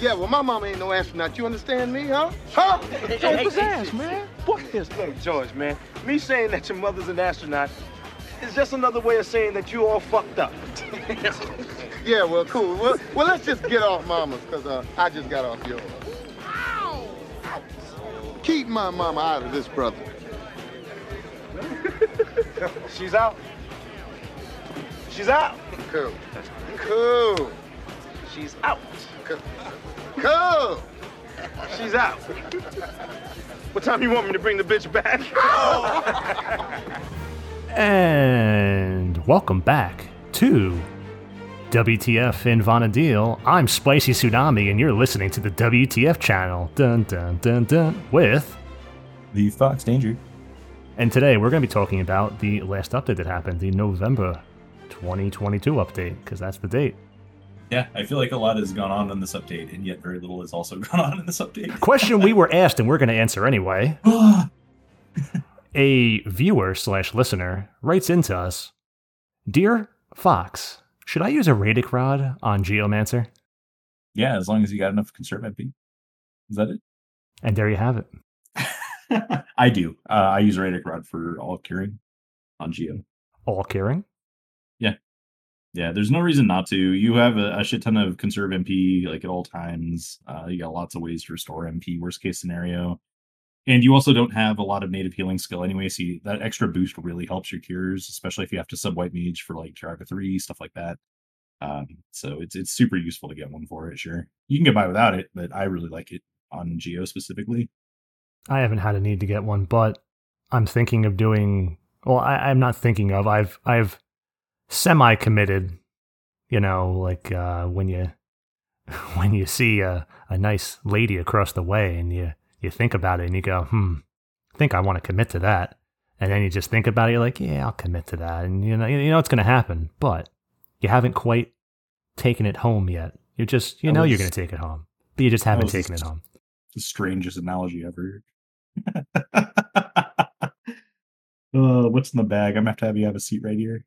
Yeah, well, my mama ain't no astronaut. You understand me, huh? Huh? Hey, pizzazz, man. What is Look, George, man, me saying that your mother's an astronaut is just another way of saying that you all fucked up. Yeah, well, cool. Well, well let's just get off mama's, because uh, I just got off yours. Keep my mama out of this, brother. She's out. She's out. Cool. Cool. She's out. Cool. She's out. What time you want me to bring the bitch back? And welcome back to WTF in Vana'diel. I'm Spicy Tsunami, and you're listening to the WTF channel. Dun dun dun dun. With. The Fox Danger. And today we're going to be talking about the last update that happened, the November 2022 update, because that's the date. Yeah, I feel like a lot has gone on in this update, and yet very little has also gone on in this update. Question we were asked, and we're going to answer anyway. A viewer slash listener writes into us Dear Fox, should I use a Raetic rod on Geomancer? yeah, as long as you got enough conserve MP. Is that it? And there you have it. I do. Uh, I use Raetic Rod for all curing on Geo. All curing. Yeah, there's no reason not to. You have a, a shit ton of conserve MP like at all times. Uh, you got lots of ways to restore MP, worst case scenario. And you also don't have a lot of native healing skill anyway, so you, that extra boost really helps your cures, especially if you have to sub white mage for like Jaraga 3, stuff like that. Um, so it's it's super useful to get one for it, sure. You can get by without it, but I really like it on Geo specifically. I haven't had a need to get one, but I'm thinking of doing. Well, I, I'm not thinking of. I've I've semi committed. You know, like uh, when you when you see a, a nice lady across the way and you you think about it and you go, hmm, I think I want to commit to that. And then you just think about it, you're like, yeah, I'll commit to that. And you know, you know it's going to happen, but you haven't quite taken it home yet. You're just, you know, you're going to take it home, but you just haven't was taken it home. the strangest analogy ever. uh, what's in the bag? I'm gonna have to have you have a seat right here.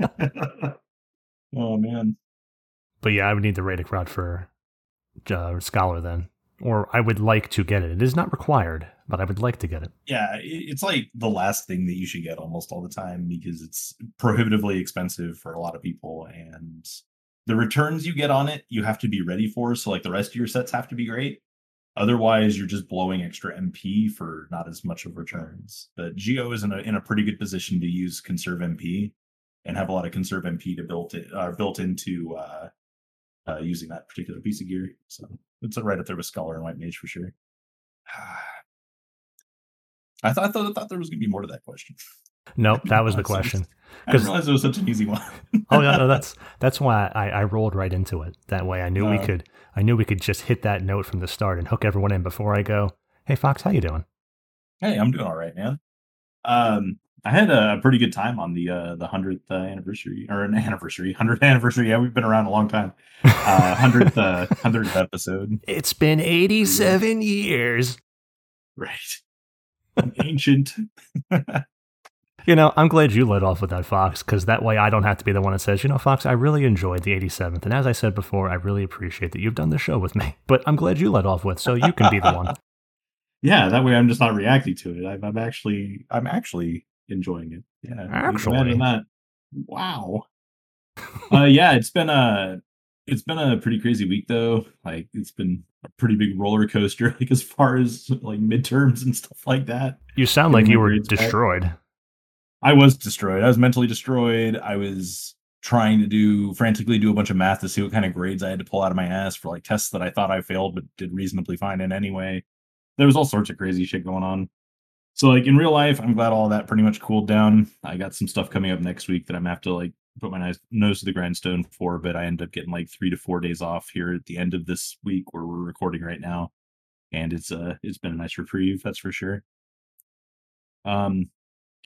oh man. But yeah, I would need the Raetic rod for uh, Scholar then. Or I would like to get it. It is not required, but I would like to get it. Yeah, it's like the last thing that you should get almost all the time because it's prohibitively expensive for a lot of people and the returns you get on it you have to be ready for so like the rest of your sets have to be great otherwise you're just blowing extra mp for not as much of returns but geo is in a, in a pretty good position to use conserve mp and have a lot of conserve mp to built it uh, built into uh, uh using that particular piece of gear so it's right up there with scholar and white mage for sure I thought, I thought I thought there was gonna be more to that question. Nope, that was the question. I didn't realize it was such an easy one. Oh no, no, that's that's why I, I rolled right into it. That way, I knew we Uh. could. I knew we could just hit that note from the start and hook everyone in before I go. Hey, Fox, how you doing? hey, I'm doing all right, man. Um, I had a pretty good time on the uh the hundredth uh, anniversary or an anniversary, hundredth anniversary. Yeah, we've been around a long time. Uh, hundredth uh, hundredth episode, It's been eighty-seven years. right? An ancient. You know, I'm glad you led off with that, Fox, because that way I don't have to be the one that says, you know, Fox, I really enjoyed the 87th. And as I said before, I really appreciate that you've done the show with me. But I'm glad you led off with, so you can be the one. yeah, that way I'm just not reacting to it. I'm, I'm actually I'm actually enjoying it. Yeah, Actually. imagine that. Wow. uh, yeah, it's been a it's been a pretty crazy week though. Like it's been a pretty big roller coaster, like as far as like midterms and stuff like that. You sound like you were back. destroyed. I was destroyed. I was mentally destroyed. I was trying to do frantically do a bunch of math to see what kind of grades I had to pull out of my ass for like tests that I thought I failed but did reasonably fine in anyway. There was all sorts of crazy shit going on. So like in real life, I'm glad all that pretty much cooled down. I got some stuff coming up next week that I'm have to like put my nose to the grindstone for, but I end up getting like three to four days off here at the end of this week where we're recording right now. And it's uh it's been a nice reprieve, that's for sure. Um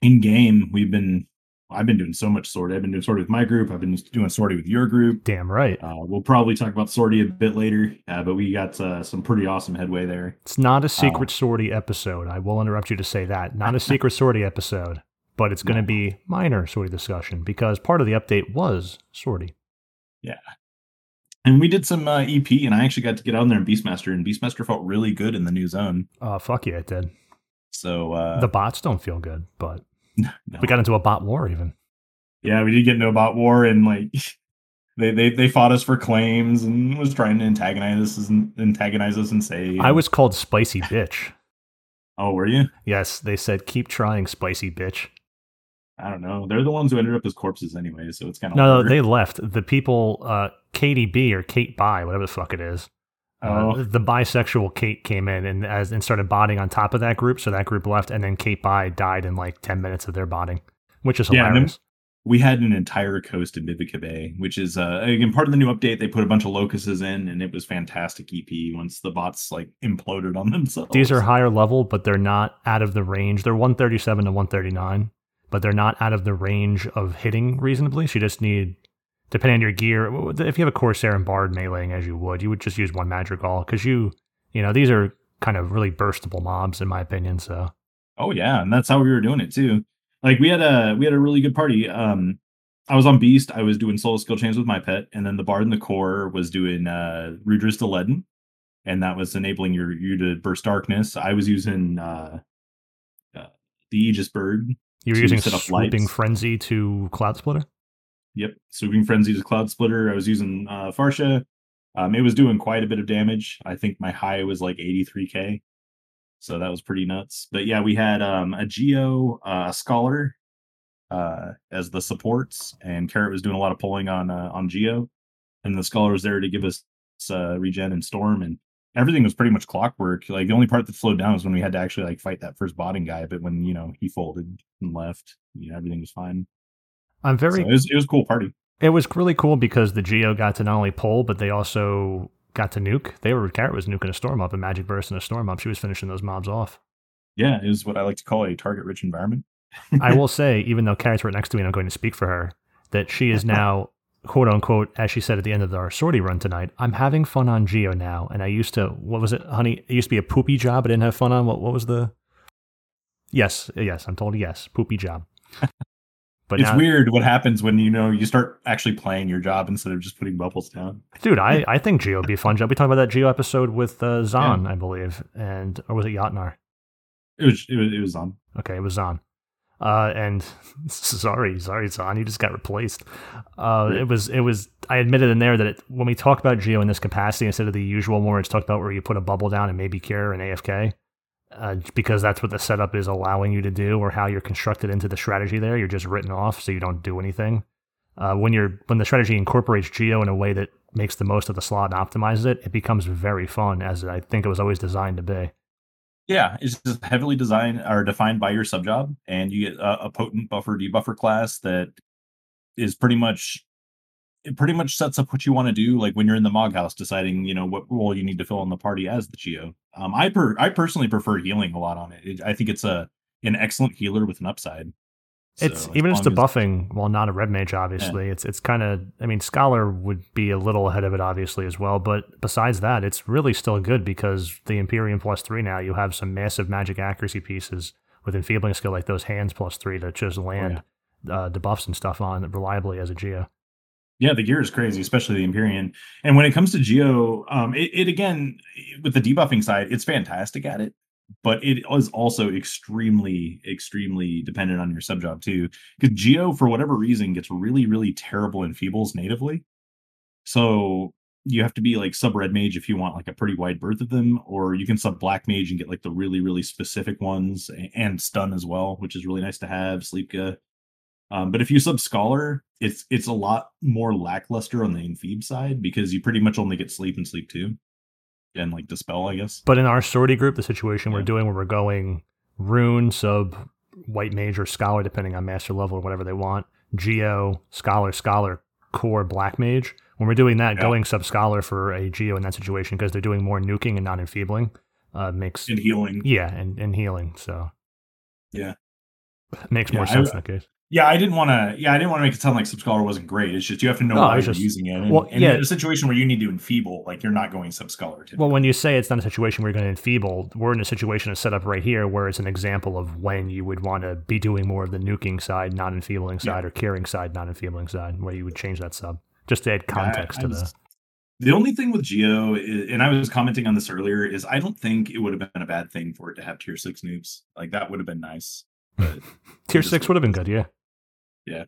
in game, we've been I've been doing so much sortie. I've been doing sortie with my group. I've been doing sortie with your group. Damn right. Uh, we'll probably talk about sortie a bit later, uh, but we got uh, some pretty awesome headway there. It's not a secret sortie episode. I will interrupt you to say that. Not a secret sortie episode, but it's going to No. be minor sortie discussion because part of the update was sortie. Yeah. And we did some uh, EP, and I actually got to get out there in Beastmaster, and Beastmaster felt really good in the new zone. Oh fuck yeah, it did. So uh, the bots don't feel good, but no. we got into a bot war even. yeah, we did get into a bot war, and like they they they fought us for claims and was trying to antagonize us and antagonize us and say I was called spicy bitch. oh were you? Yes, they said keep trying, spicy bitch. I don't know. They're the ones who ended up as corpses anyway, so it's kind of No, no, they left. The people, uh, Katie B or Kate Bi, whatever the fuck it is. Uh, Oh. the bisexual Kate came in and as and started botting on top of that group, so that group left, and then Kate Bi died in like ten minutes of their botting, which is Yeah, hilarious. we had an entire coast in Bibiki Bay, which is uh again part of the new update. They put a bunch of locusts in, and it was fantastic EP once the bots like imploded on themselves. These are higher level, but they're not out of the range. They're 137 to 139, but they're not out of the range of hitting reasonably. So you just need, depending on your gear, if you have a Corsair and Bard meleeing as you would, you would just use one Madrigal because you, you know, these are kind of really burstable mobs in my opinion. So Oh yeah, and that's how we were doing it too. Like we had a we had a really good party. Um, I was on Beast. I was doing solo skill chains with my pet, and then the Bard in the core was doing uh Rudra's to Leaden, and that was enabling your you to burst darkness. I was using uh, uh the Aegis Bird. You were using set up Swooping lights. Frenzy to Cloud Splitter. Yep, Swooping Frenzy to Cloud Splitter. I was using uh Farsha. Um, it was doing quite a bit of damage. I think my high was like 83k. So that was pretty nuts. But yeah, we had um a Geo, uh, a Scholar uh as the supports, and Carrot was doing a lot of pulling on uh, on Geo. And the Scholar was there to give us uh regen and storm and everything was pretty much clockwork. Like the only part that slowed down was when we had to actually like fight that first botting guy, but when you know he folded and left, you know, everything was fine. I'm very So it was it was a cool party. It was really cool because the Geo got to not only pull, but they also got to nuke. They were Carrot was nuking a storm up, a magic burst and a storm up. She was finishing those mobs off. Yeah, it was what I like to call a target rich environment. I will say, even though Carrot's right next to me and I'm going to speak for her, that she is now quote unquote, as she said at the end of our sortie run tonight, I'm having fun on Geo now. And I used to what was it, honey? It used to be a poopy job I didn't have fun on. What what was the Yes, yes, I'm told yes, poopy job. But it's now, weird what happens when you know you start actually playing your job instead of just putting bubbles down. Dude, I, I think Geo would be a fun job. We talked about that Geo episode with uh, Zahn, I believe, and or was it Yatnar? It was it was, it was on. Okay, it was Zahn. Uh, and sorry, sorry, Zahn, you just got replaced. Uh, it was it was. I admitted in there that it, when we talk about Geo in this capacity, instead of the usual one where it's talked about where you put a bubble down and maybe cure and AFK, uh, because that's what the setup is allowing you to do, or how you're constructed into the strategy. There, you're just written off, so you don't do anything. Uh, when you're when the strategy incorporates Geo in a way that makes the most of the slot and optimizes it, it becomes very fun, as I think it was always designed to be. Yeah, it's just heavily designed or defined by your sub job, and you get a, a potent buffer debuffer class that is pretty much it pretty much sets up what you want to do. Like when you're in the Mog House, deciding you know what role you need to fill in the party as the Geo. Um, I per I personally prefer healing a lot on it. it I think it's a an excellent healer with an upside. It's So, as even just the buffing, while not a red mage, obviously. It's it's kind of. I mean, scholar would be a little ahead of it, obviously as well. But besides that, it's really still good because the Empyrean plus three now you have some massive magic accuracy pieces with enfeebling skill like those hands plus three to just land uh, debuffs and stuff on reliably as a geo. Yeah, the gear is crazy, especially the Empyrean. And when it comes to Geo, um, it, it again with the debuffing side, it's fantastic at it, but it is also extremely, extremely dependent on your sub job too. Because Geo, for whatever reason, gets really, really terrible in feebles natively. So you have to be like sub red mage if you want like a pretty wide berth of them, or you can sub black mage and get like the really, really specific ones a- and stun as well, which is really nice to have. Sleepga. Um, but if you sub scholar, it's it's a lot more lackluster on the Enfeeb side because you pretty much only get sleep and sleep two, and like dispel, I guess. But in our sortie group, the situation we're doing where we're going rune, sub, white mage, or scholar, depending on master level or whatever they want, geo, scholar, scholar, core, black mage. When we're doing that, Yeah. going sub scholar for a geo in that situation because they're doing more nuking and not enfeebling uh, makes And healing. yeah and, and healing. So Yeah. makes more Yeah, I- sense in that case. Yeah, I didn't want to. Yeah, I didn't want to make it sound like SubScholar wasn't great. It's just you have to know No, why you're just- using it. And, well, and yeah. in a situation where you need to enfeeble, like you're not going sub scholar. Well, when you say it's not a situation where you're going to enfeeble, we're in a situation to set up right here where it's an example of when you would want to be doing more of the nuking side, not enfeebling Yeah. side, or carrying side, not enfeebling side, where you would change that sub just to add context I to was- the. The only thing with Geo, is, and I was commenting on this earlier, is I don't think it would have been a bad thing for it to have tier six noobs. Like that would have been nice. But Tier six would have been good, yeah. Yeah.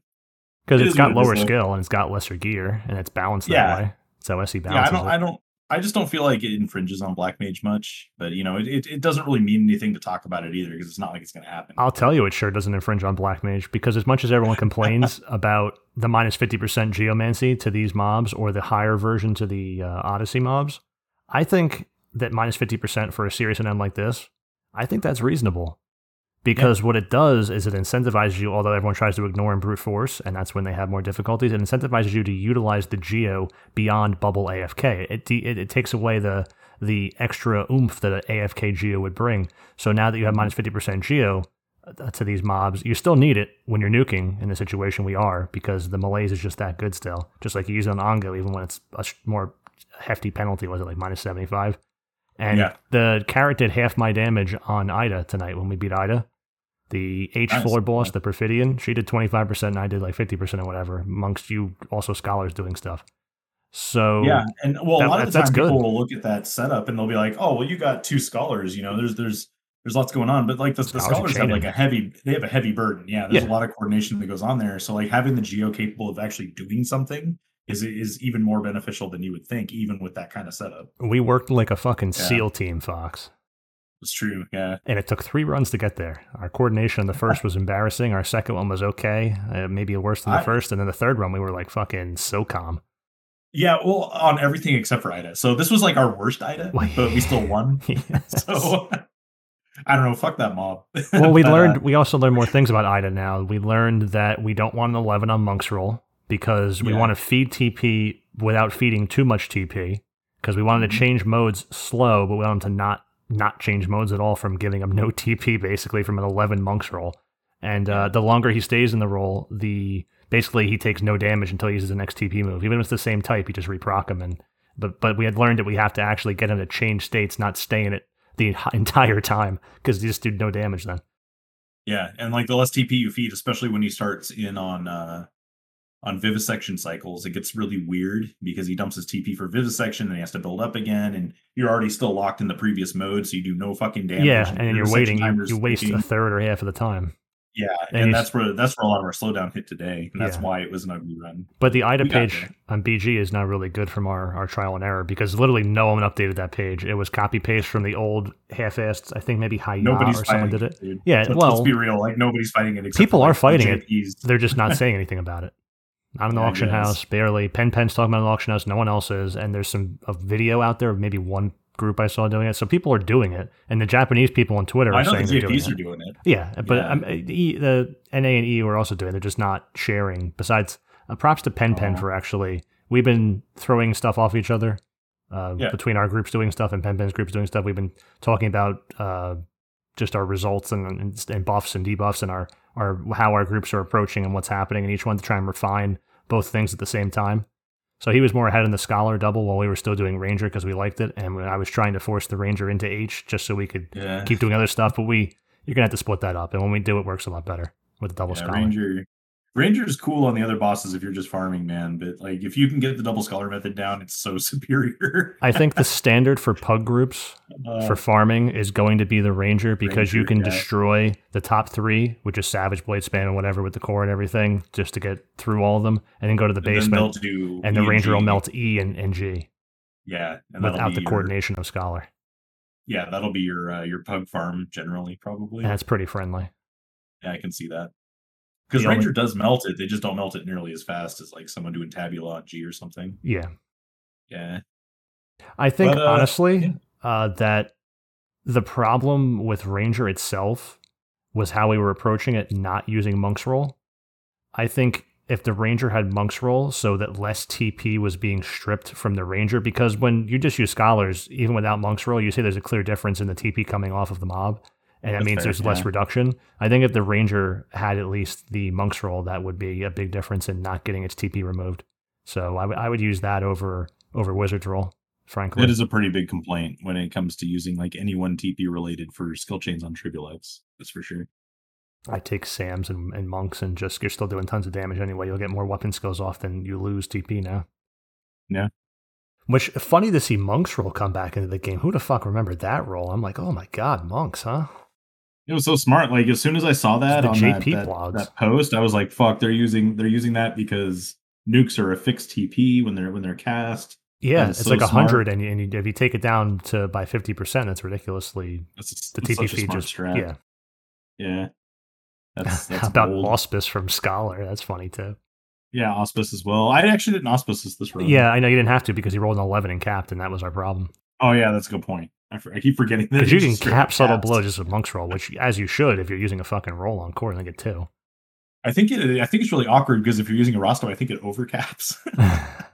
Because It it's is got lower skill and it's got lesser gear and it's balanced Yeah. that way. So SE balances. yeah, I don't, it. I don't, I just don't feel like it infringes on Black Mage much. But you know, it, it, it doesn't really mean anything to talk about it either because it's not like it's going to happen. I'll tell you, it sure doesn't infringe on Black Mage because as much as everyone complains about the minus 50% geomancy to these mobs or the higher version to the uh, Odyssey mobs, I think that minus 50% for a serious NM like this, I think that's reasonable. Because what it does is it incentivizes you, although everyone tries to ignore and brute force, and that's when they have more difficulties, it incentivizes you to utilize the geo beyond bubble AFK. It, it, it takes away the the extra oomph that an AFK geo would bring. So now that you have minus 50% geo, uh, to these mobs. You still need it when you're nuking in the situation we are because the malaise is just that good still. Just like you use it on Ongo, even when it's a more hefty penalty, was it like minus 75? And Yeah. the carrot did half my damage on Aita tonight when we beat Aita. The H Nice. floor boss, the Perfidien, she did 25% and I did like 50% or whatever, amongst you also scholars doing stuff. So yeah, and well, that- a lot of the time good. people will look at that setup and they'll be like, "Oh, well, you got two scholars. You know, there's there's there's lots going on." But like the, the Scholars have like a heavy, they have a heavy burden. Yeah, there's Yeah. a lot of coordination that goes on there. So like having the geo capable of actually doing something is is even more beneficial than you would think, even with that kind of setup. we worked like a fucking Yeah. SEAL team, Fox. It's true. Yeah. and it took three runs to get there. Our coordination on the first was embarrassing. Our second one was okay, uh, maybe worse than the I- first, and then the third run we were like fucking so calm. Yeah, well, on everything except for Aita. So this was like our worst Aita, but we still won. Yes. So I don't know. Fuck that mob. well, we But, uh, learned. We also learned more things about Aita now. We learned that we don't want an eleven on Monk's roll because we Yeah. want to feed TP without feeding too much TP because we wanted to Mhm. change modes slow, but we want them to not not change modes at all from giving him no TP basically from an eleven Monk's roll. And uh, the longer he stays in the role, the basically he takes no damage until he uses the next TP move. Even if it's the same type, you just reproc him. And but but we had learned that we have to actually get him to change states, not stay in it the entire time because he just did no damage then. Yeah, and like the less TP you feed, especially when he starts in on uh on vivisection cycles, it gets really weird because he dumps his TP for vivisection and he has to build up again, and you're already still locked in the previous mode, so you do no fucking damage. yeah, and then you're waiting. You, you waste a third or half of the time. Yeah, and and, that's where that's where a lot of our slowdown hit today, and that's Yeah. why it was an ugly run. But the Aita We page on BG is not really good from our, our trial and error because literally no one updated that page. It was copy paste from the old half-assed. I think maybe Hayat Nobody's or someone did it. dude. Yeah, Let's, well- let's be real. Like nobody's fighting it. People are like, fighting it. They're just not saying anything about it. Not in the Yeah, auction house, barely. Pen Pen's talking about the auction house. No one else is, and there's some a video out there of maybe one group I saw doing it. So people are doing it, and the Japanese people on Twitter I are know the saying they're doing it. are doing it. Yeah, but Yeah. um, e, the NA and E are also doing. They're just not sharing. Besides, uh, props to Pen Pen Aw. for actually. We've been throwing stuff off each other uh, Yeah. between our groups doing stuff and Pen Pen's groups doing stuff. We've been talking about uh, just our results and, and, and buffs and debuffs and our, our how our groups are approaching and what's happening, and each one to try and refine both things at the same time. So he was more ahead in the scholar double while we were still doing ranger because we liked it, and I was trying to force the ranger into H just so we could Yeah. keep doing other stuff. But we you're gonna have to split that up, and when we do, it works a lot better with the double Yeah, scholar. Ranger Ranger is cool on the other bosses if you're just farming, man. But like if you can get the double scholar method down, it's so superior. I think the standard for pug groups Uh, for farming is going to be the ranger because you can yeah. destroy the top three, which is savage blade spam and whatever with the core and everything, just to get through all of them, and then go to the and basement, and the E ranger will melt E and, and G Yeah, and without the your- coordination of scholar, Yeah, that'll be your uh, your pug farm generally, probably. it's pretty friendly. Yeah, I can see that. Because The only- Ranger does melt it, they just don't melt it nearly as fast as like someone doing Tabula G or something. Yeah, Yeah, I think But, uh, honestly yeah. uh, that the problem with Ranger itself was how we were approaching it, not using Monk's Roll. I think if the Ranger had Monk's Roll, so that less TP was being stripped from the Ranger, because when you just use Scholars, even without Monk's Roll, you say there's a clear difference in the TP coming off of the mob, and that That's means fair, there's less yeah. reduction. I think if the Ranger had at least the Monk's Roll, that would be a big difference in not getting its TP removed. So I, w- I would use that over over Wizard's Roll, frankly. it is a pretty big complaint when it comes to using like any one TP related for skill chains on Trivial X. That's for sure. I take Sams and, and monks and just you're still doing tons of damage anyway. You'll get more weapon skills off than you lose TP now. Yeah. Which funny to see Monk's role come back into the game. Who the fuck remembered that role? I'm like, oh my god, Monks, huh? It was so smart. Like as soon as I saw that on JP that, that, that post, I was like, "Fuck!" They're using they're using that because nukes are a fixed TP when they're when they're cast. Yeah, it's so like a hundred, and, you- if you take it down to by fifty percent, that's ridiculously That's, the that's TP such feed just strat. yeah. yeah. That's that's about bold. Auspice from Scholar? That's funny too. Yeah, auspice as well. I actually didn't auspices this round. Yeah, I know you didn't have to because he rolled an eleven and capped, and that was our problem. Oh yeah, that's a good point. I, for- I keep forgetting that Because you can cap subtle blow just with Monk's roll, which as you should if you're using a fucking roll on core and then get two. I think it. I think it's really awkward because if you're using a Rostam, I think it overcaps.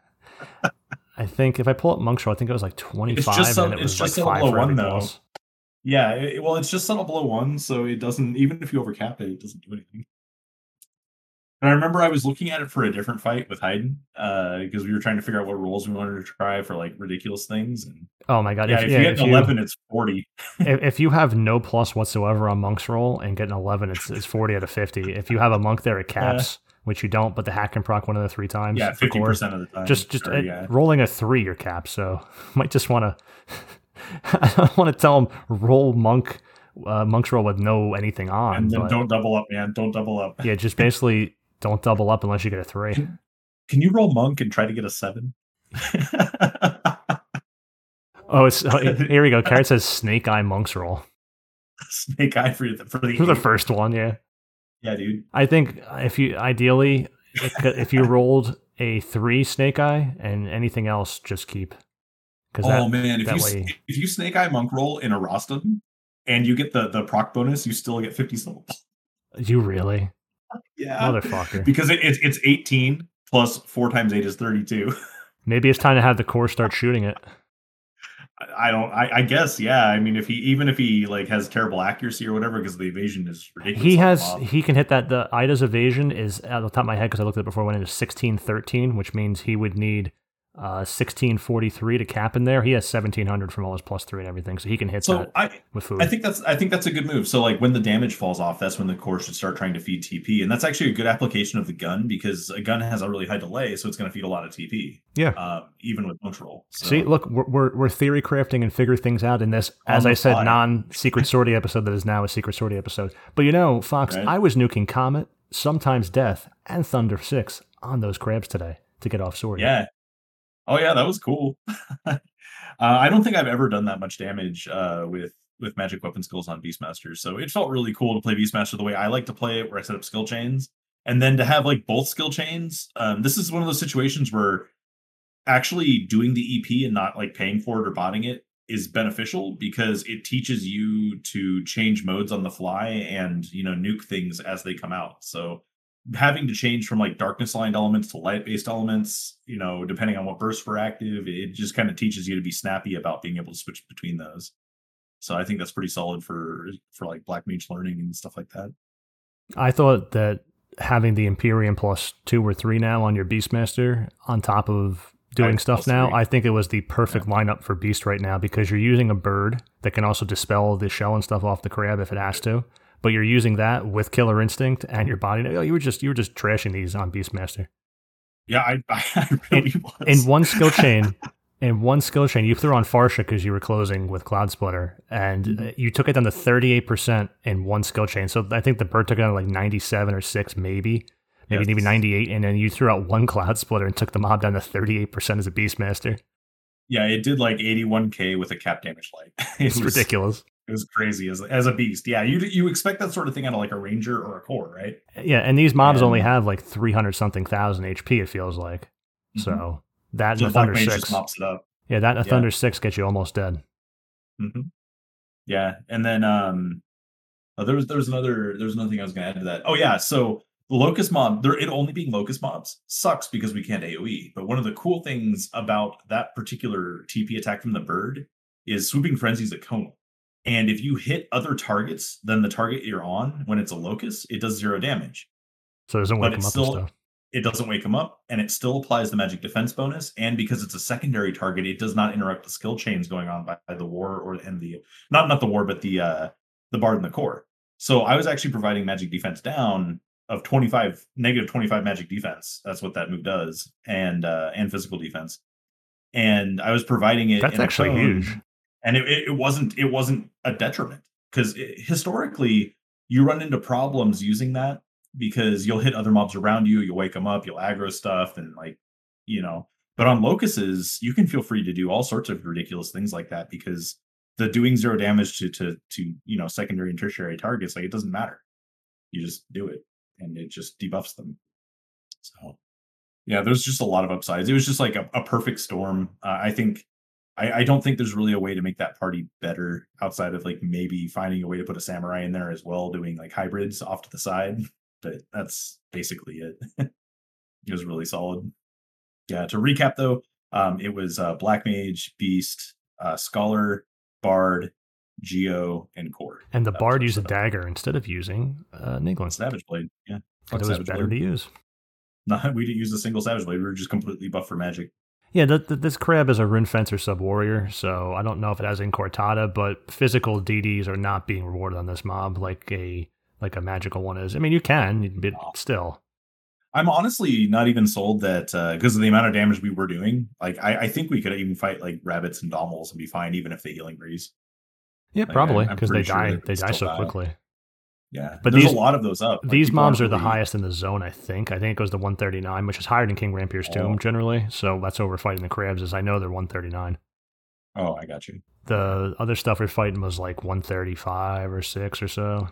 I think if I pull up Monk's roll, I think it was like twenty five, some- and it it's was just like subtle five blow for one, though. else. yeah, it, well, it's just subtle below one, so it doesn't. Even if you overcap it, it doesn't do anything. And I remember I was looking at it for a different fight with Hayden uh, because we were trying to figure out what rules we wanted to try for like ridiculous things. And Oh my god! yeah, if, if, yeah, you get an you- eleven, it's forty. if, if you have no plus whatsoever on monk's roll and get an 11 it's, it's 40 out of 50 if you have a monk there it caps which you don't but the hack and proc one of the three times Yeah, fifty percent of the time. just just Or, uh, yeah. rolling a three you're capped so might just want to i don't want to tell him roll monk uh, monk's roll with no anything on and then but don't double up, man. Don't double up. yeah just basically don't double up unless you get a three Can you roll monk and try to get a seven? oh it's oh, here we go carrot says snake eye monk's roll Snake eye for the for the, for the first one yeah Yeah, dude. I think if you ideally, if, you rolled a three snake eye and anything else, just keep. Oh that, man, if you way- if you snake eye monk roll in a Rostam and you get the the proc bonus, you still get fifty souls. you really Yeah, motherfucker. because it, it's it's eighteen plus four times eight is thirty two. Maybe it's time to have the core start shooting it. I don't. I, I guess yeah. I mean, if he even if he like has terrible accuracy or whatever, because the evasion is ridiculous. He has he can hit that. The Aita's evasion is at the top of my head because I looked at it before. Went into sixteen thirteen, which means he would need uh sixteen forty three to cap in there. He has seventeen hundred from all his plus three and everything, so he can hit So that I with food. I think that's I think that's a good move. So like when the damage falls off, that's when the core should start trying to feed TP, and that's actually a good application of the gun because a gun has a really high delay, so it's going to feed a lot of TP. Yeah. um, even with control. So, See, look, we're, we're we're theory crafting and figure things out in this, as I said, non secret sortie episode that is now a secret sortie episode. But you know, Fox, Right. I was nuking Comet, sometimes Death, and Thunder Six on those crabs today to get off sortie. yeah. Oh yeah, that was cool. uh, I don't think I've ever done that much damage uh, with with magic weapon skills on Beastmaster, so it felt really cool to play Beastmaster the way I like to play it, where I set up skill chains, and then to have like both skill chains. Um, this is one of those situations where actually doing the EP and not like paying for it or botting it is beneficial because it teaches you to change modes on the fly and you know nuke things as they come out. So having to change from like darkness aligned elements to light based elements, you know, depending on what bursts were active, it just kind of teaches you to be snappy about being able to switch between those. So I think that's pretty solid for for like black mage learning and stuff like that. I thought that having the Empyrean plus two or three now on your Beastmaster on top of doing Right, stuff now, three. I think it was the perfect lineup for Beast right now because you're using a bird that can also dispel the shell and stuff off the crab if it has to. But you're using that with Killer Instinct and your body. Oh, you were just you were just trashing these on Beastmaster. Yeah, I, I really was. in one skill chain in one skill chain you threw on farsha because you were closing with cloud splitter and Mm-hmm. uh, you took it down to 38% in one skill chain so i think the bird took it down to like 97 or 6 maybe maybe Yes. maybe 98 and then you threw out one cloud splitter and took the mob down to 38% as a beastmaster yeah, it did like 81k with a cap damage light. It it's was- ridiculous It was crazy as as a beast. Yeah, you you expect that sort of thing out of like a ranger or a core, right? yeah and these mobs only have like 300 something thousand hp it feels like so that and So the thunder Mage 6 just mops it up. yeah that and a Yeah. thunder 6 gets you almost dead hmm Yeah, and then um, oh, there was there was another there was another thing I was going to add to that. Oh yeah, so the locust mob, there it only being locust mobs sucks because we can't AOE. But one of the cool things about that particular TP attack from the bird is swooping frenzies at conal. And if you hit other targets than the target you're on when it's a locust, it does zero damage. so it doesn't wake them up still- and stuff It doesn't wake them up, and it still applies the magic defense bonus. And because it's a secondary target, it does not interrupt the skill chains going on by, by the war or and the not not the war, but the uh the bard and the core. So I was actually providing magic defense down of 25 negative 25 magic defense. That's what that move does, and uh and physical defense. and I was providing it. That's actually huge. And it, it, wasn't it wasn't a detriment because historically you run into problems using that because you'll hit other mobs around you, you'll wake them up, you'll aggro stuff, and like you know. But on locuses you can feel free to do all sorts of ridiculous things like that because the doing zero damage to to to you know secondary and tertiary targets like it doesn't matter. You just do it, and it just debuffs them. So yeah, there's just a lot of upsides. It was just like a, a perfect storm. Uh, I think I, I don't think there's really a way to make that party better outside of like maybe finding a way to put a samurai in there as well, doing like hybrids off to the side. But that's basically it. it was really solid. Yeah. To recap though, um, it was uh, Black Mage, Beast, uh, Scholar, Bard, Geo, and Core. And the That bard used a dagger instead of using uh, Naegling. Savage Blade. Yeah. Fuck it was Savage better Blade. to use. No, we didn't use a single Savage Blade. We were just completely buff for magic. Yeah, th- th- this crab is a rune fencer sub warrior, so I don't know if it has Inquartata, but physical DDs are not being rewarded on this mob like a like a magical one is. I mean, you can, but still. I'm honestly not even sold that uh, because of the amount of damage we were doing. Like, I, I think we could even fight like rabbits and dhalmels and be fine, even if they healing breeze. Yeah, Like, probably because they sure die. they They die so die. quickly. Yeah, But there's these- a lot of those up. Like, These mobs are aren't the highest in the zone, I think. I think it goes to 139, which is higher than King Ranperre's Tomb Oh. generally. So that's over fighting the crabs. As I know, they're 139. Oh, I got you. The other stuff we're fighting was like 135 or six or so.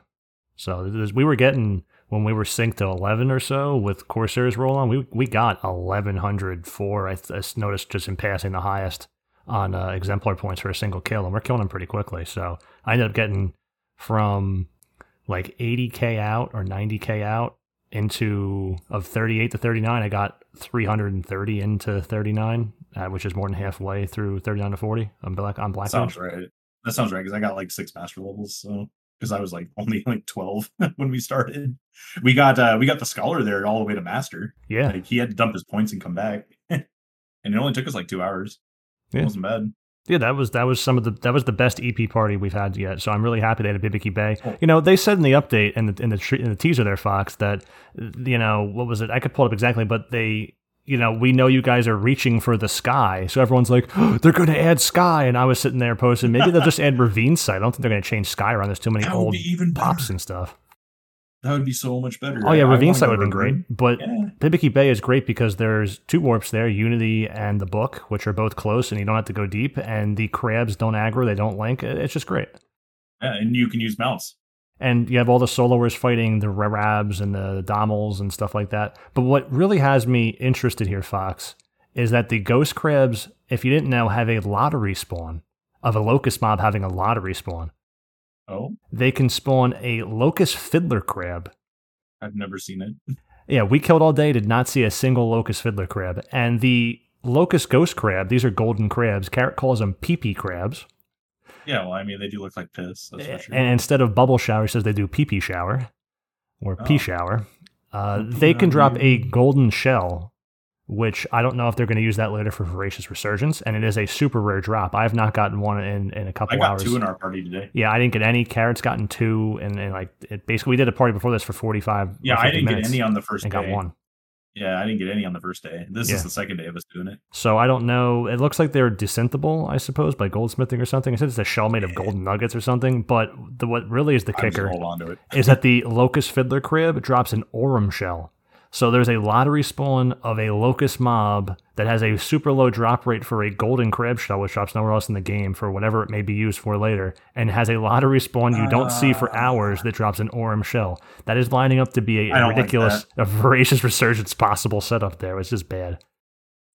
So we were getting when we were synced to 11 or so with Corsairs roll on. We we got 1104. I, th- I noticed just in passing the highest on uh, exemplar points for a single kill, and we're killing them pretty quickly. So I ended up getting from like 80k out or 90k out into of 38 to 39. I got 330 into 39, uh, which is more than halfway through 39 to 40 on black on black. Sounds right. That sounds right because I got like six master levels. So because I was like only like 12 when we started, we got uh we got the scholar there all the way to master. Yeah, Like he had to dump his points and come back, and it only took us like two hours. Yeah. It wasn't bad. Yeah, that was that was some of the that was the best EP party we've had yet. So I'm really happy they had a Bibiki Bay. You know, they said in the update and the in the in the teaser there, Fox, that you know what was it? I could pull it up exactly, but they. You know, we know you guys are reaching for the sky, so everyone's like, they're going to add sky, and I was sitting there posting, maybe they'll just add Riverne Site. I don't think they're going to change sky around. There's too many That old be even pops and stuff. That would be so much better. Oh yeah, Riverne Site would have been great, but Yeah. Bibiki Bay is great because there's two warps there, Unity and the Book, which are both close, and you don't have to go deep. And the crabs don't aggro, they don't link. It's just great. Yeah, and you can use mounts. And you have all the soloers fighting the Rarabs and the Dhalmels and stuff like that. But what really has me interested here, Fox, is that the ghost crabs, if you didn't know, have a lottery spawn of a locust mob having a lottery spawn. Oh, They can spawn a locust fiddler crab I've never seen it. Yeah, we killed all day, did not see a single locust fiddler crab. And the locust ghost crab, these are golden crabs. Carrot calls them pee pee crabs. Yeah, well, I mean, they do look like piss. That's for sure. And instead of bubble shower, he says they do pee pee shower or Oh. shower. Uh, they can drop a golden shell, which I don't know if they're going to use that later for Voracious Resurgence. And it is a super rare drop. I have not gotten one in, in a I couple I got hours. two in our party today. yeah, I didn't get any. Carrot's gotten two. And, and like, it basically, we did a party before this for 45 or Yeah, I didn't minutes get any on the first and day. got one. Yeah, I didn't get any on the first day. This Yeah. is the second day of us doing it. So I don't know. It looks like they're desyntable, I suppose, by goldsmithing or something. It says it's a shell made of golden nuggets or something. But the, what really is the I kicker hold on to it. is that the locust fiddler crib drops an aurum shell. So there's a lottery spawn of a locust mob that has a super low drop rate for a golden crab shell, which drops nowhere else in the game for whatever it may be used for later, and has a lottery spawn you don't see for ah. hours that drops an aurum shell. That is lining up to be a, like ridiculous, a voracious resurgence possible setup there. It's just bad.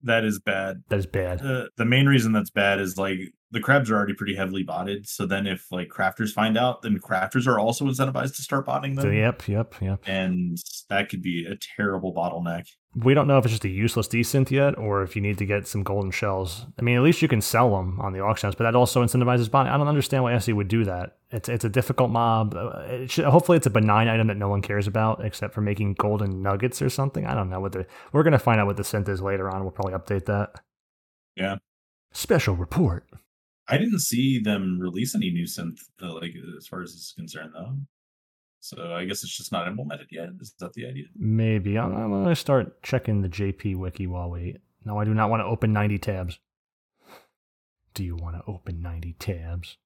That is bad. That is bad. The the main reason that's bad is like the crabs are already pretty heavily botted. So then if like crafters find out, then crafters are also incentivized to start botting them. So, yep, yep, yep. And that could be a terrible bottleneck. we don't know if it's just a useless desynth yet or if you need to get some golden shells. I mean, at least you can sell them on the auction house, but that also incentivizes buying. I don't understand why SE would do that. It's it's a difficult mob. Uh, It should, hopefully, it's a benign item that no one cares about except for making golden nuggets or something. I don't know what the. We're gonna find out what the synth is later on. We'll probably update that. Yeah. Special report. I didn't see them release any new synth uh, like as far as this is concerned though. So I guess it's just not implemented yet. Is that the idea? Maybe I'm, I'm gonna start checking the JP wiki while we. No, I do not want to open 90 tabs. Do you want to open 90 tabs?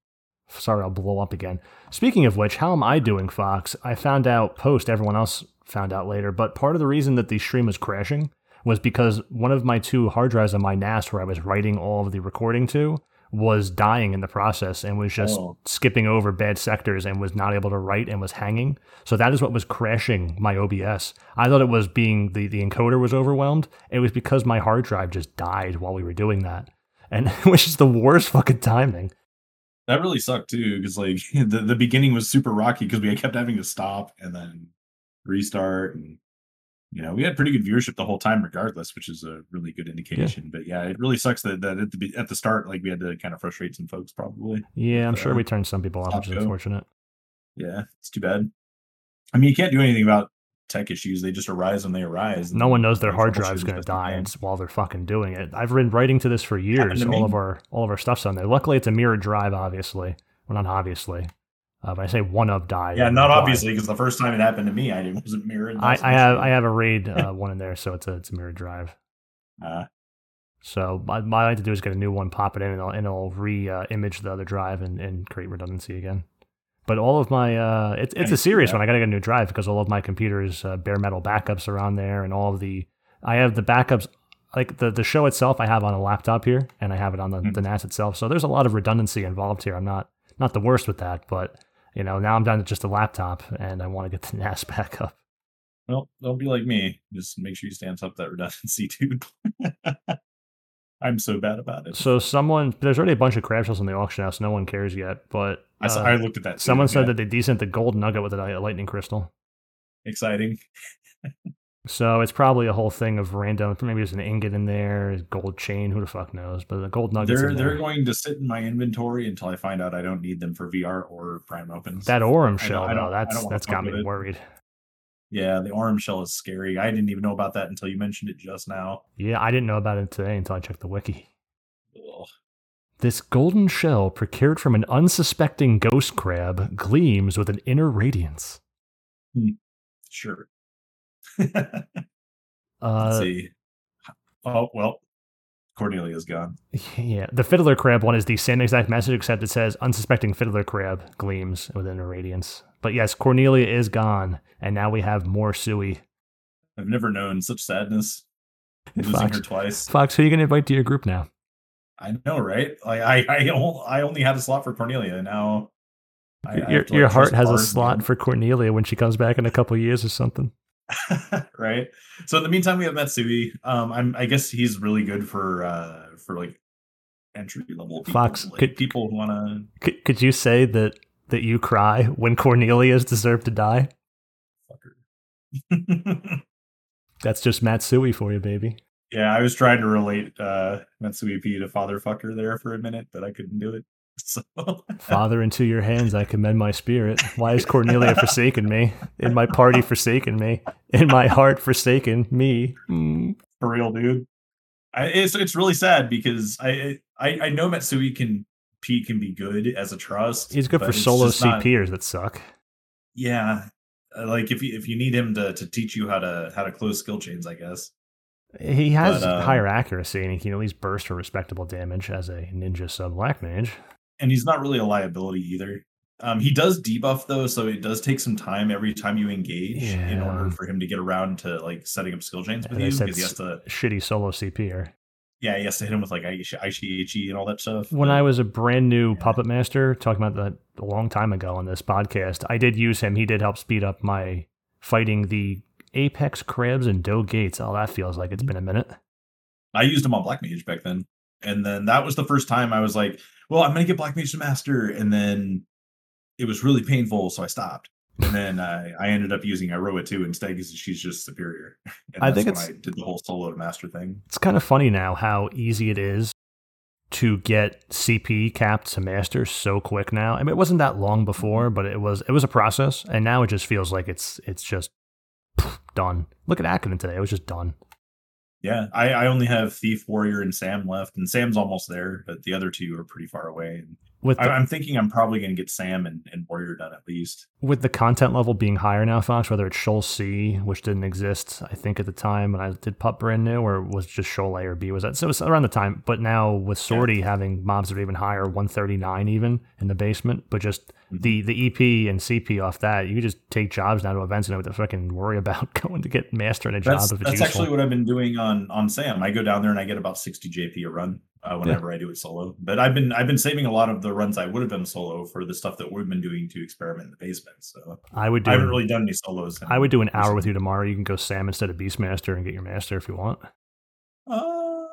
Sorry, I'll blow up again. Speaking of which, how am I doing, Fox? I found out post, everyone else found out later, but part of the reason that the stream was crashing was because one of my two hard drives on my NAS where I was writing all of the recording to was dying in the process and was just Oh. skipping over bad sectors and was not able to write and was hanging. So that is what was crashing my OBS. I thought it was being the, the encoder was overwhelmed. It was because my hard drive just died while we were doing that. And which is the worst fucking timing. That really sucked too, because like the, the beginning was super rocky because we kept having to stop and then restart, and you know we had pretty good viewership the whole time, regardless, which is a really good indication. But yeah, it really sucks that, that at the at the start, like we had to kind of frustrate some folks, probably. Yeah, I'm sure we turned some people off, which is unfortunate. Yeah, it's too bad. I mean, you can't do anything about tech issues; they just arise when they arise. No one knows their hard drive's going to die and while they're fucking doing it. I've been writing to this for years. All me. of our all of our stuff's on there. Luckily, it's a mirror drive. Obviously, well, not obviously. Uh, I say one of died. Yeah, not obviously, because the first time it happened to me, I didn't wasn't mirrored. I, I have. I have a raid uh, one in there, so it's a it's a mirrored drive. Uh, So what what I like to do is get a new one, pop it in, and I'll, and I'll re-image the other drive and, and create redundancy again. But all of my uh, it's it's a serious one. I gotta get a new drive because all of my computers uh, bare metal backups are on there, and all of the I have the backups like the the show itself. I have on a laptop here, and I have it on the, Mhm. the NAS itself. So there's a lot of redundancy involved here. I'm not not the worst with that, but you know now I'm down to just a laptop, and I want to get the NAS back up. well, don't be like me. Just make sure you stamp up that redundancy, dude. I'm so bad about it. So someone there's already a bunch of crab shells in the auction house. No one cares yet, but I, uh, I looked at that. too, Someone said yeah. that they decent the gold nugget with a lightning crystal. exciting. So it's probably a whole thing of random. Maybe there's an ingot in there, gold chain. Who the fuck knows? But the gold nuggets They're they're going to sit in my inventory until I find out I don't need them for VR or Prime opens. that aurum shell, I though, that's that's got me it. worried. yeah, the aurum shell is scary. I didn't even know about that until you mentioned it just now. Yeah, I didn't know about it today until I checked the wiki. Ugh. This golden shell, procured from an unsuspecting ghost crab, gleams with an inner radiance. Hmm. Sure. Let's Uh, see. Oh well, Cornelia's gone. yeah, the fiddler crab one is the same exact message, except it says unsuspecting fiddler crab gleams within a radiance. But yes, Cornelia is gone, and now we have more Suey. I've never known such sadness. Losing Fox. her twice. Fox, who are you going to invite to your group now? I know, right? Like I, I, I only had a slot for Cornelia. Now, I, I your like, your heart has a slot for Cornelia when she comes back in a couple years or something. right. So in the meantime, we have Matsui. Um, I'm, I guess he's really good for, uh, for like entry level people, Fox, like, could- people want Could, could you say that that you cry when Cornelia's deserved to die? fucker. That's just Matsui for you, baby. yeah, I was trying to relate uh Matsui P to father fucker there for a minute, but I couldn't do it. So Father, into your hands I commend my spirit. Why is Cornelia forsaken me? In my party forsaken me. In my heart forsaken me. Mm. for real, dude. I, it's it's really sad because I I I know Matsui can P can be good as a trust. He's good for solo just not- CPers that suck. Yeah, uh, like if you if you need him to to teach you how to how to close skill chains, I guess. He has But, um, higher accuracy and he can at least burst for respectable damage as a ninja sub black mage. And he's not really a liability either. Um, he does debuff though, so it does take some time every time you engage in order for him to get around to like setting up skill chains with you because he has to Shitty solo CPer. yeah he has to hit him with like ICHE and all that stuff. When I was a brand new puppet master, talking about that a long time ago on this podcast, I did use him. He did help speed up my fighting the Apex crabs and Doe Gates. Oh, that feels like it's been a minute. I used him on Black Mage back then. And then that was the first time I was like, well, I'm going to get Black Mage to Master. And then it was really painful. So I stopped. And then I, I ended up using Iroha too instead because she's just superior. And I that's think it's- I did the whole solo to Master thing. It's kind of funny now how easy it is to get CP capped to master so quick now. I mean, it wasn't that long mm-hmm. before, but it was it was a process, and now it just feels like it's it's just done. Look at Akron today; it was just done. Yeah. I, I only have Thief, Warrior, and Sam left. And Sam's almost there, but the other two are pretty far away. And with I, the, I'm thinking I'm probably going to get Sam and, and Warrior done at least. with the content level being higher now, Fox, whether it's Sheol C, which didn't exist, I think at the time when I did Pup brand new, or was just Sheol A or B, was that? So it was around the time. But now with Sortie having mobs that are even higher, 139 even in the basement, but just Mm-hmm. the the EP and CP off that, you just take jobs now to events and don't have to fucking worry about going to get master in a job That's, if it's that's useful. actually what I've been doing on on Sam. I go down there and I get about 60 JP a run uh, whenever I do it solo. But I've been I've been saving a lot of the runs I would have done solo for the stuff that we've been doing to experiment in the basement. So I would do. I haven't really done any solos. I would do an hour with you tomorrow. You can go Sam instead of Beastmaster and get your master if you want. Uh,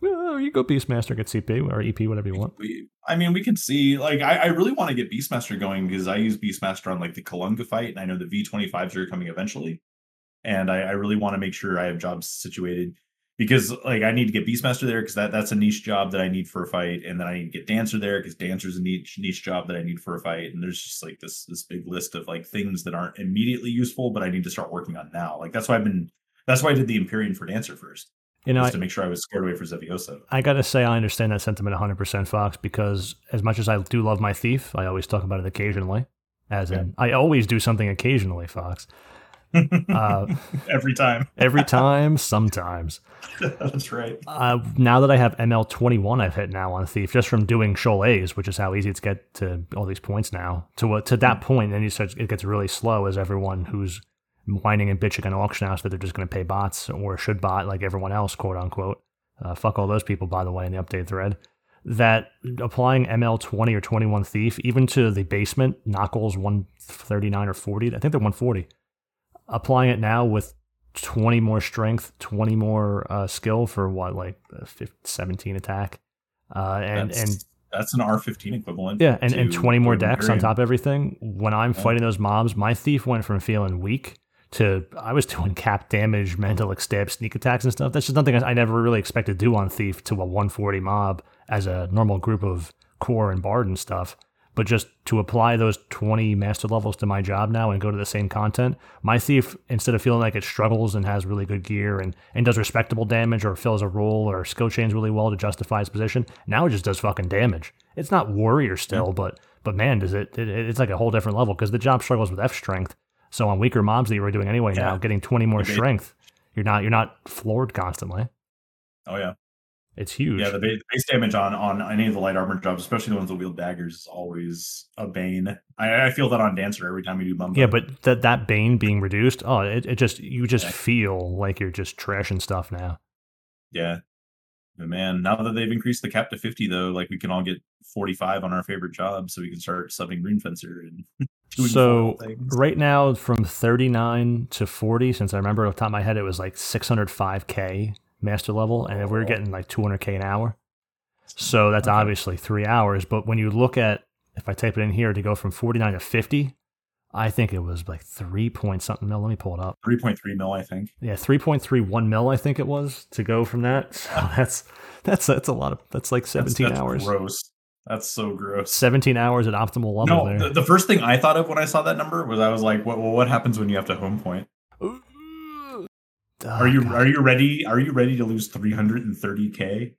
Well, you go Beastmaster, get CP or EP, whatever you want. we, I mean, we can see. Like, I, I really want to get Beastmaster going because I use Beastmaster on like the Kalunga fight, and I know the V25s are coming eventually, and I, I really want to make sure I have jobs situated because like I need to get Beastmaster there because that that's a niche job that I need for a fight, and then I need to get Dancer there because Dancer's a niche niche job that I need for a fight, and there's just like this this big list of like things that aren't immediately useful, but I need to start working on now. Like that's why I've been. That's why I did the Empyrean for Dancer first, You know, just to make sure I was squared away for Xevioso. I gotta say, I understand that sentiment 100%, Fox, because as much as I do love my thief, I always talk about it occasionally. As in, I always do something occasionally, Fox. Uh, Every time. every time, sometimes. That's right. Uh, now that I have ML 21, I've hit now on Thief just from doing Sheol A's, which is how easy it's get to all these points now. To uh, to that point, and you start, it gets really slow as everyone who's whining and bitching on auction house that they're just going to pay bots or should bot like everyone else, quote unquote. Uh, fuck all those people, by the way, in the update thread. That applying ML 20 or 21 Thief, even to the basement, Knuckles 139 or 40, I think they're 140. Applying it now with 20 more strength, 20 more uh, skill for what, like uh, 15, 17 attack. Uh, and, that's, and that's an R15 equivalent. yeah, and, and 20 more DEX on top of everything. When I'm Yeah. fighting those mobs, my thief went from feeling weak to I was doing cap damage, Mandalic Stab, sneak attacks and stuff. That's just nothing I I never really expected to do on thief to a 140 mob as a normal group of core and bard and stuff. But just to apply those 20 master levels to my job now and go to the same content, my thief, instead of feeling like it struggles and has really good gear and, and does respectable damage or fills a role or skill chains really well to justify its position, now it just does fucking damage. It's not warrior still, but but man, does it, it it's like a whole different level because the job struggles with F strength. So on weaker mobs that you were doing anyway now, getting 20 more strength, you're not you're not floored constantly. Oh yeah, It's huge. yeah. The ba- base damage on on any of the light armor jobs, especially the ones that wield daggers, is always a bane. I, I feel that on Dancer every time we do Mumbo. Yeah, but that that bane being reduced, oh, it, it just you just Yeah. feel like you're just trashing stuff now. yeah. But man, now that they've increased the cap to 50, though, like we can all get 45 on our favorite job, so we can start subbing Rune Fencer and So right now, from 39 to 40, since I remember off the top of my head, it was like 605k master level, and we we're Oh. getting like 200k an hour. So hmm, that's Okay. obviously three hours. But when you look at, if I type it in here to go from 49 to 50, I think it was like three point something mil. Let me pull it up. 3.3 mil, I think. Yeah, 3.31 mil, I think it was to go from that. So that's that's that's a lot of that's like 17 that's hours. Gross. That's so gross. 17 hours at optimal level No, there. the, the first thing I thought of when I saw that number was I was like, "What? Well, what happens when you have to home point? Are you are you ready? Are you ready to lose 330k?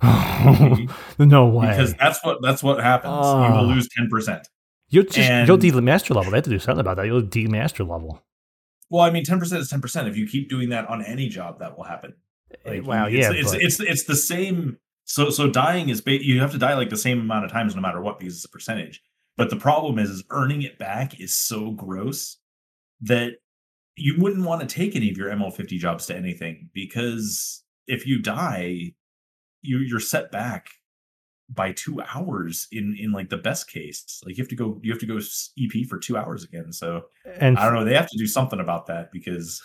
no way. Because that's what that's what happens. you will Ah. lose 10 percent. you'll just and- you'll de master level. They have to do something about that. You'll de master level. Well, I mean, 10 percent is 10 percent. If you keep doing that on any job, that will happen. Like, wow, it's, yeah, it's, but- it's it's the same. So so dying is ba- you have to die like the same amount of times no matter what because it's a percentage. But the problem is, is earning it back is so gross that you wouldn't want to take any of your ML50 jobs to anything because if you die, you you're set back by two hours in in like the best case. Like you have to go you have to go EP for two hours again. So and I don't know. They have to do something about that because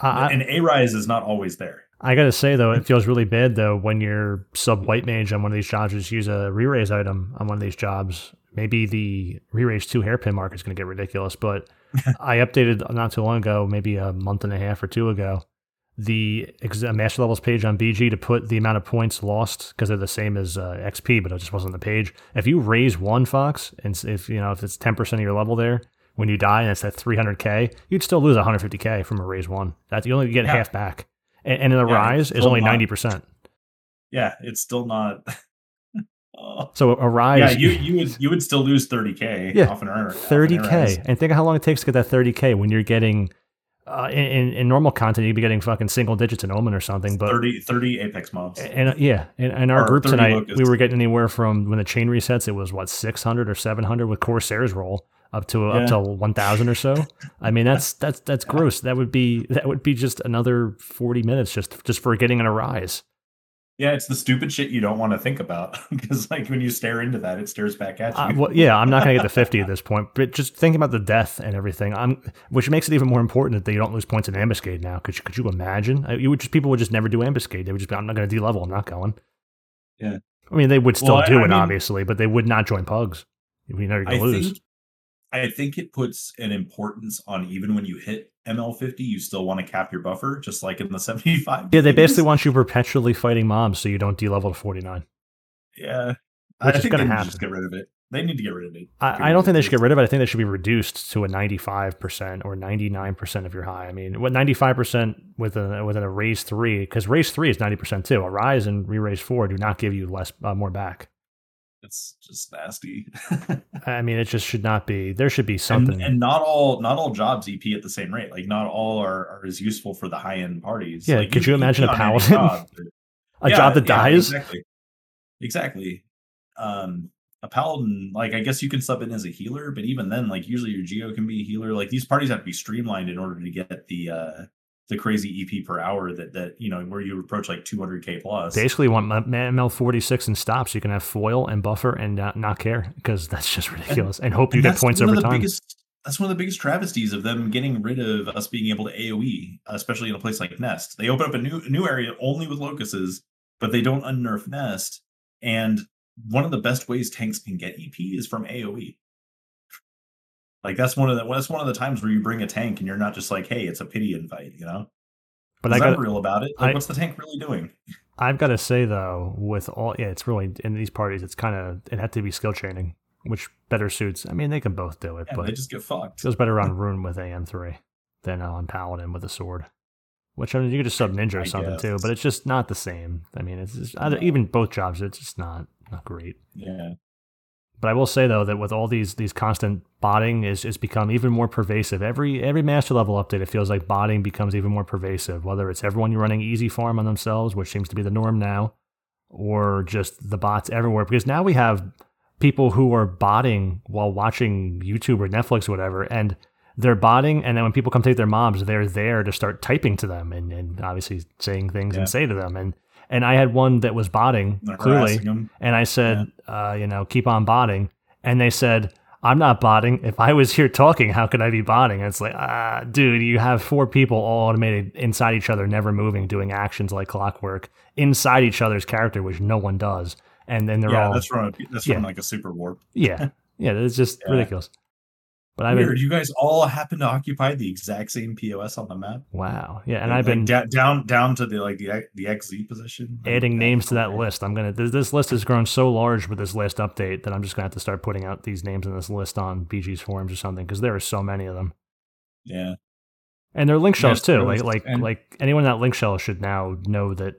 I, an A rise is not always there. I gotta say though, it feels really bad though when you're sub white mage on one of these jobs. Just use a re-raise item on one of these jobs. Maybe the re-raise two hairpin mark is gonna get ridiculous, but I updated not too long ago, maybe a month and a half or two ago, the ex- master levels page on BG to put the amount of points lost because they're the same as uh, XP, but it just wasn't on the page. If you raise one fox, and if you know if it's ten percent of your level there, when you die and it's at 300k, you'd still lose 150k from a raise one. That's you only get Yeah. half back, and, and in the Yeah, rise is only 90 percent. Yeah, it's still not. So a rise. yeah, you you would you would still lose 30k Yeah, off an earn. 30k and think of how long it takes to get that 30k when you're getting uh, in, in normal content you'd be getting fucking single digits in omen or something but 30, 30 apex mobs. and uh, yeah in, in our Or group tonight locusts. we were getting anywhere from when the chain resets it was what 600 or 700 with corsair's roll up to Yeah. up to 1000 or so i mean that's that's that's gross that would be that would be just another 40 minutes just just for getting an arise Yeah, it's the stupid shit you don't want to think about because, like, when you stare into that, it stares back at you. Uh, well, yeah, I'm not going to get to 50 at this point, but just thinking about the death and everything, I'm, which makes it even more important that you don't lose points in ambuscade now. Could you, could you imagine? Uh, You would just people would just never do ambuscade. They would just be, I'm not going to de-level. I'm not going. Yeah. I mean, they would still Well, do I it, mean- obviously, but they would not join pugs. You know, you're going to lose. think, I think it puts an importance on even when you hit ML50, you still want to cap your buffer, just like in the 75. yeah, they basically want you perpetually fighting mobs so you don't de-level to 49. Yeah. Which I is they to happen. just get rid of it. They need to get rid of it. I, I don't think they should get rid of it. I think they should be reduced to a 95% or 99% of your high. I mean, what 95% with a with a raise three, because raise three is 90% too. Arise and re raise four do not give you less uh, more back. It's just nasty. I mean, it just should not be. There should be something. and not all not all jobs EP at the same rate. Like not all are, are as useful for the high end parties. Yeah, Like, could you EP imagine a paladin? job, but- a Yeah, job that yeah, dies. Exactly. Exactly. Um, a paladin, like I guess you can sub in as a healer, but even then, like usually your geo can be a healer. Like these parties have to be streamlined in order to get the uh the crazy EP per hour that that you know where you approach like 200k plus. Basically, want ML 46 and stops. you can have foil and buffer and not, not care because that's just ridiculous. And, hope you And get points over of the time. Biggest, that's one of the biggest travesties of them getting rid of us being able to AOE, especially in a place like Nest. They open up a new new area only with locuses, but they don't unnerf Nest. And one of the best ways tanks can get EP is from AOE. Like that's one of the that's one of the times where you bring a tank and you're not just like, hey, it's a pity invite, you know? But I got real about it. Like, I- what's the tank really doing? I've got to say though, with all yeah, it's really in these parties, it's kind of it had to be skill chaining, which better suits. I mean, they can both do it, Yeah, but they just get fucked. feels better on rune with AM3 than on paladin with a sword. Which I mean, you could just sub ninja or I something too, but it's just not the same. I mean, it's just, either, No. even both jobs, it's just not not great. Yeah. But I will say though that with all these these constant botting is is become even more pervasive. Every every master level update, it feels like botting becomes even more pervasive. Whether it's everyone running easy farm on themselves, which seems to be the norm now, or just the bots everywhere. Because now we have people who are botting while watching YouTube or Netflix or whatever, and they're botting, and then when people come take their mobs, they're there to start typing to them and, and obviously saying things Yeah. and say to them. And and I had one that was botting They're clearly, and I said, uh, you know, keep on botting. And they said, I'm not botting. If I was here talking, how could I be botting? And it's like, ah, dude, you have four people all automated inside each other, never moving, doing actions like clockwork inside each other's character, which no one does. And then they're Yeah, all, that's from a, that's Yeah. from like a super warp. yeah, yeah, it's just Yeah. ridiculous. But I've been, You guys all happen to occupy the exact same POS on the map. wow, yeah, and I've Like, been da- down down to the like the the XZ position. Adding that's names to that hilarious. list. I'm gonna. This, this list has grown so large with this last update that I'm just gonna have to start putting out these names in this list on BG's forums or something because there are so many of them. Yeah, And they're link shells Yes, too. Like like And- like anyone in that link shell should now know that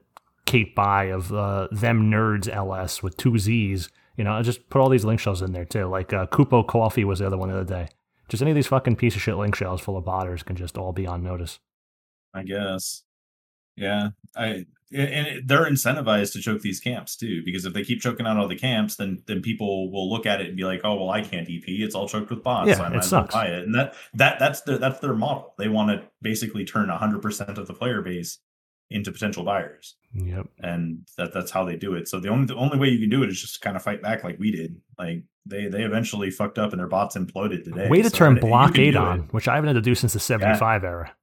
Kate By of uh, them nerds LS with two Z's. You know, I just put all these link shells in there too. Like uh, Kupo Coffee was the other one the other day. Just any of these fucking piece of shit link shells full of botters can just all be on notice. I guess. Yeah, I and it, they're incentivized to choke these camps too because if they keep choking out all the camps, then then people will look at it and be like, oh well, I can't EP. It's all choked with bots. Yeah, so I it might sucks. buy it. And that that that's their that's their model. They want to basically turn hundred percent of the player base into potential buyers. Yep. and that that's how they do it. So the only the only way you can do it is just kind of fight back like we did. Like they they eventually fucked up and their bots imploded today. Way to So turn blockade on, which I haven't had to do since the 75 era.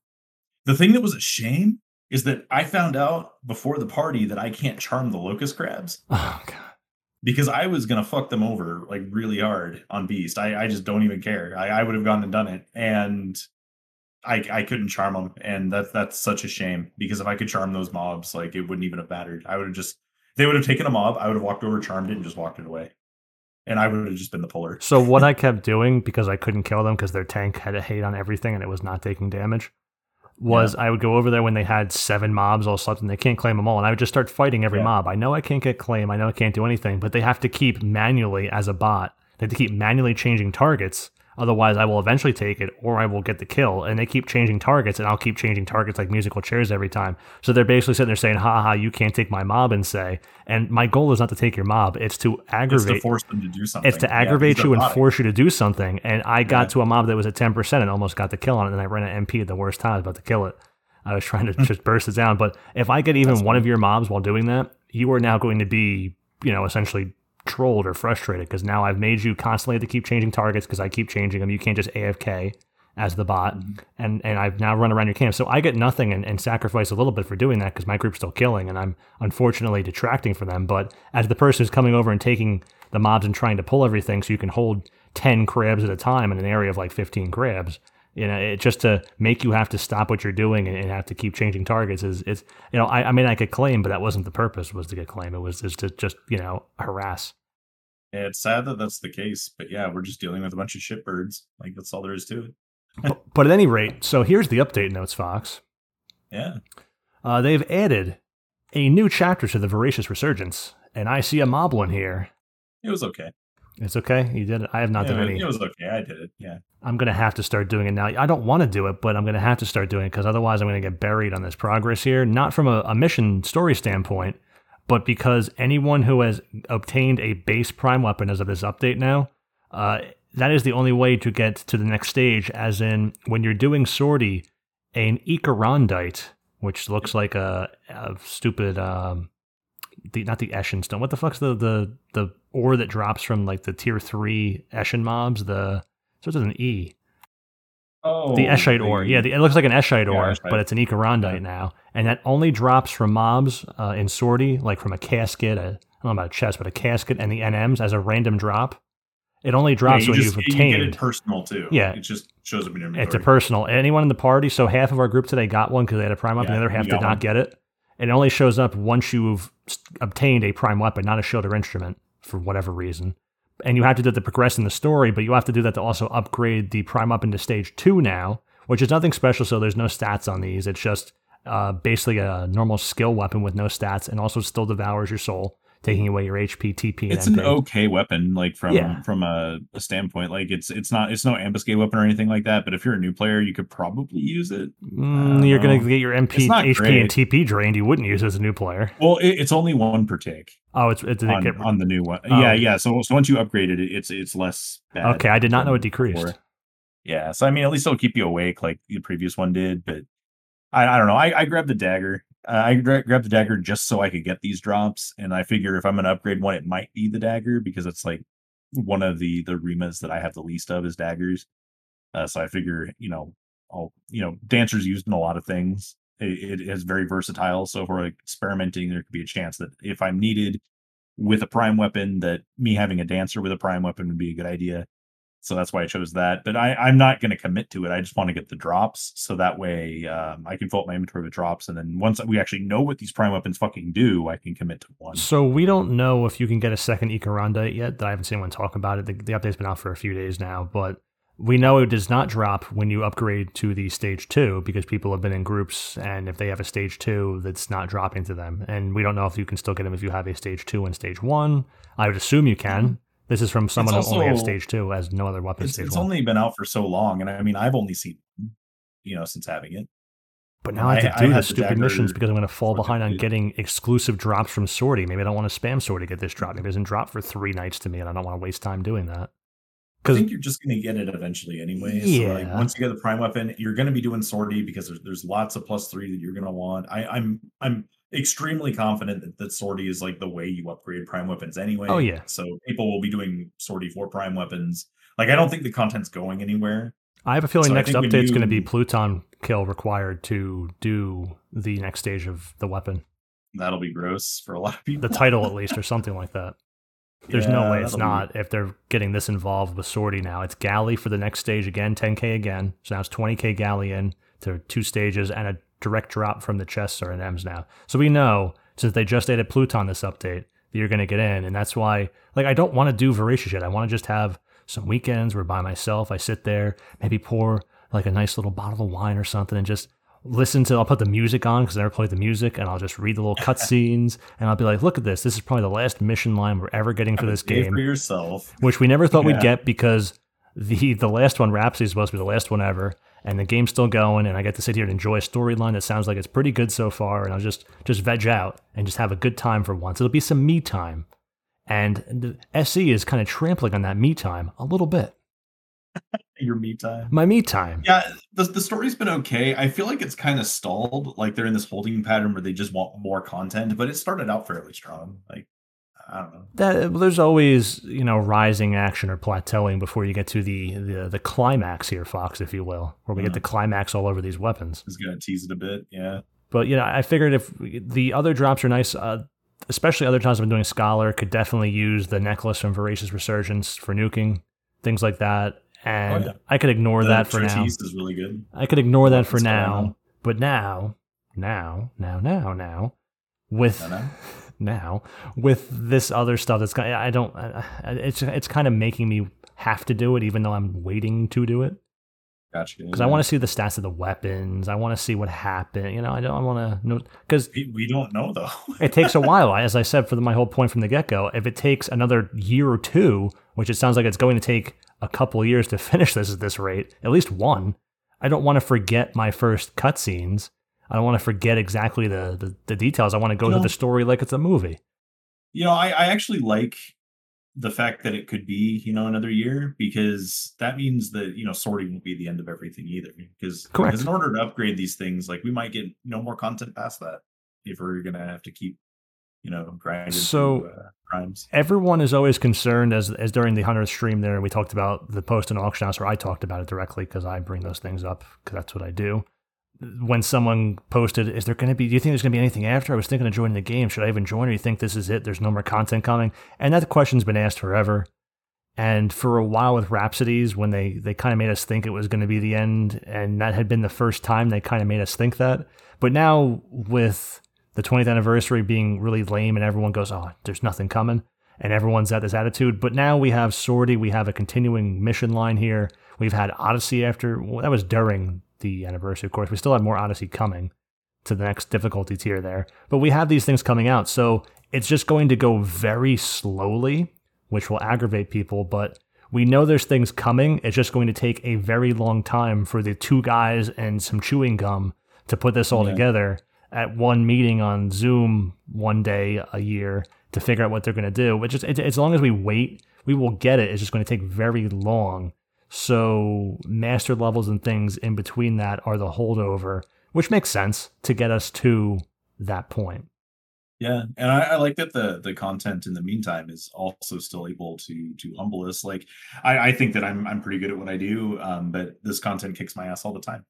The thing that was a shame is that I found out before the party that I can't charm the locust crabs Oh god. because I was gonna fuck them over like really hard on Beast. I, I just don't even care. I, I would have gone and done it, and I I couldn't charm them, and that's that's such a shame because if I could charm those mobs, like it wouldn't even have mattered. I would have just they would have taken a mob. I would have walked over, charmed it, and just walked it away, and I would have just been the puller. So what I kept doing because I couldn't kill them because their tank had a hate on everything and it was not taking damage. was I would go over there when they had seven mobs all something. They can't claim them all, and I would just start fighting every Yeah. mob. I know I can't get claim. I know I can't do anything, but they have to keep manually as a bot. They have to keep manually changing targets. Otherwise, I will eventually take it, or I will get the kill. And they keep changing targets, and I'll keep changing targets like musical chairs every time. So they're basically sitting there saying, "Ha ha, you can't take my mob," and say. And my goal is not to take your mob; it's to It's aggravate to force them to do something. it's to aggravate you and botting. force you to do something. And I got Yeah. to a mob that was at 10% and almost got the kill on it. And I ran an MP at the worst time. I was about to kill it. I was trying to hmm. just burst it down. But if I get even That's one of your mobs while doing that, you are now going to be, you know, essentially trolled or frustrated because now I've made you constantly have to keep changing targets because I keep changing them. You can't just AFK as the bot. Mm-hmm. And and I've now run around your camp. So I get nothing and, and sacrifice a little bit for doing that because my group's still killing and I'm unfortunately detracting from them. But as the person who's coming over and taking the mobs and trying to pull everything so you can hold 10 crabs at a time in an area of like 15 crabs, you know, it just to make you have to stop what you're doing and, and have to keep changing targets is, it's, you know, I, I mean, I could claim, but that wasn't the purpose was to get claim. It was just to just, you know, harass. It's sad that that's the case, but yeah, we're just dealing with a bunch of shitbirds. Like that's all there is to it. but, but at any rate, so here's the update notes, Fox. Yeah. Uh, they've added a new chapter to the Voracious Resurgence, and I see a moblin here. It was okay. It's okay. You did it. I have not Yeah, done it, any. it was okay. I did it. Yeah. I'm gonna have to start doing it now. I don't want to do it, but I'm gonna have to start doing it because otherwise I'm gonna get buried on this progress here. Not from a, a mission story standpoint, but because anyone who has obtained a base prime weapon as of this update now, uh, that is the only way to get to the next stage. As in, when you're doing sortie, an Icarondite, which looks like a, a stupid, um, the not the Eshin stone. What the fuck's the the the ore that drops from like the tier three Eshin mobs? The so it's an E. Oh, The Eschite ore. Yeah, the, it looks like an Eschite Yeah, ore, but it's an Icarondite Yeah. now. And that only drops from mobs uh, in sortie, like from a casket, a, I don't know about a chest, but a casket and the NMs as a random drop. It only drops yeah, you when just, you've obtained. you get it personal too. Yeah. It just shows up in your Inventory. It's a personal. Anyone in the party, so half of our group today got one because they had a prime up, Yeah, the other half did not one. get it. It only shows up once you've obtained a prime weapon, not a shield or instrument, for whatever reason. And you have to do that to progress in the story, but you have to do that to also upgrade the prime weapon to stage two now, which is nothing special. So there's no stats on these. It's just uh, basically a normal skill weapon with no stats, and also still devours your soul, taking away your HP, TP, and It's an okay weapon, like from Yeah. from a, a standpoint. Like it's it's not it's no ambuscade weapon or anything like that. But if you're a new player, you could probably use it. Mm, you're gonna get your MP, It's HP, great. and TP drained. You wouldn't use it as a new player. Well, it, it's only one per take. Oh, it's, it, on, get on the new one. Oh. Yeah, yeah. So so once you upgrade it, it's it's less. Bad Okay, I did not know it decreased. before. Yeah, so I mean, at least it'll keep you awake like the previous one did. But I, I don't know. I, I grabbed the dagger. Uh, I gra- grabbed the dagger just so I could get these drops, and I figure if I'm going to upgrade one, it might be the dagger because it's like one of the the remas that I have the least of is daggers. Uh, so I figure, you know, I'll you know, dancers used in a lot of things. It, it is very versatile. So if we're experimenting, there could be a chance that if I'm needed with a prime weapon, that me having a dancer with a prime weapon would be a good idea. So that's why I chose that. But I, I'm not going to commit to it. I just want to get the drops so that way um, I can fill up my inventory with drops. And then once we actually know what these prime weapons fucking do, I can commit to one. So we don't know if you can get a second Icarondite yet. I haven't seen anyone talk about it. The, the update's been out for a few days now, but we know it does not drop when you upgrade to the stage two because people have been in groups, and if they have a stage two, that's not dropping to them. And we don't know if you can still get them if you have a stage two and stage one. I would assume you can. This is from someone who only has stage two, has no other weapon It's, stage it's only been out for so long. And I mean, I've only seen, you know, since having it. But now I, I- have to I do the had the stupid missions because I'm going to fall behind on getting exclusive drops from Sortie. Maybe I don't want to spam Sortie to get this drop. Maybe it doesn't drop for three nights to me, and I don't want to waste time doing that. I think you're just going to get it eventually anyway. So like Yeah. once you get the prime weapon, you're going to be doing sortie because there's, there's lots of plus three that you're going to want. I, I'm I'm extremely confident that, that sortie is like the way you upgrade prime weapons anyway. Oh, yeah. So people will be doing sortie for prime weapons. Like I don't think the content's going anywhere. I have a feeling So next when update's going to be Pluton kill required to do the next stage of the weapon. That'll be gross for a lot of people. The title, at least, or something like that. There's no way it's that'll be- not if they're getting this involved with Sortie now. It's Galley for the next stage again, 10k again. So now it's 20k Galley in to two stages and a direct drop from the chests or NMs now. So we know since they just added Pluton this update that you're going to get in, and that's why like I don't want to do voracious yet. I want to just have some weekends where by myself I sit there, maybe pour like a nice little bottle of wine or something, and just listen to. I'll put the music on because I never played the music, and I'll just read the little cutscenes, and I'll be like, "Look at this! This is probably the last mission line we're ever getting for this game." for yourself. which we never thought we'd get because the the last one, Rhapsody, is supposed to be the last one ever, and the game's still going, and I get to sit here and enjoy a storyline that sounds like it's pretty good so far, and I'll just just veg out and just have a good time for once. It'll be some me time, and the SE is kind of trampling on that me time a little bit. Your me time. My me time. Yeah, the the story's been okay. I feel like it's kind of stalled. Like they're in this holding pattern where they just want more content, but it started out fairly strong. Like I don't know. That there's always you know rising action or plateauing before you get to the the, the climax here, Fox, if you will, where we get Mhm. the climax all over these weapons. Just gonna tease it a bit. Yeah. But you know, I figured if the other drops are nice, uh, especially other times I've been doing Scholar, could definitely use the necklace from Voracious Resurgence for nuking, things like that. And Oh, yeah. I could ignore The that for now. Is really good. I could ignore that for now. But now, now, now, now, now, with I know. Now with this other stuff that's kind I don't it's it's kind of making me have to do it even though I'm waiting to do it Gotcha. because I want to see the stats of the weapons. I want to see what happened. You know, I don't I want to know because We, we don't know though. it takes a while. As I said for the, my whole point from the get go, if it takes another year or two, which it sounds like it's going to take a couple years to finish this at this rate, at least one, I don't want to forget my first cutscenes. I don't want to forget exactly the, the, the details. I want to go No. through the story like it's a movie. you know, I, I actually like the fact that it could be, you know, another year because that means that, you know, sorting won't be the end of everything either. Because Correct. in order to upgrade these things, like we might get, you know, more content past that if we're gonna have to keep, you know, grinding So- through, uh, primes. Everyone is always concerned, as as during the hundredth stream there, we talked about the post and auction house, or I talked about it directly because I bring those things up because that's what I do. When someone posted, "Is there going to be? Do you think there's going to be anything after?" I was thinking of joining the game. Should I even join, or you think this is it? There's no more content coming, and that question's been asked forever. And for a while with Rhapsodies, when they they kind of made us think it was going to be the end, and that had been the first time they kind of made us think that. But now with the 20th anniversary being really lame, and everyone goes, "Oh, there's nothing coming," and everyone's at this attitude. But now we have Sortie, we have a continuing mission line here. We've had Odyssey after well, that was during the anniversary, of course. We still have more Odyssey coming to the next difficulty tier there, but we have these things coming out, so it's just going to go very slowly, which will aggravate people. But we know there's things coming. It's just going to take a very long time for the two guys and some chewing gum to put this all Yeah. together at one meeting on Zoom one day a year to figure out what they're going to do. Which is, it, as long as we wait, we will get it. It's just going to take very long. So master levels and things in between that are the holdover, which makes sense to get us to that point. Yeah, and I, I like that the the content in the meantime is also still able to to humble us. Like I, I think that I'm I'm pretty good at what I do, um, but this content kicks my ass all the time.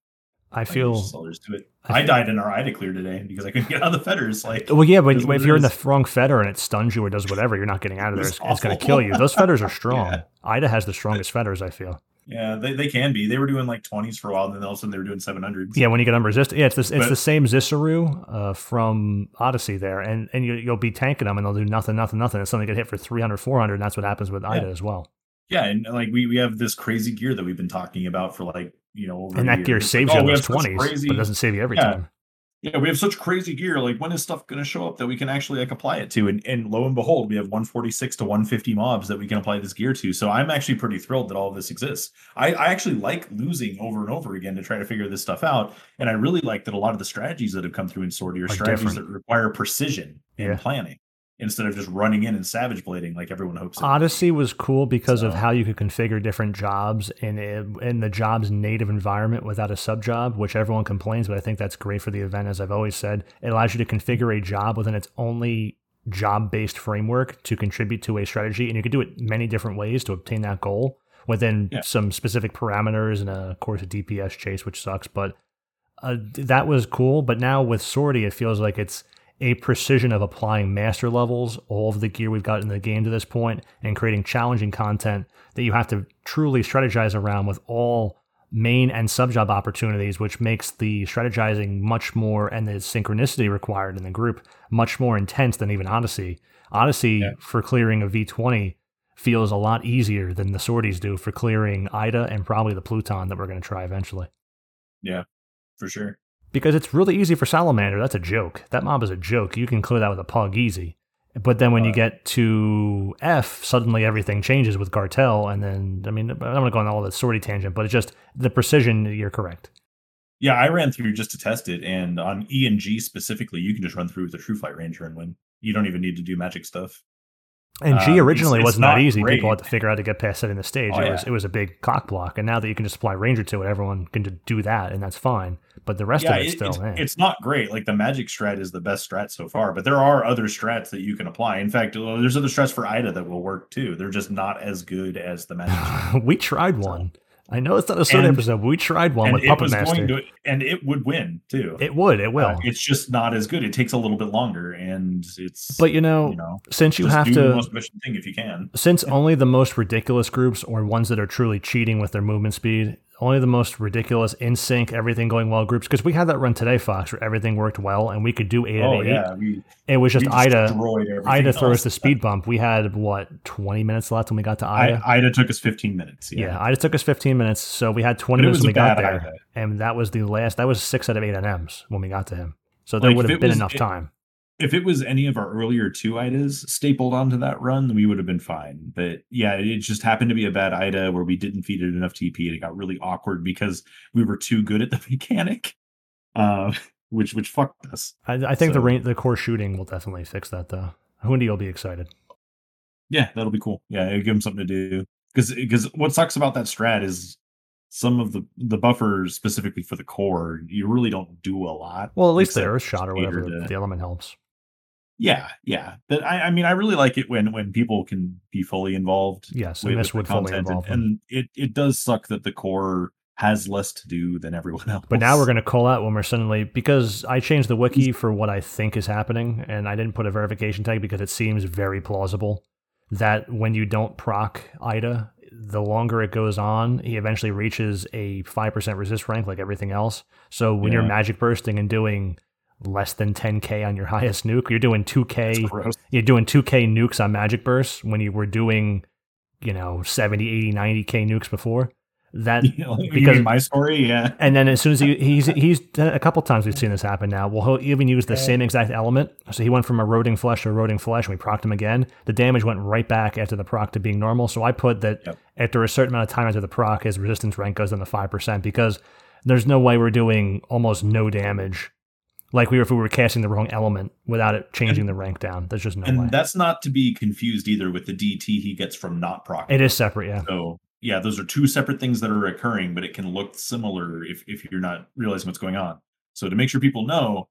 I Like, feel. there's just all there is to it. I I, feel- died in our Aita clear today because I couldn't get out of the fetters. Like Well, yeah, but if you're in the wrong fetter and it stuns you or does whatever, you're not getting out of there. It's It's, it's going to kill you. Those fetters are strong. Yeah. Aita has the strongest fetters, I feel. Yeah, they, they can be. They were doing like 20s for a while, and then all of a sudden they were doing 700s. Yeah, when you get unresisted, yeah, it's this, it's But- the same Zisaru uh, from Odyssey there, and and you, you'll be tanking them, and they'll do nothing, nothing, nothing, and suddenly get hit for 300, 400, and that's what happens with Aita Yeah. as well. Yeah, and like we, we have this crazy gear that we've been talking about for like, you know, over And that year. gear saves like, you oh, those 20s, crazy- but it doesn't save you every Yeah. time. Yeah, we have such crazy gear. Like, when is stuff going to show up that we can actually like apply it to? And and lo and behold, we have 146 to 150 mobs that we can apply this gear to. So I'm actually pretty thrilled that all of this exists. I, I actually like losing over and over again to try to figure this stuff out. And I really like that a lot of the strategies that have come through in Sortie are Are strategies different. that require precision Yeah. and planning instead of just running in and savage blading like everyone hopes. it would be. Odyssey was cool because of how you could configure different jobs in in the job's native environment without a sub job, which everyone complains, but I think that's great for the event. As I've always said, it allows you to configure a job within its only job based framework to contribute to a strategy, and you can do it many different ways to obtain that goal within Yeah. some specific parameters and uh, of course a DPS chase, which sucks, but uh, that was cool. But now with Sortie, it feels like it's a precision of applying master levels, all of the gear we've got in the game to this point, and creating challenging content that you have to truly strategize around with all main and sub job opportunities, which makes the strategizing much more and the synchronicity required in the group much more intense than even Odyssey. Odyssey Yeah. for clearing a V20 feels a lot easier than the sorties do for clearing Aita and probably the Pluton that we're going to try eventually. Yeah, for sure. Because it's really easy for Salamander. That's a joke. That mob is a joke. You can clear that with a pug easy. But then when you get to F, suddenly everything changes with Gartell, and then I mean I'm going to go on all the sortie tangent, but it's just the precision. You're correct. Yeah, I ran through just to test it, and on E and G specifically, you can just run through with a True Flight Ranger and win. You don't even need to do magic stuff. And G Um, originally it's- it's wasn't that not easy. great. People had to figure out to get past setting the stage. Oh, it was it was a big cock block, and now that you can just apply Ranger to it, everyone can just do that, and that's fine. But the rest yeah, of it it- still, it's, man. it's not great. Like the magic strat is the best strat so far, but there are other strats that you can apply. In fact, uh, there's other strats for Aita that will work too. They're just not as good as the magic. strat. we tried one. I know it's not a sortie And- episode, but we tried one and with it Puppet was Master. going to, and it would win too. it would, it will. Uh, it's just not as good. It takes a little bit longer, and it's. but you know, you know, since you have do the most efficient thing if you can. since only the most ridiculous groups or ones that are truly cheating with their movement speed, only the most ridiculous in sync, everything going well groups. Because we had that run today, Fox, where everything worked well and we could do eight Oh out of oh, eight. yeah, we, It was just Aita. Aita throws the speed bump. We had what twenty minutes left when we got to I, Aita. Aita took us 15 minutes. yeah. Yeah, Aita took us fifteen minutes, so we had twenty minutes when we got there, Aita. and that was the last. That was six out of eight NMs when we got to him. So there Like, would have been was- enough it- time. If it was any of our earlier two Aitas stapled onto that run, we would have been fine. But yeah, it just happened to be a bad Aita where we didn't feed it enough TP, and it got really awkward because we were too good at the mechanic, uh, which which fucked us. I, I think the rain, the core shooting will definitely fix that though. Hundi will be excited. Yeah, that'll be cool. Yeah, it'll give him something to do. Because because what sucks about that strat is some of the the buffers specifically for the core, you really don't do a lot. Well, at least the earth shot or whatever to- the element helps. Yeah, yeah. But I, I mean, I really like it when when people can be fully involved. Yes, and with, this with would fully involve and, and it it does suck that the core has less to do than everyone else. But now we're going to call out when we're suddenly because I changed the wiki for what I think is happening, and I didn't put a verification tag because it seems very plausible that when you don't proc Aita, the longer it goes on, he eventually reaches a five percent resist rank like everything else. So when you're magic bursting and doing less than 10k on your highest nuke, you're doing 2k you're doing 2k nukes on magic Burst when you were doing you know 70 80 90k nukes before that because- my story, yeah. and then as soon as he he's he's a couple times we've seen this happen now. Well, he'll even use the same exact element. So he went from eroding flesh to eroding flesh, and we procced him again. The damage went right back after the proc to being normal. So I put that Yep. after a certain amount of time after the proc, his resistance rank goes down to five percent because there's no way we're doing almost no damage. Like we were if we were casting the wrong element without it changing the rank down. There's just no And way. that's not to be confused either with the DT he gets from not proc. It is separate, yeah. So yeah, those are two separate things that are occurring, but it can look similar if if you're not realizing what's going on. So to make sure people know,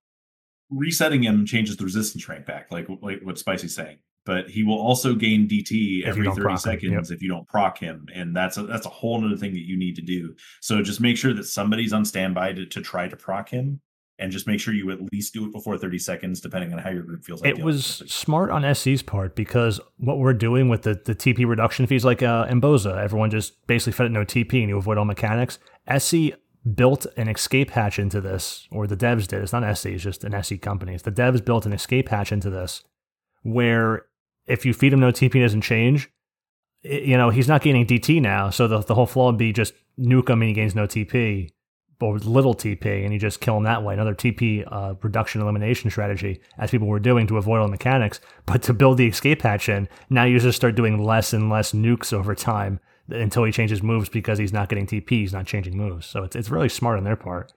resetting him changes the resistance rank back, like like what Spicy's saying. But he will also gain DT every 30 proc him, seconds if you don't proc him, and that's a, that's a whole other thing that you need to do. So just make sure that somebody's on standby to, to try to proc him, and just make sure you at least do it before 30 seconds, depending on how your group feels. like It was smart on SC's part because what we're doing with the, the TP reduction fees, like uh, Emboza, everyone just basically fed it no TP and you avoid all mechanics. SC built an escape hatch into this, or the devs did. It's not SC, it's just an SC company. It's the devs built an escape hatch into this where if you feed him no TP doesn't change, i- you know, he's not gaining DT now. So the, the whole flaw would be just nuke him and he gains no TP or with little TP and you just kill him that way. Another TP uh, reduction elimination strategy, as people were doing to avoid all the mechanics. But to build the escape hatch in, now you just start doing less and less nukes over time until he changes moves because he's not getting TP, he's not changing moves. So it's, it's really smart on their part.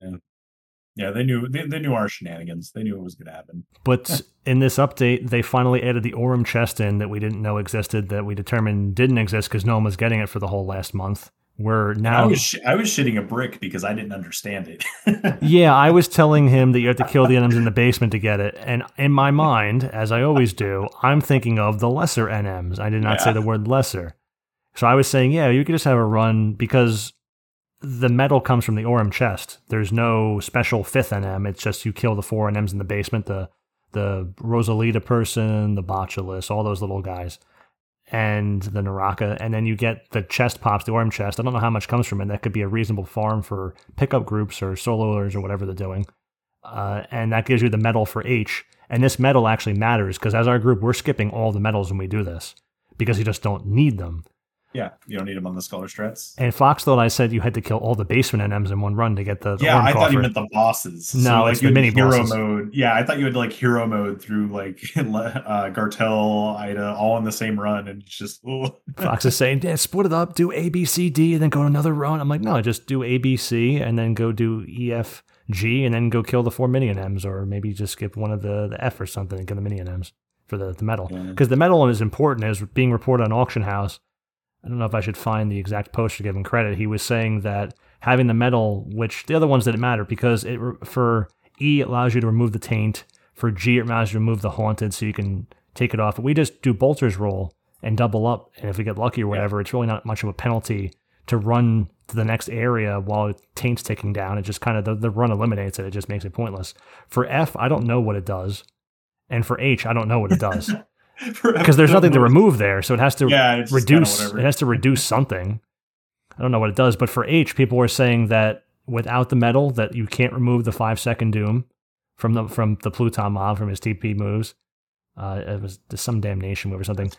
Yeah, yeah they knew they, they knew our shenanigans. They knew it was going to happen. But in this update, they finally added the Aurum chest in that we didn't know existed, that we determined didn't exist because no one was getting it for the whole last month. We're I now. was sh- I was shitting a brick because I didn't understand it. Yeah, I was telling him that you have to kill the NMs in the basement to get it. And in my mind, as I always do, I'm thinking of the lesser NMs. I did not say the word lesser. So I was saying, yeah, you could just have a run because the metal comes from the Aurum chest. There's no special fifth NM. It's just you kill the four NMs in the basement, the the Rosalita person, the Botulus, all those little guys, and the Naraka. And then you get the chest pops, the Aurum chest. I don't know how much comes from it. That could be a reasonable farm for pickup groups or soloers or whatever they're doing. Uh, and that gives you the metal for H. And this metal actually matters because as our group, we're skipping all the metals when we do this because you just don't need them. Yeah, you don't need them on the scholar strats. And Fox thought I said you had to kill all the basement NMs in one run to get the, the Yeah, I thought you meant the bosses. No, like, it's the mini hero bosses. mode. Yeah, I thought you had like hero mode through like uh, Gartell, Aita, all in the same run, and it's just ooh. Fox is saying, yeah, split it up, do A, B, C, D, and then go to another run. I'm like, no, just do A, B, C, and then go do E, F, G, and then go kill the four minion M's, or maybe just skip one of the, the F or something and get the minion M's for the, the metal. Yeah. Because the metal is important, as being reported on Auction House. I don't know if I should find the exact post to give him credit. He was saying that having the metal, which the other ones didn't matter because it for E it allows you to remove the taint, for G it allows you to remove the haunted, so you can take it off. But we just do bolter's roll and double up, and if we get lucky or whatever, it's really not much of a penalty to run to the next area while taint's ticking down. It just kind of the, the run eliminates it. It just makes it pointless. For F, I don't know what it does, and for H, I don't know what it does because there's nothing to remove there, so it has to Yeah, it's just kinda reduce. It has to reduce something. I don't know what it does, but for H, people were saying that without the metal, that you can't remove the five second doom from the from the Pluton mob from his TP moves. Uh, it was some damnation move or something.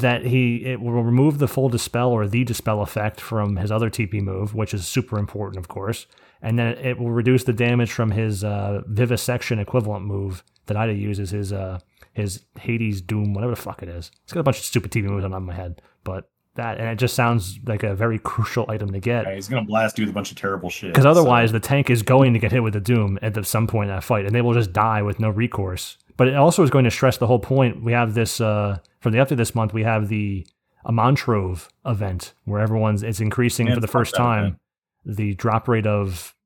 That he it will remove the full dispel or the dispel effect from his other TP move, which is super important, of course. And then it will reduce the damage from his uh, vivisection equivalent move that Aita uses his uh, his Hades Doom, whatever the fuck it is. It's got a bunch of stupid TV moves on top of my head, but that and it just sounds like a very crucial item to get Yeah, he's gonna blast you with a bunch of terrible shit. because otherwise so- the tank is going to get hit with the Doom at the, some point in that fight, and they will just die with no recourse. But it also is going to stress the whole point. We have this uh, from the up to this month. We have the Amontrove event where everyone's it's increasing for the first time. The drop rate of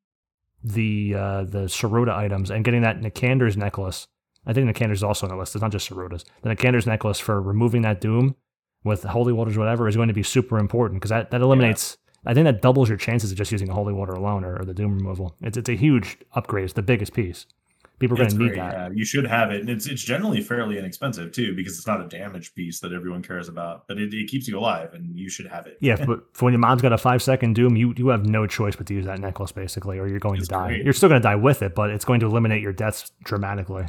the uh, the Sarota items and getting that Nicander's necklace. I think Nicander's also on the list. It's not just Sarota's. The Nicander's necklace for removing that Doom with holy waters, whatever, is going to be super important because that, that eliminates. I think that doubles your chances of just using a holy water alone or, or the Doom removal. It's it's a huge upgrade. It's the biggest piece. People are going to need great, that. yeah. You should have it. And it's it's generally fairly inexpensive too, because it's not a damage piece that everyone cares about. But it, it keeps you alive and you should have it. Yeah, but for when your mom's got a five second doom, you you have no choice but to use that necklace basically, or you're going It's to die. great. You're still going to die with it, but it's going to eliminate your deaths dramatically.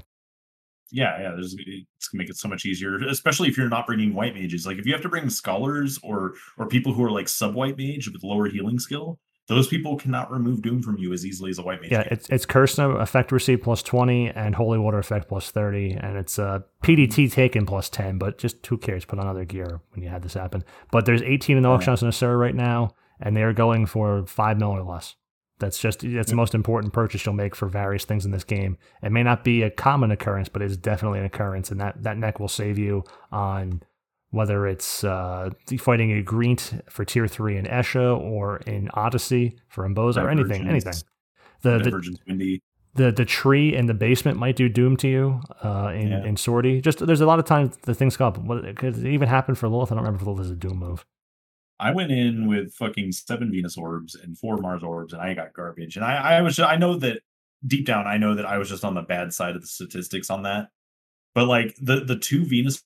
yeah, yeah. There's it's gonna make it so much easier, especially if you're not bringing white mages. Like if you have to bring scholars or or people who are like sub white mage with lower healing skill, those people cannot remove doom from you as easily as a white mage. Yeah, can. it's it's Cursna effect receipt plus twenty and holy water effect plus thirty, and it's uh, PDT taken plus ten. But just who cares? Put on other gear when you had this happen. But there's eighteen in the auction house in Asura right now, and they are going for five mil or less. That's just that's the most important purchase you'll make for various things in this game. It may not be a common occurrence, but it's definitely an occurrence, and that that neck will save you on whether it's uh, fighting a Greent for tier three in Escha or in Odyssey for Emboza or anything, anything. The, the the the tree in the basement might do doom to you uh, in Yeah. in sortie. Just there's a lot of times the things come up. It could even happen for Lilith. I don't remember if Lilith is a doom move. I went in with fucking seven Venus orbs and four Mars orbs, and I got garbage. And I, I was, I know that deep down, I know that I was just on the bad side of the statistics on that. But like the the two Venus,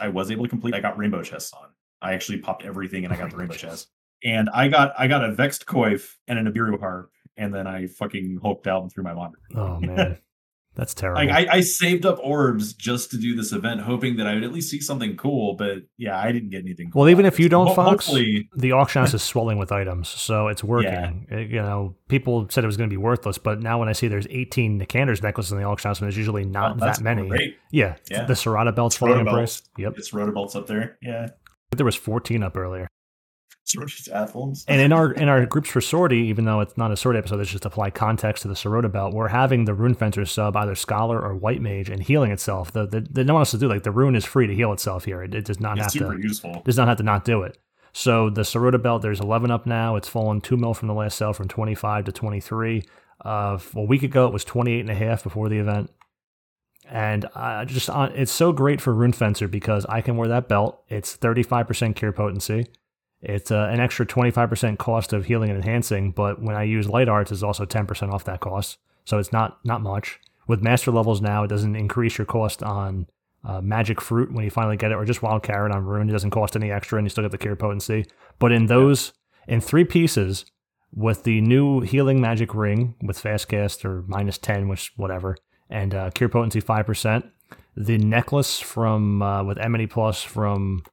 I was able to complete. I got rainbow chests on. I actually popped everything, and I oh got the rainbow chest. And I got, I got a vexed coif and an Abiru harp, and then I fucking hulked out and threw my monitor. Oh man, that's terrible. Like I, I saved up orbs just to do this event, hoping that I would at least see something cool. But yeah, I didn't get anything. Cool Well, even if you don't, Fox, hopefully, the auction house is swelling with items, so it's working. It- you know, people said it was going to be worthless, but now when I see there's 18 Nicander's necklaces in the auction house, and there's usually not oh, that many. Great. Yeah, Yeah. the Serrata belt's falling in price. belts. Yep, It's rotobelts up there. Yeah. there was 14 up earlier. Athlons. And in our in our groups for sortie, even though it's not a sortie episode, it's just to apply context to the Sorota belt. We're having the Rune Fencer sub either Scholar or White Mage and healing itself. The the, the no one else to do like the Rune is free to heal itself here. It, it does not it's have super to useful. does not have to not do it. So the Sorota belt, there's 11 up now. It's fallen two mil from the last sale from 25 to 23. Uh, a week ago, it was 28 and a half before the event. And I just it's so great for Rune Fencer because I can wear that belt. It's 35% cure potency. It's uh, an extra 25% cost of healing and enhancing, but when I use light arts, it's also 10% off that cost. So it's not not much. With master levels now, it doesn't increase your cost on uh, magic fruit when you finally get it, or just wild carrot on rune. It doesn't cost any extra, and you still get the cure potency. But in those, in three pieces, with the new healing magic ring with fast cast or minus 10, which whatever, and uh, cure potency 5%, the necklace from uh, with Enmity Plus from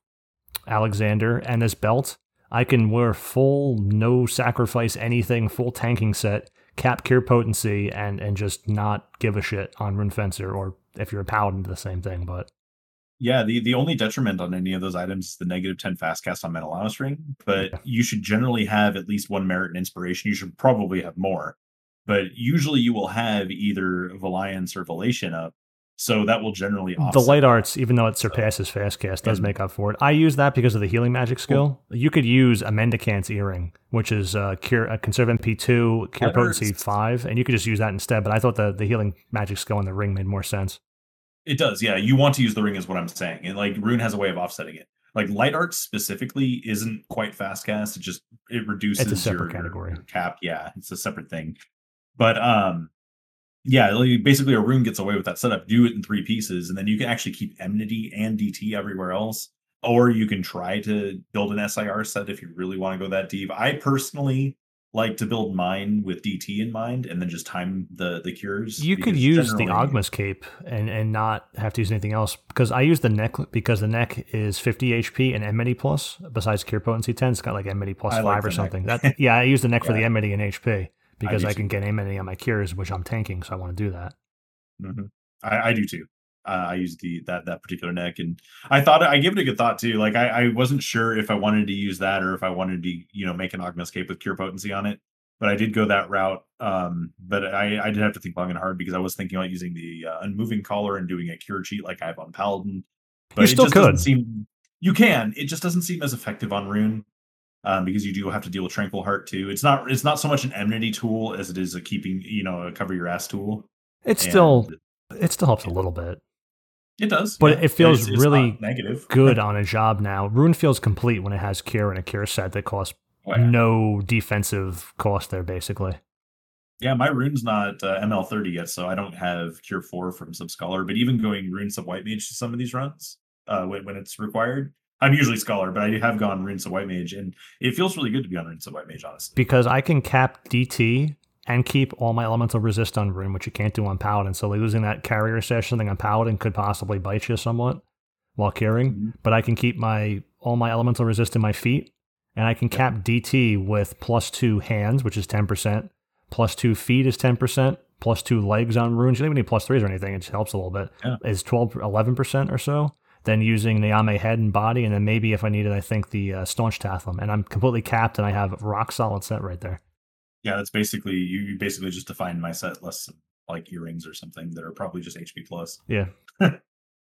Alexander and this belt, I can wear full no sacrifice anything, full tanking set, cap cure potency, and and just not give a shit on Rune Fencer or if you're a paladin, the same thing. But Yeah, the, the only detriment on any of those items is the negative 10 fast cast on Menelaus Ring, but Yeah. you should generally have at least one merit and inspiration. You should probably have more. But usually you will have either Valiance or Vallation up. So that will generally the light arts, even though it surpasses fast cast, does make up for it. I use that because of the healing magic skill. You could use a Mendicant's earring, which is uh, cure a conserve MP two, cure That potency hurts. five, and you could just use that instead. But I thought the the healing magic skill in the ring made more sense. It does, yeah. You want to use the ring, is what I'm saying. And like Rune has a way of offsetting it. Like light art specifically isn't quite fast cast. It just it reduces separate your, category. your cap. Yeah, it's a separate thing. But um, yeah, like, basically a rune gets away with that setup. Do it in three pieces, and then you can actually keep enmity and DT everywhere else. Or you can try to build an SIR set if you really want to go that deep. I personally like to build mine with DT in mind, and then just time the the cures. You could use the Ogma's cape and and not have to use anything else because I use the neck because the neck is 50 HP and enmity plus. Besides cure potency 10, it's got like enmity plus I like five or the neck. something. That yeah, I use the neck for the Yeah. enmity and HP because I, too. can get enmity on my cures, which I'm tanking, so I want to do that. hmm I, I do too. Uh, I use the that that particular neck, and I thought I give it a good thought too. Like I, I wasn't sure if I wanted to use that or if I wanted to, you know, make an Ogma's cape with cure potency on it. But I did go that route. Um, but I, I did have to think long and hard because I was thinking about using the uh, unmoving collar and doing a cure cheat like I have on Paladin. But You it still just could. seem you can. It just doesn't seem as effective on Rune. Um, because you do have to deal with Tranquil Heart too. It's not it's not so much an enmity tool as it is a keeping, you know, a cover your ass tool. It still it still helps a little bit. It does, But yeah. it feels It's- it's really negative. Good on a job now. Rune feels complete when it has cure and a cure set that costs Oh, yeah. no defensive cost there, basically. Yeah, my rune's not uh, ML thirty yet, so I don't have Cure Four from some Scholar. But even going Rune Sub White Mage to some of these runs, uh, when, when it's required, I'm usually Scholar, but I have gone Rune Sub White Mage, and it feels really good to be on Rune Sub White Mage, honestly. because I can cap DT and keep all my elemental resist on rune, which you can't do on Paladin. So losing that carrier stash something on Paladin could possibly bite you somewhat while curing. Mhm. But I can keep my all my elemental resist in my feet, and I can cap DT with plus two hands, which is ten percent, plus two feet is ten percent, plus two legs on runes. You don't even need plus threes or anything. It just helps a little bit. Yeah. Is 12, 11 percent or so. Then using the Nyame head and body, and then maybe if I needed, I think the uh, staunch Tathlum, and I'm completely capped, and I have rock solid set right there. Yeah, that's basically you. You basically just define my set less like earrings or something that are probably just HP plus. Yeah.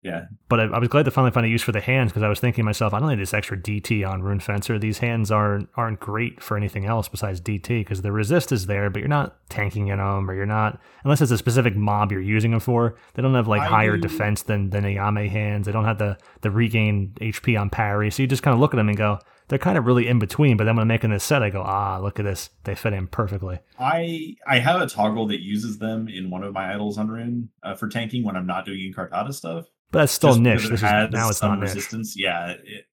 Yeah, But I, I was glad to finally find a use for the hands because I was thinking to myself, I don't need this extra DT on Rune Fencer. These hands aren't aren't great for anything else besides DT because the resist is there, but you're not tanking in them or you're not unless it's a specific mob you're using them for. They don't have like I higher do- defense than than Nyame hands. They don't have the the regain HP on parry. So you just kind of look at them and go, they're kind of really in between. But then when I'm making this set, I go, ah, look at this, they fit in perfectly. I I have a toggle that uses them in one of my idols on Rune uh, for tanking when I'm not doing Inquartata stuff. But that's still niche. This is now it's not niche. resistance. Yeah, it,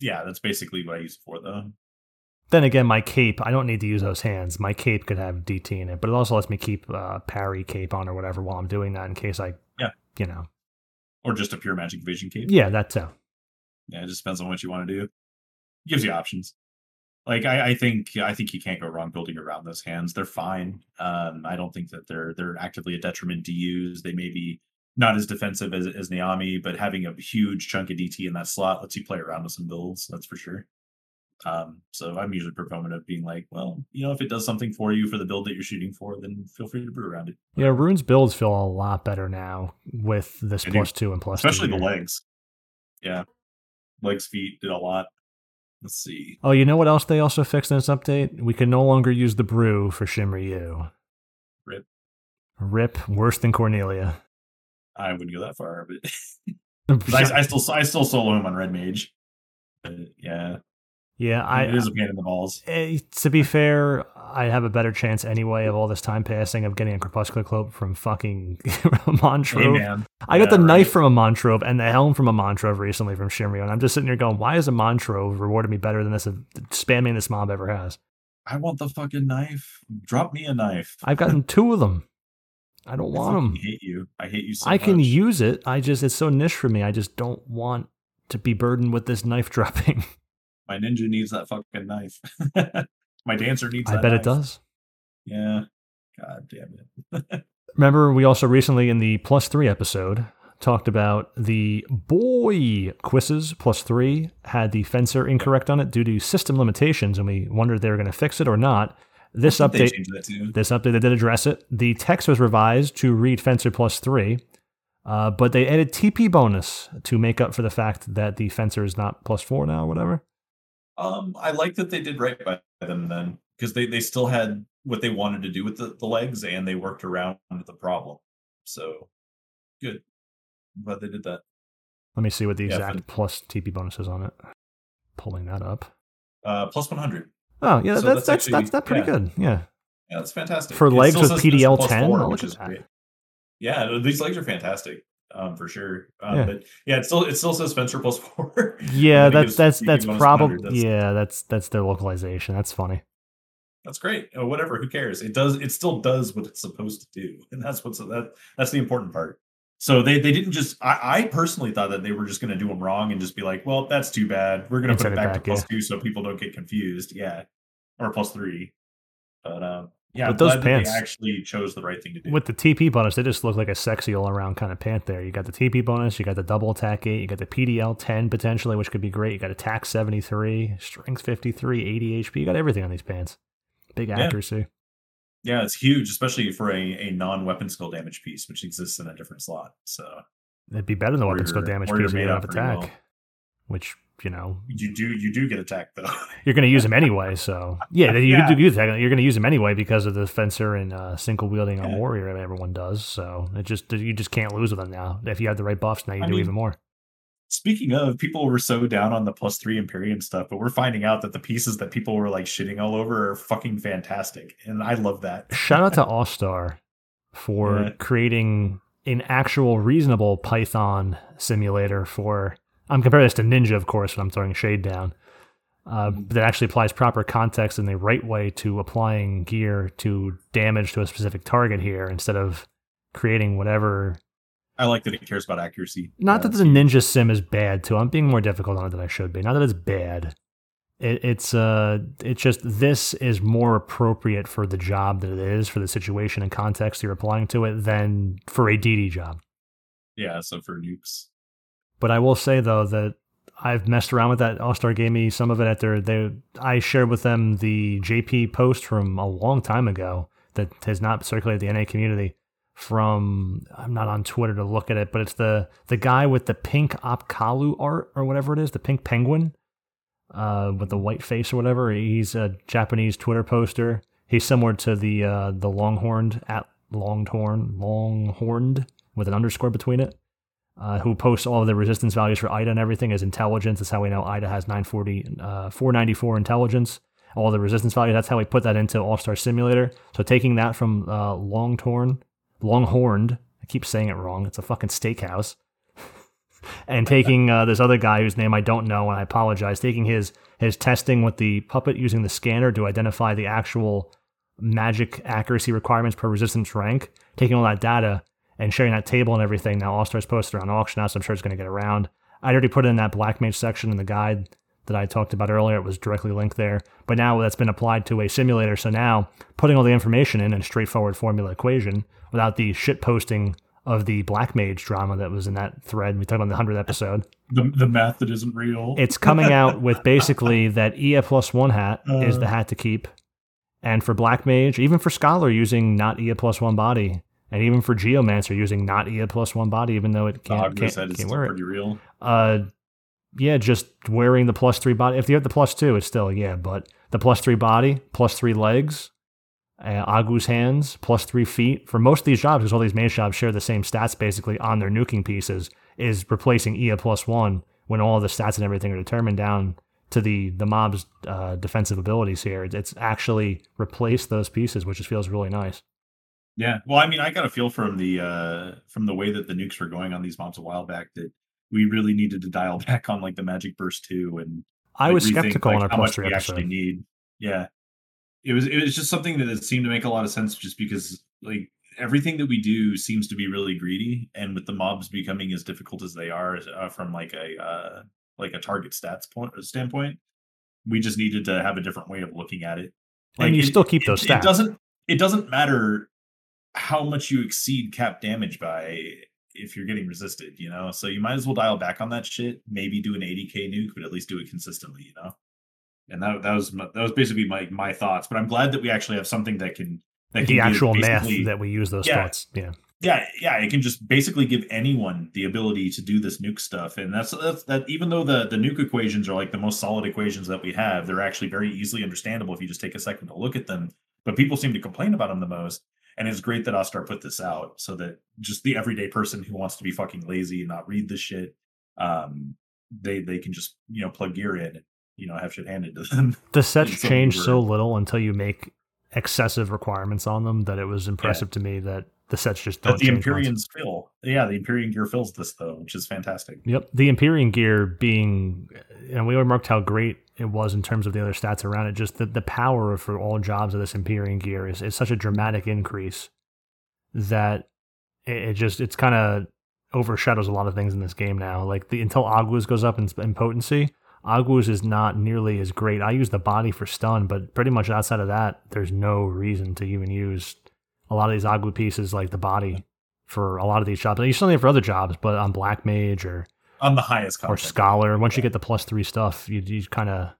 yeah, that's basically what I use it for though. Then again, my cape, I don't need to use those hands. My cape could have DT in it, but it also lets me keep uh, parry cape on or whatever while I'm doing that in case I, Yeah. you know. Or just a pure magic vision cape. Yeah, that too. Yeah, it just depends on what you want to do. Gives you options. Like I, I think I think you can't go wrong building around those hands. They're fine. Um, I don't think that they're they're actively a detriment to use. They may be not as defensive as as Nyame, but having a huge chunk of DT in that slot lets you play around with some builds. That's for sure. Um, so I'm usually proponent of being like, well, you know, if it does something for you for the build that you're shooting for, then feel free to brew around it. Yeah, Rune's builds feel a lot better now with this do. plus two and plus two Especially the legs. Yeah. Legs, feet did a lot. Let's see. Oh, you know what else they also fixed in this update? We can no longer use the brew for Shinryu. Rip. Rip, worse than Cornelia. I wouldn't go that far, but I, I still I still solo him on Red Mage. But yeah, yeah, I, it is a pain in the balls. Eh, to be fair, I have a better chance anyway of all this time passing of getting a crepuscular cloak from fucking Montrove. Hey I got Yeah, the knife from a Montrove and the helm from a Montrove recently from Shinryu, and I'm just sitting here going, why is a Montrove rewarded me better than this of spamming this mob ever has? I want the fucking knife. Drop me a knife. I've gotten two of them. I don't I want them. hate you. I hate you so I can use it. I just it's so niche for me. I just don't want to be burdened with this knife dropping. My ninja needs that fucking knife. My dancer needs. I bet it does. Yeah. God damn it. Remember, we also recently in the plus three episode talked about the Boii cuisses plus three had the fencer incorrect on it due to system limitations, and we wondered if they were going to fix it or not. This I think they update, changed that too. this update, they did address it. The text was revised to read fencer plus three, uh, but they added TP bonus to make up for the fact that the fencer is not plus four now, or whatever. Um, I like that they did right by them then, because they they still had what they wanted to do with the, the legs, and they worked around the problem. So good. I'm glad they did that. Let me see what the exact plus TP bonus is on it. Pulling that up. Uh, plus 100. Oh yeah, So that's that's that's actually- that's, that's pretty yeah. good. Yeah. Yeah, that's fantastic. For It legs with PDL plus 10? four, Oh, which is great. Yeah, these legs are fantastic. Um, for sure. Um, Yeah. but yeah, it still it still says Spencer plus four. Yeah, And then it that's that's that's probably yeah, that's that's their localization. That's funny. That's great. Uh, whatever, who cares? It does. It still does what it's supposed to do, and that's what's that. That's the important part. So they they didn't just. I, I personally thought that they were just going to do them wrong and just be like, well, that's too bad. We're going to put it back, back, to plus yeah. two so people don't get confused. Yeah, or plus three. But um, yeah, But those pants- they actually chose the right thing to do. With the TP bonus, they just look like a sexy all around kind of pant there. You got the TP bonus, you got the double attack 8, you got the PDL 10 potentially, which could be great. You got attack 73, strength 53, 80 HP. You got everything on these pants. Big accuracy. Yeah, it's huge, especially for a, a non weapon skill damage piece, which exists in a different slot. So It'd be better than the weapon skill damage piece made don't up have pretty attack. well. Which, you know, you do you do get attacked though. you're going to use them anyway. So, yeah, you Yeah. do use. You're going to use them anyway because of the fencer and uh, single wielding on Yeah. warrior everyone does. So, it just you just can't lose with them now. If you have the right buffs, now you I do mean, even more. Speaking of, people were so down on the plus three Imperium stuff, but we're finding out that the pieces that people were like shitting all over are fucking fantastic, and I love that. Shout out to All Star for Yeah. creating an actual reasonable Python simulator for. I'm comparing this to Ninja, of course, when I'm throwing shade down. Uh, Mm-hmm. that actually applies proper context in the right way to applying gear to damage to a specific target here instead of creating whatever. I like that it cares about accuracy. Not Uh, that the Ninja sim is bad too. I'm being more difficult on it than I should be. Not that it's bad. It, it's uh, it's just this is more appropriate for the job that it is for the situation and context you're applying to it than for a DD job. yeah, so for nukes, But I will say though that I've messed around with that. All Star gave me some of it at their. They I shared with them the JP post from a long time ago that has not circulated the NA community. From I'm not on Twitter to look at it, but it's the the guy with the pink Opkalu art or whatever it is, the pink penguin, uh, with the white face or whatever. He's a Japanese Twitter poster. He's similar to the uh, the longhorned at longhorn longhorned with an underscore between it uh, who posts all of the resistance values for Aita and everything as intelligence. That's how we know Aita has 940, uh, 494 intelligence. All the resistance values. That's how we put that into All Star Simulator. So taking that from uh, Longtorn, Longhorned. I keep saying it wrong. It's a fucking steakhouse. and taking uh, this other guy whose name I don't know, and I apologize. Taking his his testing with the puppet using the scanner to identify the actual magic accuracy requirements per resistance rank. Taking all that data and sharing that table and everything. Now All Stars posted on auction house. I'm sure it's going to get around. I already put it in that Black Mage section in the guide that I talked about earlier. It was directly linked there. But now that's been applied to a simulator. So now putting all the information in a straightforward formula equation without the shit posting of the Black Mage drama that was in that thread. We talked about in the 100th episode. the the math that isn't real. It's coming out with basically that EA plus one hat is the Uh. hat to keep. And for Black Mage, even for Scholar using not EA plus one body, and even for Geomancer using not EA plus one body, even though it can't, can't, can't wear it. pretty real. Uh, yeah, just wearing the plus three body. If you have the plus two, it's still yeah, but the plus three body, plus three legs, uh, Agwu's hands, plus three feet. For most of these jobs, because all these mage jobs share the same stats basically on their nuking pieces, is replacing EA plus one when all the stats and everything are determined down to the the mob's uh, defensive abilities here. It's actually replaced those pieces, which just feels really nice. Yeah. Well, I mean, I got a feel from the uh from the way that the nukes were going on these mobs a while back that we really needed to dial back on like the magic burst too and I like, was skeptical like, on our much three we episode. actually need. Yeah. It was it was just something that it seemed to make a lot of sense just because like everything that we do seems to be really greedy and with the mobs becoming as difficult as they are uh, from like a uh like a target stats point standpoint. We just needed to have a different way of looking at it. And you it- still keep those It stats. doesn't. It doesn't matter how much you exceed cap damage by if you're getting resisted. You know, so you might as well dial back on that shit. Maybe do an 80k nuke, but at least do it consistently. You know. And that that was my, that was basically my my thoughts. But I'm glad that we actually have something that can that the give actual math that we use those Yeah. thoughts. Yeah. yeah yeah it can just basically give anyone the ability to do this nuke stuff and that's that's that even though the the nuke equations are like the most solid equations that we have they're actually very easily understandable if you just take a second to look at them but people seem to complain about them the most and it's great that Ostar put this out so that just the everyday person who wants to be fucking lazy and not read this shit um they they can just you know plug gear in you know have shit handed to them The sets change so little until you make excessive requirements on them that it was impressive to me that the sets just don't but the change much. Fill yeah the Empyrean gear fills this though which is fantastic Yep, the Empyrean gear being, and we remarked how great it was in terms of the other stats around it. Just the, the power for all jobs of this Empyrean gear is, is such a dramatic increase that it, it just it's kind of overshadows a lot of things in this game now. Like the until Agwu's goes up in, in potency, Agwu's is not nearly as great. I use the body for stun, but pretty much outside of that, there's no reason to even use a lot of these Agwu pieces like the body for a lot of these jobs. You still need it for other jobs, but on Black Mage or on the highest or scholar. Once you get the plus three stuff, you you kind of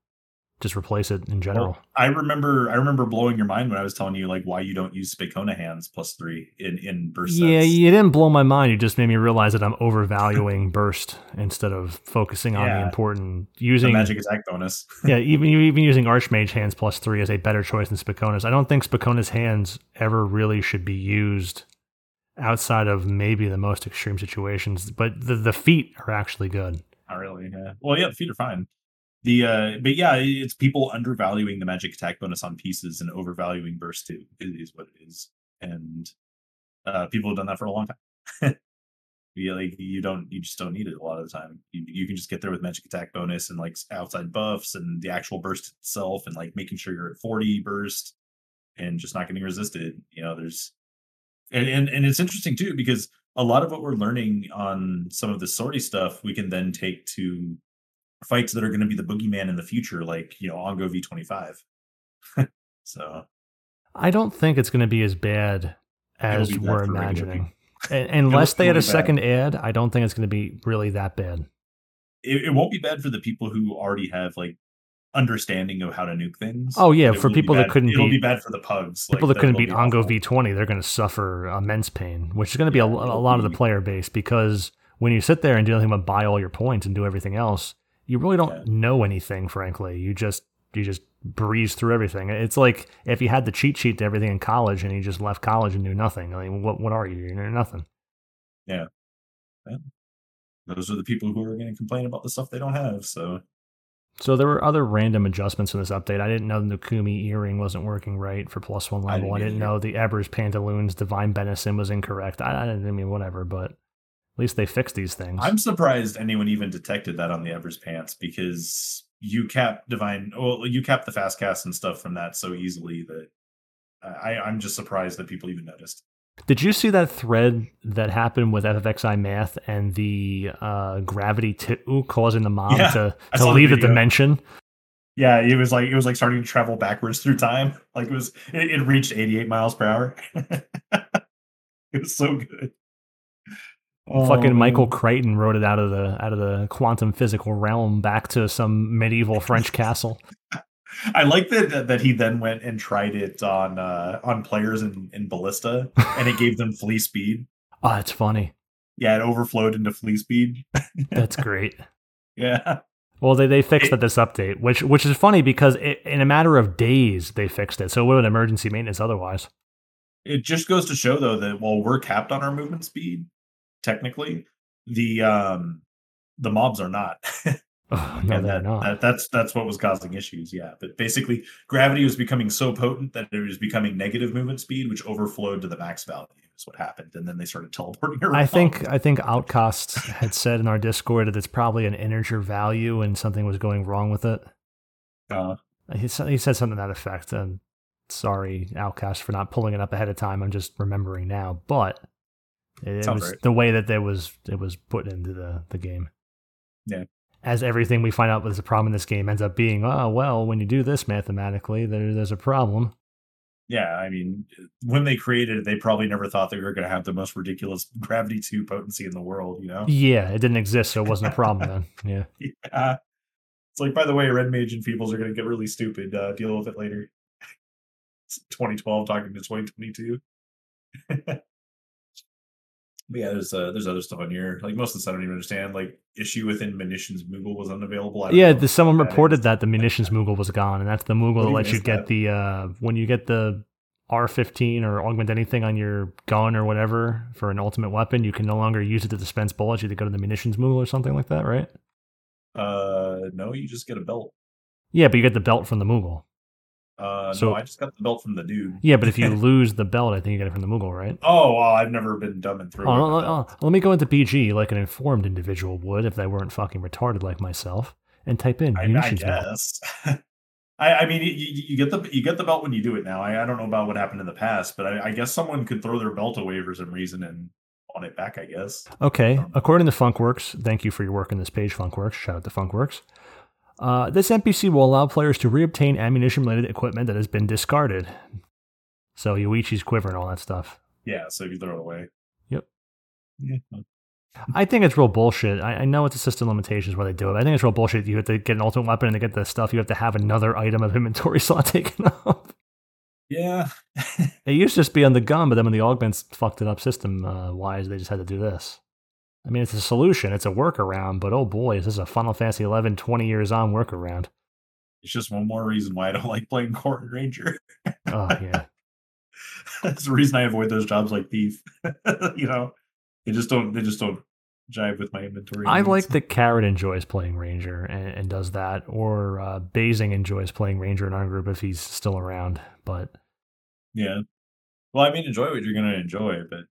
just replace it in general. Well, I remember I remember blowing your mind when I was telling you like why you don't use Spaekona hands plus three in in burst yeah, sets. you didn't blow my mind. You just made me realize that I'm overvaluing burst instead of focusing on the Yeah. important the using. magic attack bonus. yeah, even even using Archmage hands plus three is a better choice than Spaekona's. I don't think Spaekona's hands ever really should be used outside of maybe the most extreme situations. But the the feet are actually good. Not really. Yeah. Well, yeah, the feet are fine. The uh, but yeah, it's people undervaluing the magic attack bonus on pieces and overvaluing burst too is, is what it is, and uh, people have done that for a long time. yeah, like you don't, you just don't need it a lot of the time. You, you can just get there with magic attack bonus and like outside buffs and the actual burst itself, and like making sure you're at forty burst and just not getting resisted. You know, there's and and, and it's interesting too because a lot of what we're learning on some of the sortie stuff we can then take to fights that are going to be the boogeyman in the future, like you know Ongo V twenty five. So I don't think it's going to be as bad as we're imagining. Unless they had a be bad. second ad, I don't think it's going to be really that bad. it, it won't be bad for the people who already have like understanding of how to nuke things. Oh, yeah, for be people that couldn't it'll beat- be bad for the pugs. People like, that couldn't beat be Ongo awful. V20, they're going to suffer immense pain, which is going to be a, Yeah, a lot of the player base because when you sit there and do nothing but buy all your points and do everything else, you really don't Yeah. know anything. Frankly, you just you just breeze through everything. It's like if you had the cheat sheet to everything in college and you just left college and knew nothing. I mean, what what are you? You're nothing. Yeah. Those are the people who are going to complain about the stuff they don't have. So So there were other random adjustments in this update. I didn't know the Nukumi earring wasn't working right for plus one level. I didn't didn't, know the Ebers Pantaloons Divine Benison was incorrect. I, I didn't I mean whatever, but least they fixed these things. I'm surprised anyone even detected that on the Ebers pants because you cap divine. Well, you cap the fast cast and stuff from that so easily that I, I'm just surprised that people even noticed. Did you see that thread that happened with FFXI math and the uh, gravity two causing the mob Yeah, to, to saw the leave the dimension? Yeah, it was like it was like starting to travel backwards through time. Like it was, it, it reached 88 miles per hour. it was so good. Oh, Fucking Michael. Crichton wrote it out of the out of the quantum physical realm back to some medieval French castle. I like that, that that he then went and tried it on uh on players in, in Ballista, and it gave them flea speed. Oh, it's funny. Yeah, it overflowed into flea speed. That's great. Yeah, Well, they, they fixed It- it, this update, which which is funny because it, in a matter of days they fixed it. So it would have emergency maintenance otherwise. it just goes to show though that while we're capped on our movement speed, technically, the um the mobs are not. Oh, no, and they're that, not. that that's that's what was causing issues. Yeah, but basically, gravity was becoming so potent that it was becoming negative movement speed, which overflowed to the max value. Is what happened, and then they started teleporting around. I think I think Outcasts had said in our Discord that it's probably an integer value and something was going wrong with it. Uh, He said, he said something to that effect. And sorry, Outcast, for not pulling it up ahead of time. I'm just remembering now, but it, Sounds was right. the way that there was it was put into the the game. Yeah. as everything we find out was a problem in this game ends up being, oh well, when you do this mathematically, there, there's a problem. Yeah, I mean, when they created it, they probably never thought they were going to have the most ridiculous gravity two potency in the world. You know? Yeah, it didn't exist, so it wasn't a problem then. Yeah. Yeah. It's like, by the way, red mage and feebles are going to get really stupid. Uh, deal with it later. It's 2012 talking to 2022. But yeah, there's uh, there's other stuff on here. Like most of this, I don't even understand. Like issue within munitions Moogle was unavailable. Yeah, the, someone that reported is- that the munitions Moogle was gone, and that's the Moogle that lets you get that? the uh, when you get the R15 or augment anything on your gun or whatever for an ultimate weapon, you can no longer use it to dispense bullets. You have to go to the munitions Moogle or something like that, right? Uh, no, you just get a belt. Yeah, but you get the belt from the Moogle. Uh, So- no, I just got the belt from the dude. Yeah, but if you lose the belt, I think you get it from the Moogle, right? Oh, well, I've never been dumb and through. Oh, no, no, no. let me go into BG like an informed individual would if they weren't fucking retarded like myself, and type in I, I guess. I, I mean, you, you get the you get the belt when you do it now. I, I don't know about what happened in the past, but I, I guess someone could throw their belt away for some reason and want it back. I guess. Okay, according to Funkworks, thank you for your work on this page, Funkworks. Shout out to Funkworks. Uh, this NPC will allow players to reobtain ammunition related equipment that has been discarded. So, Yoichi's quiver and all that stuff. Yeah, so if you throw it away. Yep. Yeah. I think it's real bullshit. I, I know it's a system limitations where they do it. But I think it's real bullshit. You have to get an ultimate weapon and to get the stuff, you have to have another item of inventory slot taken up. Yeah. It used to just be on the gun, but then when the augments fucked it up system uh, wise, they just had to do this. I mean, it's a solution, it's a workaround, but oh boy, is this a Final Fantasy 11 20 years on workaround. It's just one more reason why I don't like playing Court Ranger. Oh, yeah. That's the reason I avoid those jobs like thief. you know, they just don't. They just don't jive with my inventory. I needs. like that Carrot enjoys playing Ranger and, and does that, or uh, Basing enjoys playing Ranger in our group if he's still around. But Yeah. Well, I mean, enjoy what you're gonna enjoy, but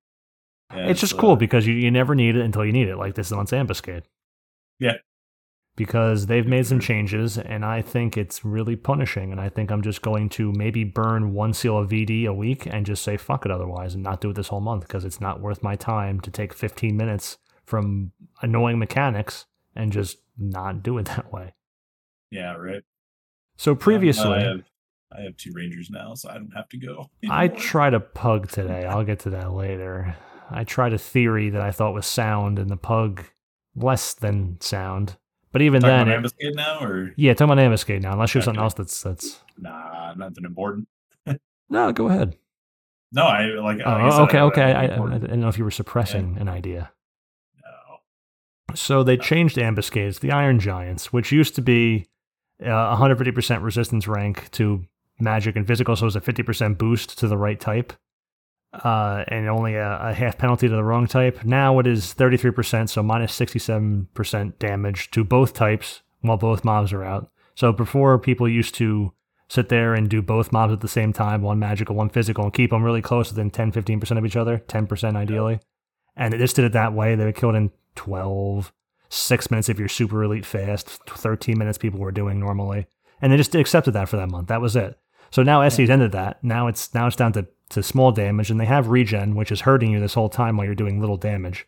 yeah, it's just uh, cool because you, you never need it until you need it, like this month's Ambuscade. Yeah. Because they've made some changes, and I think it's really punishing. And I think I'm just going to maybe burn one seal of VD a week and just say fuck it otherwise and not do it this whole month because it's not worth my time to take 15 minutes from annoying mechanics and just not do it that way. Yeah, right. So previously, I have, I have two Rangers now, so I don't have to go. I anymore. tried a pug today. I'll get to that later. I tried a theory that I thought was sound, and the pug less than sound. But even Talking then, about it- Ambuscade now, or yeah, talking about Ambuscade now. Unless you have something else that's that's nah, nothing important. no, go ahead. No, I like. like I Oh, said, okay, I- okay. I- I, I, I didn't know if you were suppressing an idea. No. So they changed ambuscades, the Iron Giants, which used to be uh, 150% resistance rank to magic and physical, so it was a 50% boost to the right type, uh, and only a, a half penalty to the wrong type. Now it is 33%, so minus 67% damage to both types while both mobs are out. So before people used to sit there and do both mobs at the same time, one magical, one physical, and keep them really close within 10 15% of each other, 10% ideally. And they just did it that way. They were killed in 12, six minutes if you're super elite fast, 13 minutes people were doing normally. And they just accepted that for that month. That was it. So now SE's ended that. Now it's now it's down to, to small damage, and they have regen, which is hurting you this whole time while you're doing little damage.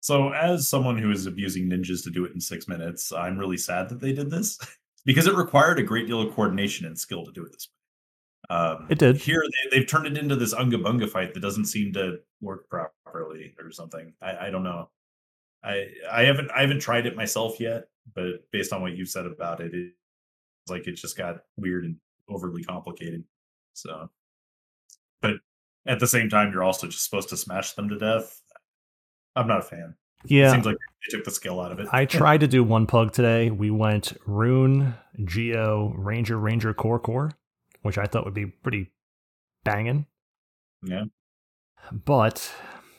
So, as someone who is abusing ninjas to do it in six minutes, I'm really sad that they did this because it required a great deal of coordination and skill to do it this way. Um, It did. Here, they, they've turned it into this unga bunga fight that doesn't seem to work properly or something. I, I don't know. I I haven't I haven't tried it myself yet, but based on what you've said about it, it's like it just got weird and overly complicated. So, but at the same time, you're also just supposed to smash them to death. I'm not a fan. Yeah. It seems like they took the skill out of it. I tried to do one pug today. We went Rune, Geo, Ranger, Ranger, Core, Core, which I thought would be pretty banging. yeah. But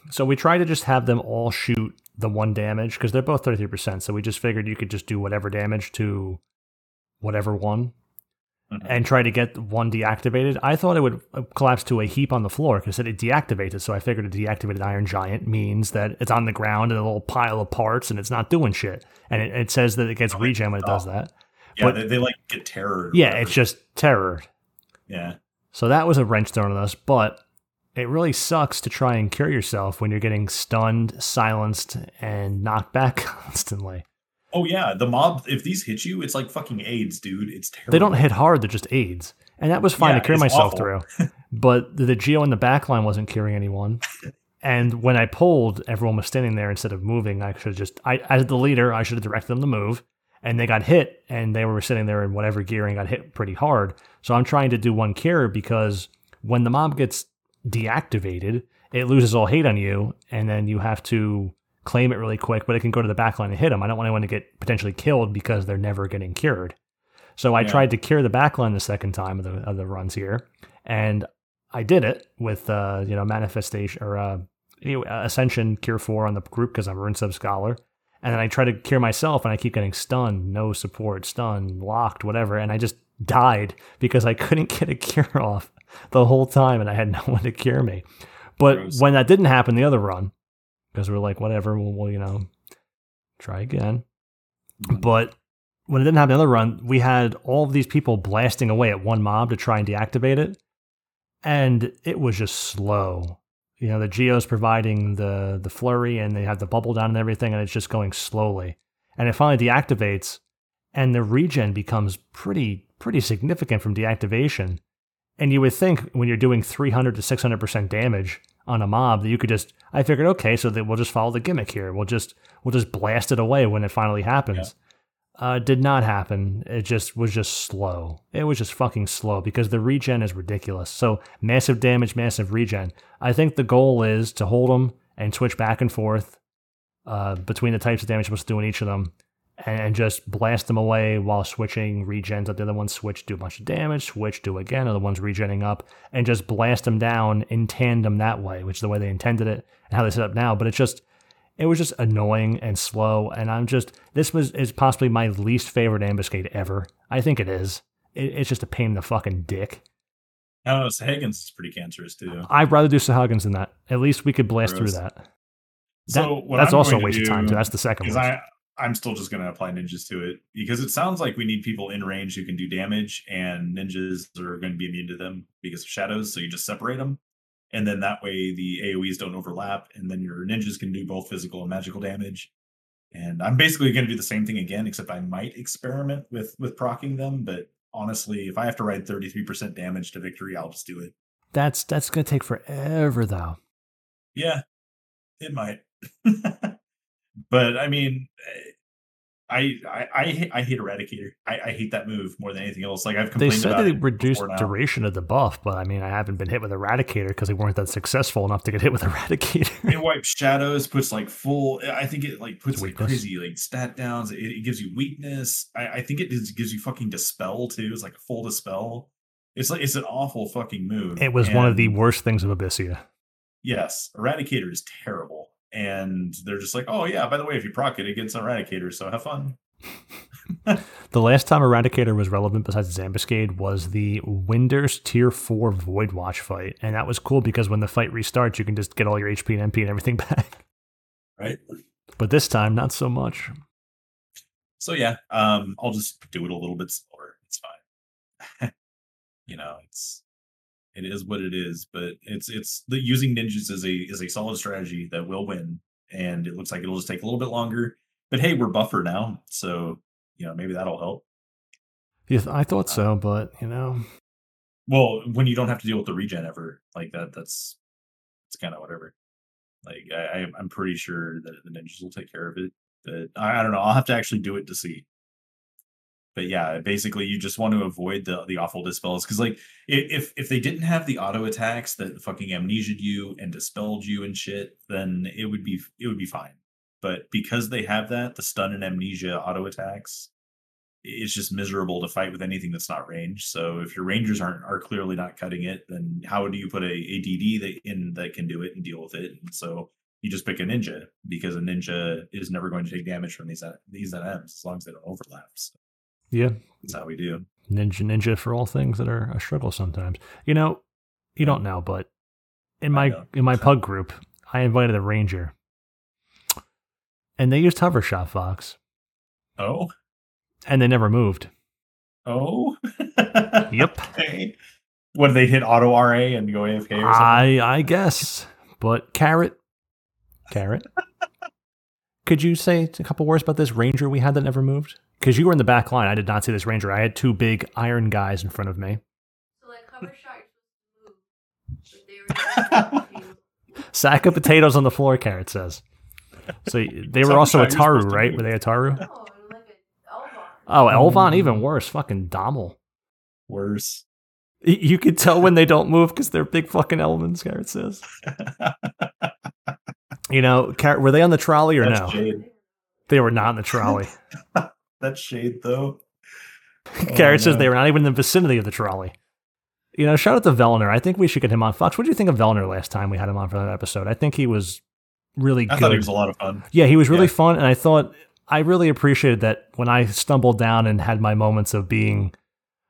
so we tried to just have them all shoot the one damage because they're both 33%. So we just figured you could just do whatever damage to whatever one Mhm. and try to get one deactivated. I thought it would uh, collapse to a heap on the floor because it deactivated. So I figured a deactivated Iron Giant means that it's on the ground in a little pile of parts and it's not doing shit. And it, it says that it gets Oh, regen when it does that. Yeah, But- they, they like get terror. Yeah, whatever. it's just terror. yeah. So that was a wrench thrown at us, but it really sucks to try and cure yourself when you're getting stunned, silenced, and knocked back constantly. Oh yeah, the mob. If these hit you, it's like fucking AIDS, dude. It's terrible. They don't hit hard; they're just aids, and that was fine Yeah, to carry myself awful. through. but the, the Geo in the back line wasn't carrying anyone. And when I pulled, everyone was standing there instead of moving. I should have just, I as the leader, I should have directed them to move. And they got hit, and they were sitting there in whatever gear and got hit pretty hard. So I'm trying to do one cure because when the mob gets deactivated, it loses all hate on you, and then you have to claim it really quick. But it can go to the back line and hit them. I don't want anyone to get potentially killed because they're never getting cured. So I Yeah. tried to cure the backline the second time of the of the runs here, and I did it with uh, you know manifestation or uh, anyway, ascension cure four on the group because I'm a rune sub scholar, and then I try to cure myself and I keep getting stunned, no support, stunned, locked, whatever, and I just died because I couldn't get a cure off the whole time, and I had no one to cure me. But Gross. when that didn't happen the other run, because we're like whatever, we'll, we'll you know try again. Mm-hmm. But when it didn't happen the other run, we had all of these people blasting away at one mob to try and deactivate it. And it was just slow. You know, the Geo's providing the the flurry and they have the bubble down and everything, and it's just going slowly. And it finally deactivates, and the regen becomes pretty pretty significant from deactivation. And you would think when you're doing 300 to 600% damage on a mob that you could just I figured okay, so that we'll just follow the gimmick here. We'll just we'll just blast it away when it finally happens. Uh, did not happen. It just was just slow. It was just fucking slow because the regen is ridiculous. So massive damage, massive regen. I think the goal is to hold them and switch back and forth uh, between the types of damage you're supposed to do in each of them, and just blast them away while switching regens. Let the other ones switch, do a bunch of damage, switch, do again. Other ones regenning up, and just blast them down in tandem that way, which is the way they intended it and how they set up now. But it's just it was just annoying and slow and i'm just this was is possibly my least favorite ambuscade ever i think it is it, it's just a pain in the fucking dick I don't know. Sahagins is pretty cancerous too. i'd rather do sahagins than that at least we could blast Gross. through that, That- So what that's I'm also a waste of time too that's the second one I I'm still just going to apply ninjas to it because it sounds like we need people in range who can do damage, and ninjas are going to be immune to them because of shadows. So you just separate them, and then that way the AOE's don't overlap, and then your ninjas can do both physical and magical damage. And I'm basically going to do the same thing again, except I might experiment with with procking them. But honestly, if I have to ride 33% damage to victory, I'll just do it. that's that's gonna take forever though Yeah, it might. but I mean, I I I, hate- I hate Eradicator. I, I hate that move more than anything else. Like I've they complained said about they reduced duration of the buff but i mean i haven't been hit with eradicator because they weren't that successful enough to get hit with eradicator It wipes shadows, puts like full. I think it like puts like crazy like stat downs. It, it gives you weakness. I, I think it gives you fucking dispel too. It's like a full dispel. It's like it's an awful fucking move. it was one of the worst things of Abyssea Yes, Eradicator is terrible. And they're just like, oh yeah, by the way, if you proc it, it gets Eradicator, so have fun. The last time Eradicator was relevant besides Zambuscade was the Winders Tier 4 Void Watch fight. And that was cool because when the fight restarts, you can just get all your HP and MP and everything back. Right. But this time, not so much. So yeah, um, I'll just do it a little bit slower. It's fine. you know, it's it is what it is, but it's it's the using ninjas is a is a solid strategy that will win, and it looks like it'll just take a little bit longer. But hey, we're buffer now, so you know maybe that'll help. Yeah, I thought uh, so, but, you know, Well, when you don't have to deal with the regen ever like that, that's it's kind of whatever. Like I, I I'm pretty sure that the ninjas will take care of it. But I, I don't know. I'll have to actually do it to see. But yeah, basically, you just want to avoid the the awful dispels because, like, if if they didn't have the auto attacks that fucking amnesiaed you and dispelled you and shit, then it would be it would be fine. But because they have that, the stun and amnesia auto attacks, it's just miserable to fight with anything that's not range. So if your rangers aren't are clearly not cutting it, then how do you put a ADD that in that can do it and deal with it? And so you just pick a ninja because a ninja is never going to take damage from these uh, these NMs as long as they don't overlap. So yeah, that's how we do. ninja ninja for all things that are a struggle sometimes. You know, you don't know, but in my in my pug group, I invited a ranger. And they used hover shot fox, Oh, and they never moved. oh, Yep. Okay. What did they hit auto RA and go AFK or something? I I guess, but carrot, carrot, could you say a couple words about this ranger we had that never moved? Because you were in the back line. I did not see this ranger. I had two big iron guys in front of me. So like cover shot you're supposed to move, but they were Sack of potatoes on the floor, Carrot says. So they were also shot you're Ataru, right? Were they Ataru? oh, like a Elvaan. Oh, Elvaan, Mm. even worse. Fucking Dommel. Worse. You could tell when they don't move because they're big fucking elements, Carrot says. You know, Carrot, were they on the trolley or That's no? shade. They were not in the trolley. That's shade though. Oh, Carrot says no. they were not even in the vicinity of the trolley. You know, shout out to Vellner. I think we should get him on. Fox, what do you think of Vellner last time we had him on for that episode? I think he was really I good. thought it was a lot of fun. Yeah, he was really Yeah. fun, and I thought I really appreciated that when I stumbled down and had my moments of being,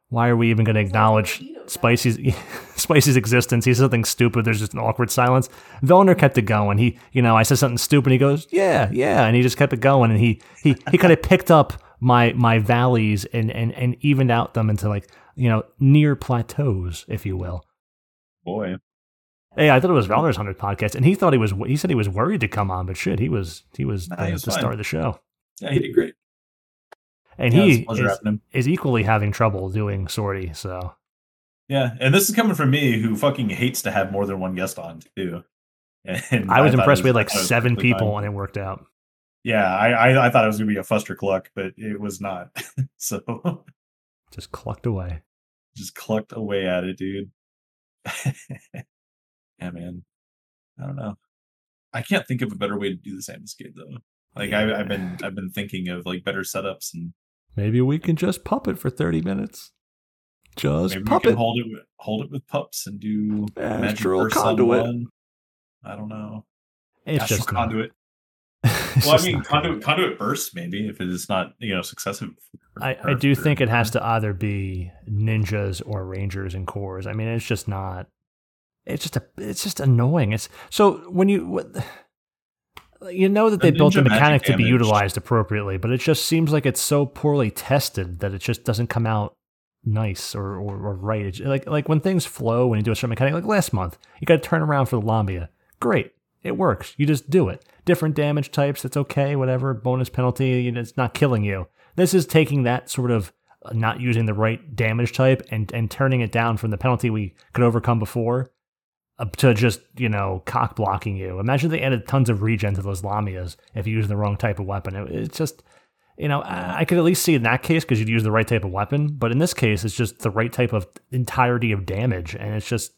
why are we even going to acknowledge Spicy's Spicy's existence? He said something stupid. There's just an awkward silence. Vellner kept it going. He, you know, I said something stupid. He goes, yeah, yeah, and he just kept it going, and he he he kind of picked up my my valleys and and and evened out them into like you know near plateaus, if you will. Boy. Hey, I thought it was Valner's hundred podcast, and he thought he was. He said he was worried to come on, but shit, he was. He was Nah, the, he was the star of the show. Yeah, he did great. and Yeah, was he is, is equally having trouble doing sortie. So Yeah, and this is coming from me, who fucking hates to have more than one guest on too. And I was it impressed. we had like was seven people, fine. and it worked out. Yeah, I, I I thought it was gonna be a fuster cluck, but it was not. so Just clucked away. just clucked away at it, dude. yeah, man. I don't know. I can't think of a better way to do this ambuscade though. Like I, I've been I've been thinking of like better setups and Maybe we can just puppet for thirty minutes. Just maybe we puppet. can hold it with, hold it with pups and do magic Astral bursts on conduit. I don't know. It's Astral just conduit. it's well, I mean, conduit conduit bursts maybe if it is not you know successive. I, I do think it has to either be ninjas or rangers and cores. I mean, it's just not. It's just a. It's just annoying. It's so when you you know that The they built the mechanic to be utilized appropriately, but it just seems like it's so poorly tested that it just doesn't come out nice or or, or right. It's like like when things flow when you do a certain mechanic, like last month, you got to turn around for the Lamia. Great, it works. You just do it. Different damage types, that's okay. Whatever bonus penalty, it's not killing you. This is taking that sort of uh, not using the right damage type and and turning it down from the penalty we could overcome before uh, to just you know cock blocking you. Imagine they added tons of regen to those Lamias if you use the wrong type of weapon. It, it's just you know I, I could at least see in that case because you'd use the right type of weapon, but in this case it's just the right type of entirety of damage, and it's just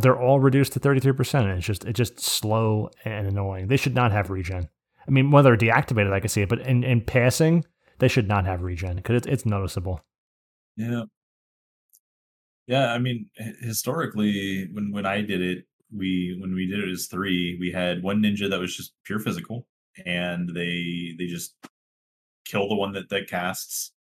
they're all reduced to thirty three percent, and it's just it's just slow and annoying. They should not have regen. I mean, whether deactivated, I can see it, but in, in passing, they should not have regen because it's, it's noticeable. Yeah. Yeah, I mean, historically, when when I did it, we when we did it as three, we had one ninja that was just pure physical, and they they just kill the one that that casts.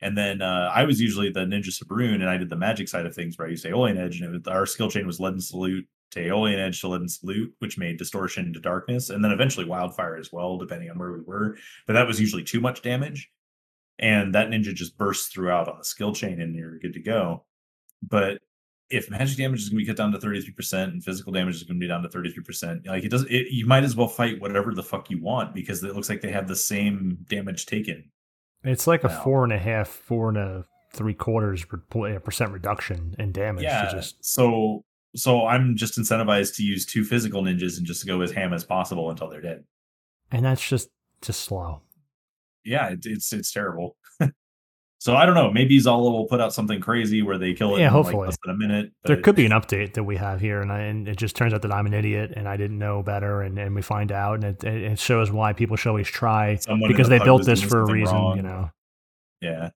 And then uh, I was usually the ninja Sabroon, and I did the magic side of things, where I used Aeolian Edge, and was, our skill chain was Leaden Salute to Aeolian Edge to Leaden Salute, which made Distortion to Darkness, and then eventually Wildfire as well, depending on where we were. But that was usually too much damage, and that ninja just bursts throughout on the skill chain, and you're good to go. But if magic damage is going to be cut down to 33% and physical damage is going to be down to 33%, like it doesn't, it, you might as well fight whatever the fuck you want because it looks like they have the same damage taken. It's like a four and a half, four and a three quarters uh, percent reduction in damage. to yeah. just So, so I'm just incentivized to use two physical ninjas and just go as ham as possible until they're dead. and that's just just slow. Yeah, it, it's it's terrible. so I don't know. Maybe Zala will put out something crazy where they kill it Yeah, in like hopefully. less than a minute. There could be an update that we have here, and, I, and it just turns out that I'm an idiot and I didn't know better, and, and we find out, and it, it shows why people should always try Someone because the they built this for a reason, wrong. you know. Yeah.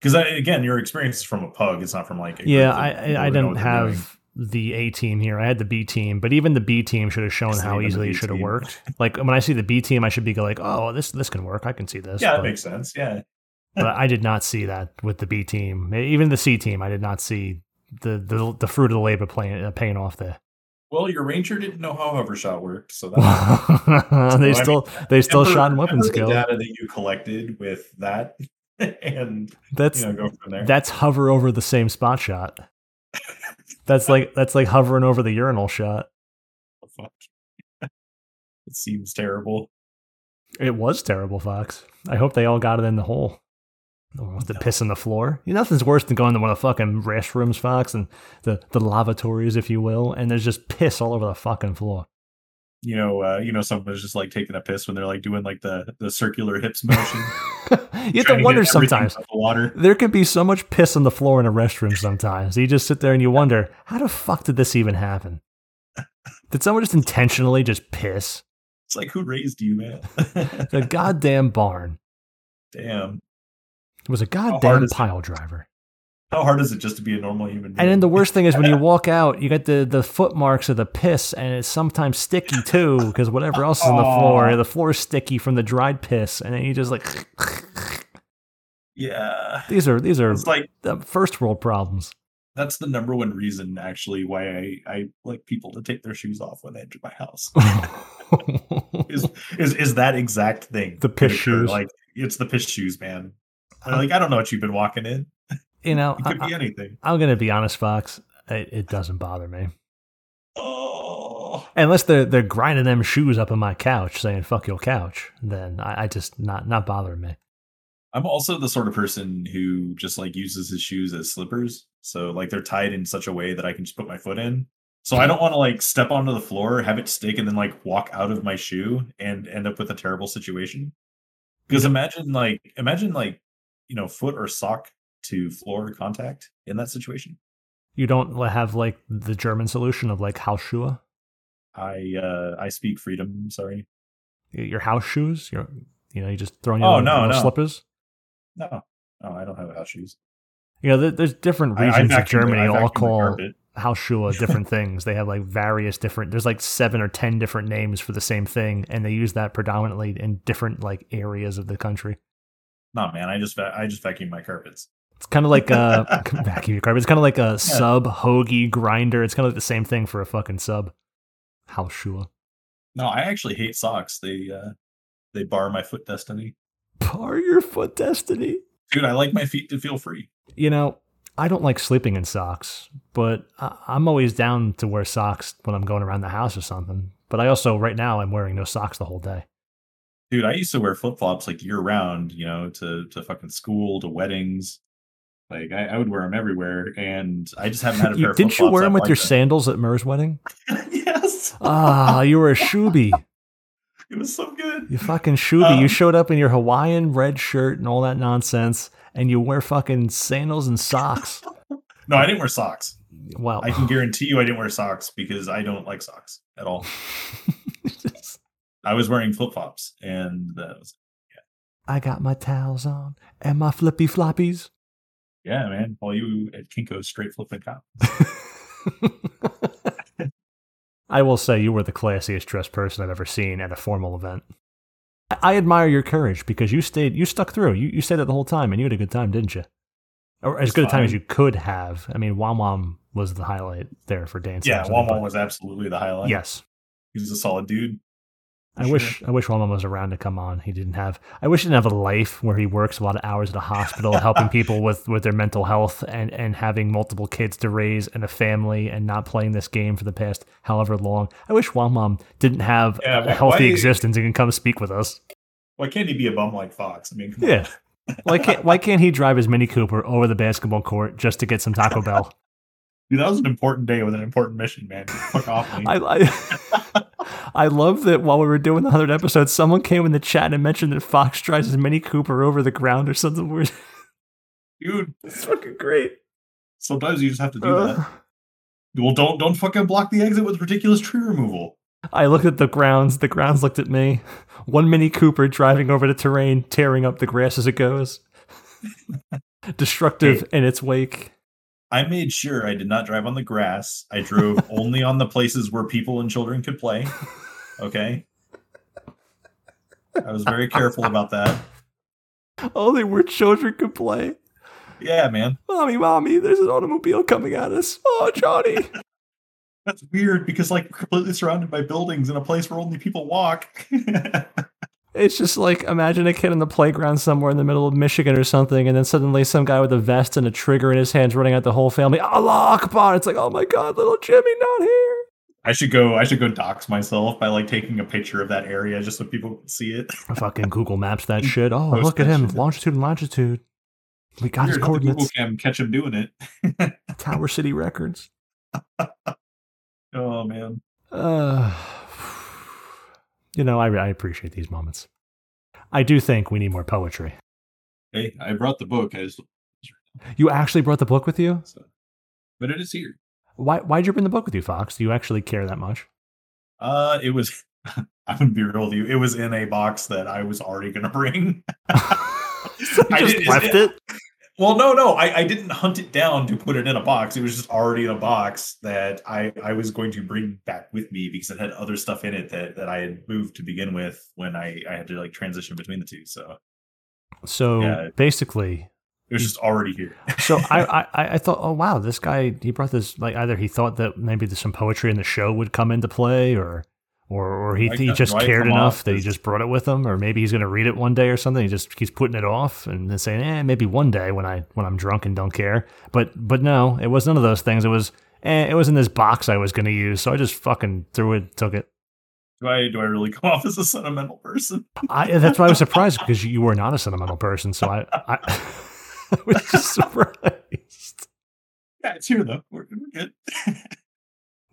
Because again, your experience is from a pug. It's not from like. A Yeah, I I, I didn't what they're doing. have the A team here. I had the B team, but even the B team should have shown how easily it should have worked. Like when I see the B team, I should be like, oh, this this can work. I can see this. Yeah, that makes sense. Yeah. But I did not see that with the B team. Even the C team, I did not see the the, the fruit of the labor playing, uh, paying off there. Well, your ranger didn't know how hover shot worked, so that they I mean, still they still shot in weapon temper the skill. data that you collected with that, and That's you know go from there. that's hover over the same spot shot. That's like that's like hovering over the urinal shot. Fuck. it seems terrible. It was terrible, Fox. I hope they all got it in the hole. No wants to piss on the floor. You know, nothing's worse than going to one of the fucking restrooms, Fox, and the, the lavatories, if you will, and there's just piss all over the fucking floor. You know, uh, you know, someone's just like taking a piss when they're like doing like the the circular hips motion. you have to wonder everything sometimes. the water. There can be so much piss on the floor in a restroom sometimes. You just sit there and you wonder, how the fuck did this even happen? Did someone just intentionally just piss? It's like who raised you, man? The goddamn barn. Damn. It was a goddamn is it? pile driver. How hard is it just to be a normal human being? And then the worst thing is when you walk out, you get the, the foot marks of the piss, and it's sometimes sticky too, because whatever else is on the floor, the floor is sticky from the dried piss, and then you just like yeah. these are these are It's like the first world problems. that's the number one reason actually why I, I like people to take their shoes off when they enter my house. is is is that exact thing. The piss shoes. Like it's the piss shoes, man. Like I don't know what you've been walking in. you know, It could I, be anything. I'm gonna be honest, Fox. It, it doesn't bother me Oh. unless they're they're grinding them shoes up on my couch, saying "fuck your couch." Then I, I just not not bothering me. I'm also the sort of person who just like uses his shoes as slippers. So like they're tied in such a way that I can just put my foot in. So I don't want to like step onto the floor, have it stick, and then like walk out of my shoe and end up with a terrible situation. Because imagine like imagine like you know foot or sock to floor contact in that situation. You don't have like the German solution of like Hausschuhe, I uh I speak freedom. Sorry. your house shoes. Your you know you just throw on Oh, no, no. slippers. No, no, I don't have house shoes. You know, there's different I- I regions of vacuum the- Germany all call carpet. Hausschuhe different things. They have like various different. There's like seven or ten different names for the same thing, and they use that predominantly in different like areas of the country. No, man, I just I just vacuum my carpets. It's kind of like a vacuum your carpet. It's kind of like a sub hoagie grinder. It's kind of like the same thing for a fucking sub. Hausschuhe. No, I actually hate socks. They uh they bar my foot destiny. Bar your foot destiny. Dude, I like my feet to feel free. You know, I don't like sleeping in socks, but I- I'm always down to wear socks when I'm going around the house or something. But I also, right now, I'm wearing no socks the whole day. Dude, I used to wear flip flops like year round, you know, to to fucking school, to weddings. Like I, I would wear them everywhere, and I just haven't had a pair didn't you wear them with like your them. sandals at Murr's wedding? yes. Ah, you were a shooby. It was so good. You fucking shooby. you Um, showed up in your Hawaiian red shirt and all that nonsense, and you wear fucking sandals and socks. No, I didn't wear socks. Well, I can guarantee you I didn't wear socks because I don't like socks at all. I was wearing flip flops, and that was I got my towels on and my flippy floppies. yeah, man. While you at Kinko's straight flipping cop. I will say you were the classiest dressed person I've ever seen at a formal event. I- I admire your courage because you stayed, you stuck through. You you stayed there the whole time, and you had a good time, didn't you? Or as It's good a time as you could have. I mean, Wam Wam was the highlight there for dancing. Yeah, or something, Walmart but- was absolutely the highlight. Yes, he's a solid dude. I For wish I wish Wam was around to come on. He didn't have. I wish he didn't have a life where he works a lot of hours at a hospital, helping people with with their mental health and and having multiple kids to raise and a family and not playing this game for the past however long. I wish Wam Wam didn't have Yeah, a why- healthy why- existence and can come speak with us. Why can't he be a bum like Fox? I mean. Yeah. Why can't Why can't he drive his Mini Cooper over the basketball court just to get some Taco Bell? Dude, that was an important day with an important mission, man. Fuck off me. I I, I love that while we were doing the hundred episodes, someone came in the chat and mentioned that Fox drives his Mini Cooper over the ground or something weird. Dude, It's fucking great. sometimes you just have to do Uh, that. Well, don't don't fucking block the exit with ridiculous tree removal. I looked at the grounds. The grounds looked at me. One Mini Cooper driving over the terrain, tearing up the grass as it goes. Destructive in its wake. I made sure I did not drive on the grass. I drove only on the places where people and children could play. Okay. I was very careful about that. Only where children could play. Yeah, man. Mommy, mommy, there's an automobile coming at us. Oh, Johnny. That's weird because like we're completely surrounded by buildings in a place where only people walk. It's just like imagine a kid in the playground somewhere in the middle of Michigan or something, and then suddenly some guy with a vest and a trigger in his hands running at the whole family. Allah Akbar! It's like, oh my god, little Jimmy, not here. I should go. I should go dox myself by like taking a picture of that area just so people can see it. Fucking Google Maps that shit. Oh, Post look at him. shit. Longitude and longitude. We got his Weird the Google coordinates. Cam catch him doing it. Tower City Records. oh man. Uh, you know, I, I appreciate these moments. I do think we need more poetry. Hey, I brought the book. I just, You actually brought the book with you? so. but it is here. Why, why'd you bring the book with you, Fox? Do you actually care that much? Uh, it was. I'm gonna be real with you. It was in a box that I was already gonna bring. so I just left it? Well, no, no, I, I didn't hunt it down to put it in a box. It was just already in a box that I, I was going to bring back with me because it had other stuff in it that, that I had moved to begin with when I, I had to like transition between the two. So So Yeah. basically, it was just already here. so I, I, I I thought, oh wow, this guy he brought this like either he thought that maybe there's some poetry in the show would come into play, or or or he, Like he just cared enough that he just brought it with him, or maybe he's gonna read it one day or something. He just keeps putting it off and then saying, eh, maybe one day when I when I'm drunk and don't care. But but no, it was none of those things. It was eh, it was in this box I was gonna use, so I just fucking threw it, took it. Do I do I really come off as a sentimental person? I, that's why I was surprised because you were not a sentimental person, so I I, I was just surprised. Yeah, it's here though. We're, we're good.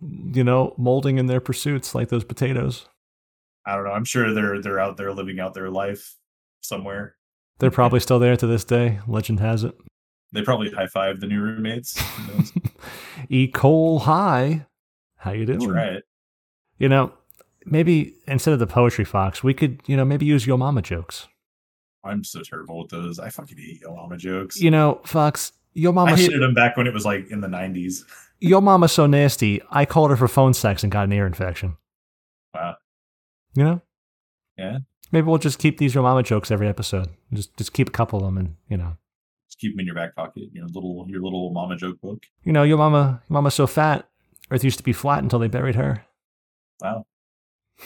You know, molding in their pursuits like those potatoes. I don't know. I'm sure they're they're out there living out their life somewhere. They're probably still there to this day. Legend has it. They probably high five the new roommates. E. Cole High. How you doing? That's right. You know, maybe instead of the poetry fox, we could, you know, maybe use Yo Mama jokes. I'm so terrible with those. I fucking hate Yo Mama jokes. You know, Fox, Yo Mama, I hated them back when it was like in the 90s. Yo mama's so nasty. I called her for phone sex and got an ear infection. Wow. You know? Yeah. Maybe we'll just keep these your Mama jokes every episode. Just just keep a couple of them and, you know. Just keep them in your back pocket, your little your little mama joke book. You know, your Mama, Yo Mama's so fat. Earth used to be flat until they buried her. Wow.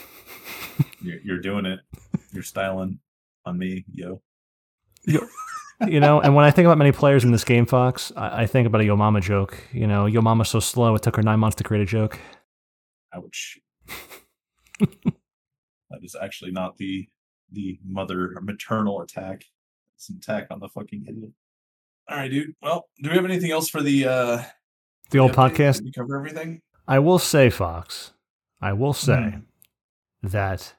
you're, you're doing it. You're styling on me, yo. yo. You know, and when I think about many players in this game, Fox, I, I think about a Yo Mama joke. You know, Yo Mama's so slow, it took her nine months to create a joke. Ouch. that is actually not the the mother or maternal attack. It's an attack on the fucking idiot. All right, dude. Well, do we have anything else for the uh The old podcast. We cover everything? I will say, Fox, I will say Mhm. that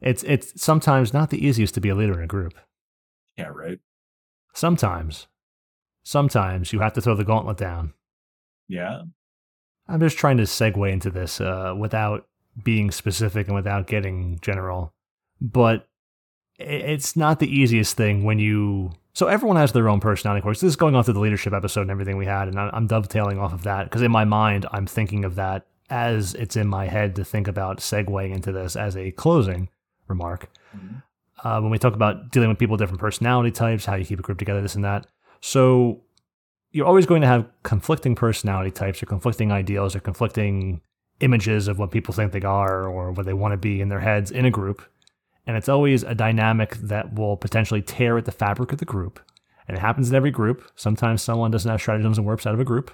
it's it's sometimes not the easiest to be a leader in a group. Yeah, right. Sometimes, sometimes you have to throw the gauntlet down. Yeah. I'm just trying to segue into this uh, without being specific and without getting general, but it's not the easiest thing when you. So everyone has their own personality. Of course, this is going off to the leadership episode and everything we had, and I'm dovetailing off of that because in my mind I'm thinking of that as it's in my head to think about segueing into this as a closing remark. Mhm. Uh, when we talk about dealing with people different personality types, how you keep a group together, this and that. So you're always going to have conflicting personality types or conflicting ideals or conflicting images of what people think they are or what they want to be in their heads in a group. And it's always a dynamic that will potentially tear at the fabric of the group. And it happens in every group. Sometimes someone doesn't have stratagems and warps out of a group,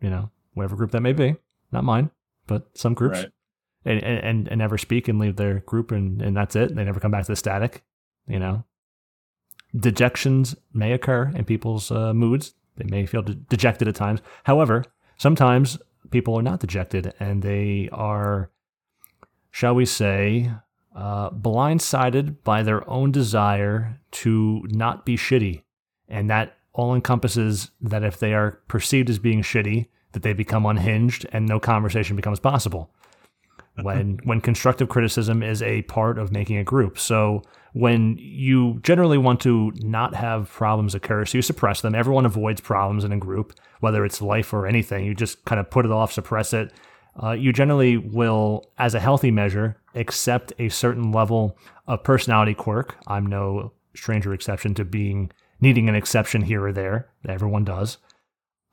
you know, whatever group that may be. Not mine, but some groups. Right. And, and, and never speak and leave their group and, and that's it. They never come back to the static, you know. Dejections may occur in people's uh, moods. They may feel de- dejected at times. However, sometimes people are not dejected and they are, shall we say, uh, blindsided by their own desire to not be shitty. And that all encompasses that if they are perceived as being shitty, that they become unhinged and no conversation becomes possible. When when constructive criticism is a part of making a group. So when you generally want to not have problems occur, so you suppress them. Everyone avoids problems in a group, whether it's life or anything. You just kind of put it off, suppress it. Uh, you generally will, as a healthy measure, accept a certain level of personality quirk. I'm no stranger exception to being needing an exception here or there. Everyone does.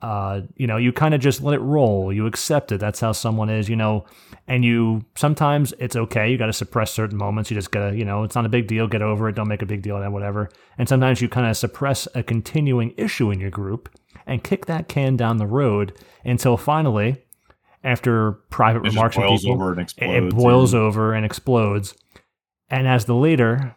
Uh, you know, you kind of just let it roll. You accept it. That's how someone is, you know. And you sometimes it's okay. You got to suppress certain moments. You just gotta, you know, it's not a big deal. Get over it. Don't make a big deal of that. Whatever. And sometimes you kind of suppress a continuing issue in your group and kick that can down the road until finally, after private It remarks boils people, over and it- explodes. it boils and- over and explodes. And as the leader,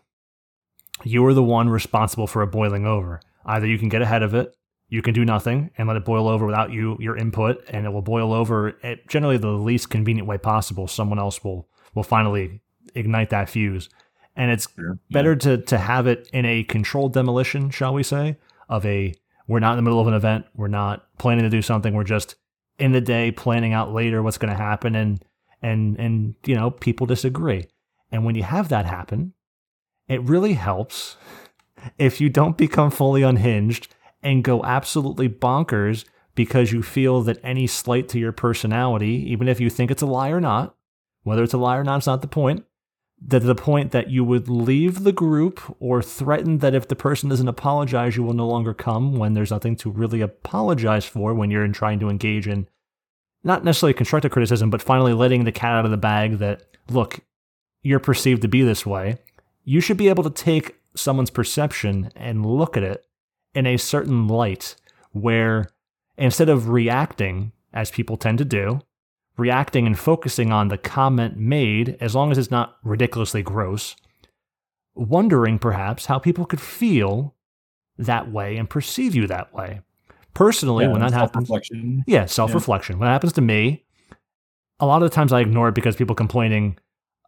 you are the one responsible for a boiling over. Either you can get ahead of it, you can do nothing and let it boil over without you your input, and it will boil over at generally the least convenient way possible. Someone else will will finally ignite that fuse, and it's Sure. better to to have it in a controlled demolition, shall we say, of a we're not in the middle of an event, we're not planning to do something, we're just in the day planning out later what's going to happen, and and and you know people disagree, and when you have that happen, it really helps if you don't become fully unhinged and go absolutely bonkers because you feel that any slight to your personality, even if you think it's a lie or not, whether it's a lie or not, it's not the point. That the point that you would leave the group or threaten that if the person doesn't apologize, you will no longer come when there's nothing to really apologize for when you're in trying to engage in not necessarily constructive criticism, but finally letting the cat out of the bag that, look, you're perceived to be this way. You should be able to take someone's perception and look at it in a certain light where instead of reacting, as people tend to do, reacting and focusing on the comment made, as long as it's not ridiculously gross, wondering perhaps how people could feel that way and perceive you that way. Personally, when that happens, yeah, self reflection. When it happens to me, a lot of the times I ignore it because people complaining,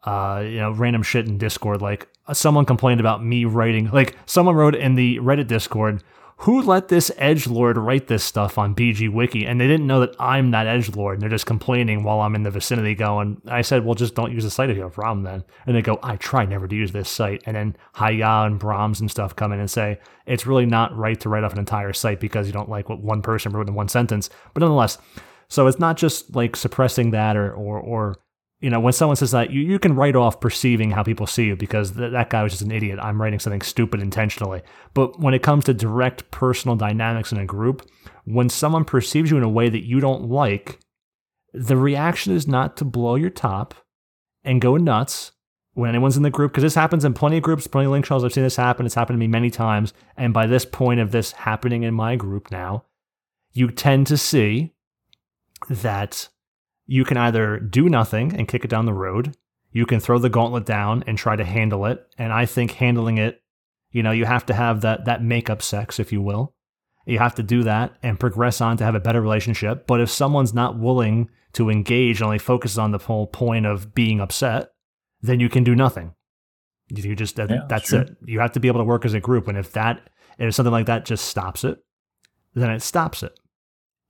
uh, you know, random shit in Discord. Like someone complained about me writing, like someone wrote in the Reddit Discord, who let this edge lord write this stuff on BG Wiki? And they didn't know that I'm that edge lord, and they're just complaining while I'm in the vicinity. Going, I said, well, just don't use the site if you have a problem then. And they go, I try never to use this site. And then Haya and Brahms and stuff come in and say it's really not right to write off an entire site because you don't like what one person wrote in one sentence. But nonetheless, so it's not just like suppressing that or or or you know when someone says that you, you can write off perceiving how people see you because th- that guy was just an idiot. I'm writing something stupid intentionally. But when it comes to direct personal dynamics in a group, when someone perceives you in a way that you don't like, the reaction is not to blow your top and go nuts when anyone's in the group because this happens in plenty of groups, plenty of link shells. I've seen this happen. It's happened to me many times. And by this point of this happening in my group now, you tend to see that you can either do nothing and kick it down the road, you can throw the gauntlet down and try to handle it. And I think handling it, you know, you have to have that that makeup sex, if you will. You have to do that and progress on to have a better relationship. But if someone's not willing to engage and only focuses on the whole point of being upset, then you can do nothing. You just that, Yeah, that's sure. it. You have to be able to work as a group. And if that if something like that just stops it, then it stops it.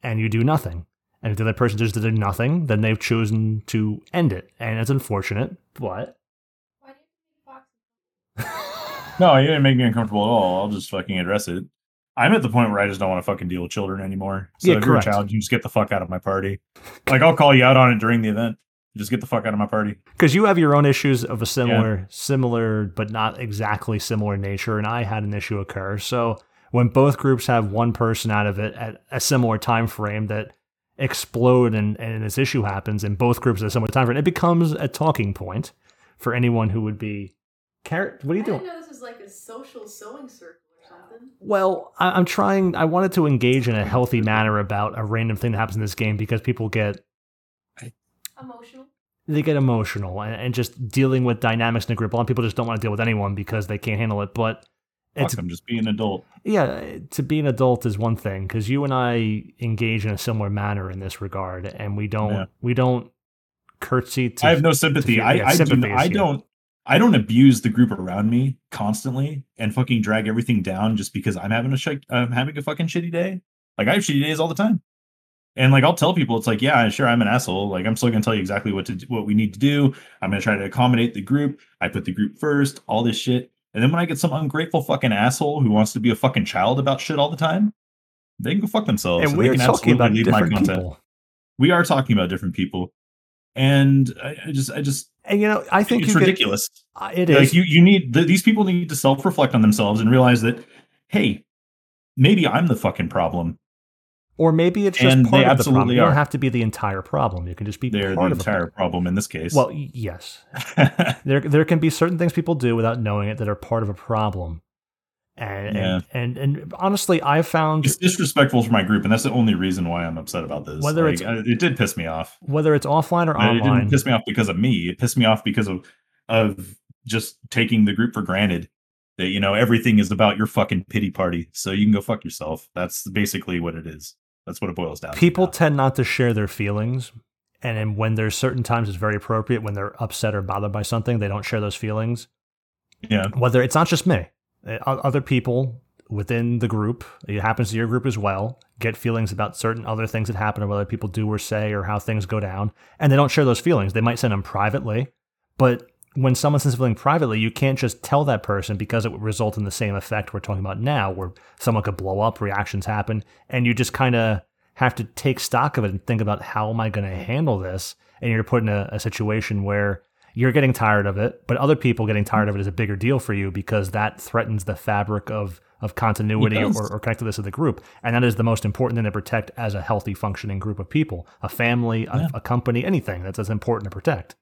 And you do nothing. And if the other person just did nothing, then they've chosen to end it. And it's unfortunate, but Why do you think Fox No, you didn't make me uncomfortable at all. I'll just fucking address it. I'm at the point where I just don't want to fucking deal with children anymore. So Yeah, if you're a correct. child, you just get the fuck out of my party. Like I'll call you out on it during the event. Just get the fuck out of my party. because you have your own issues of a similar, similar, but not exactly similar nature, and I had an issue occur. So when both groups have one person out of it at a similar time frame that explode and, and this issue happens, and both groups at a similar time frame, it becomes a talking point for anyone who would be. Carrot, what are you I doing? didn't know this was like a social sewing circle or something. Well, I, I'm trying. I wanted to engage in a healthy manner about a random thing that happens in this game because people get Emotional. they get emotional and, and just dealing with dynamics in a group. A lot of people just don't want to deal with anyone because they can't handle it. But it's Fuck, I'm just being an adult. yeah, to be an adult is one thing because you and I engage in a similar manner in this regard, and we don't Yeah. we don't curtsy to. I have no sympathy. to- I yeah, I, do, not I don't. I don't abuse the group around me constantly and fucking drag everything down just because I'm having a sh- I'm having a fucking shitty day. Like I have shitty days all the time. And like I'll tell people, it's like, yeah, sure, I'm an asshole. Like I'm still gonna tell you exactly what to do, what we need to do. I'm gonna try to accommodate the group. I put the group first, all this shit. And then when I get some ungrateful fucking asshole who wants to be a fucking child about shit all the time, they can go fuck themselves. and we're can talking about absolutely leave my different people. We are talking about different people, and I, I just, I just, And you know, I think it's get- ridiculous. it like you, you need th- these people need to self reflect on themselves and realize that, hey, maybe I'm the fucking problem. Or maybe it's just and part of the problem. You don't have to be the entire problem. You can just be They're the part of the entire problem. in this case. Well, yes, there there can be certain things people do without knowing it that are part of a problem And, Yeah. and, and and honestly, I've found It's disrespectful for my group, and that's the only reason why I'm upset about this. Whether Like, it's- it did piss me off. whether it's offline or But It online, didn't piss me off because of me. It pissed me off because of of just taking the group for granted. That you know everything is about your fucking pity party, so you can go fuck yourself. That's basically what it is. That's what it boils down. people to. tend not to share their feelings. And when there's certain times it's very appropriate when they're upset or bothered by something, they don't share those feelings. yeah, whether it's not just me, uh, other people within the group, it happens to your group as well, get feelings about certain other things that happen or whether people do or say or how things go down, and they don't share those feelings. They might send them privately, but when someone sends a feeling privately, you can't just tell that person because it would result in the same effect we're talking about now, where someone could blow up, reactions happen, and you just kind of have to take stock of it and think about how am I going to handle this, and you're put in a, a situation where you're getting tired of it, but other people getting tired of it is a bigger deal for you because that threatens the fabric of of continuity or, or connectedness of the group, and that is the most important thing to protect as a healthy, functioning group of people, a family, a, Yeah. a company, anything that's as important to protect.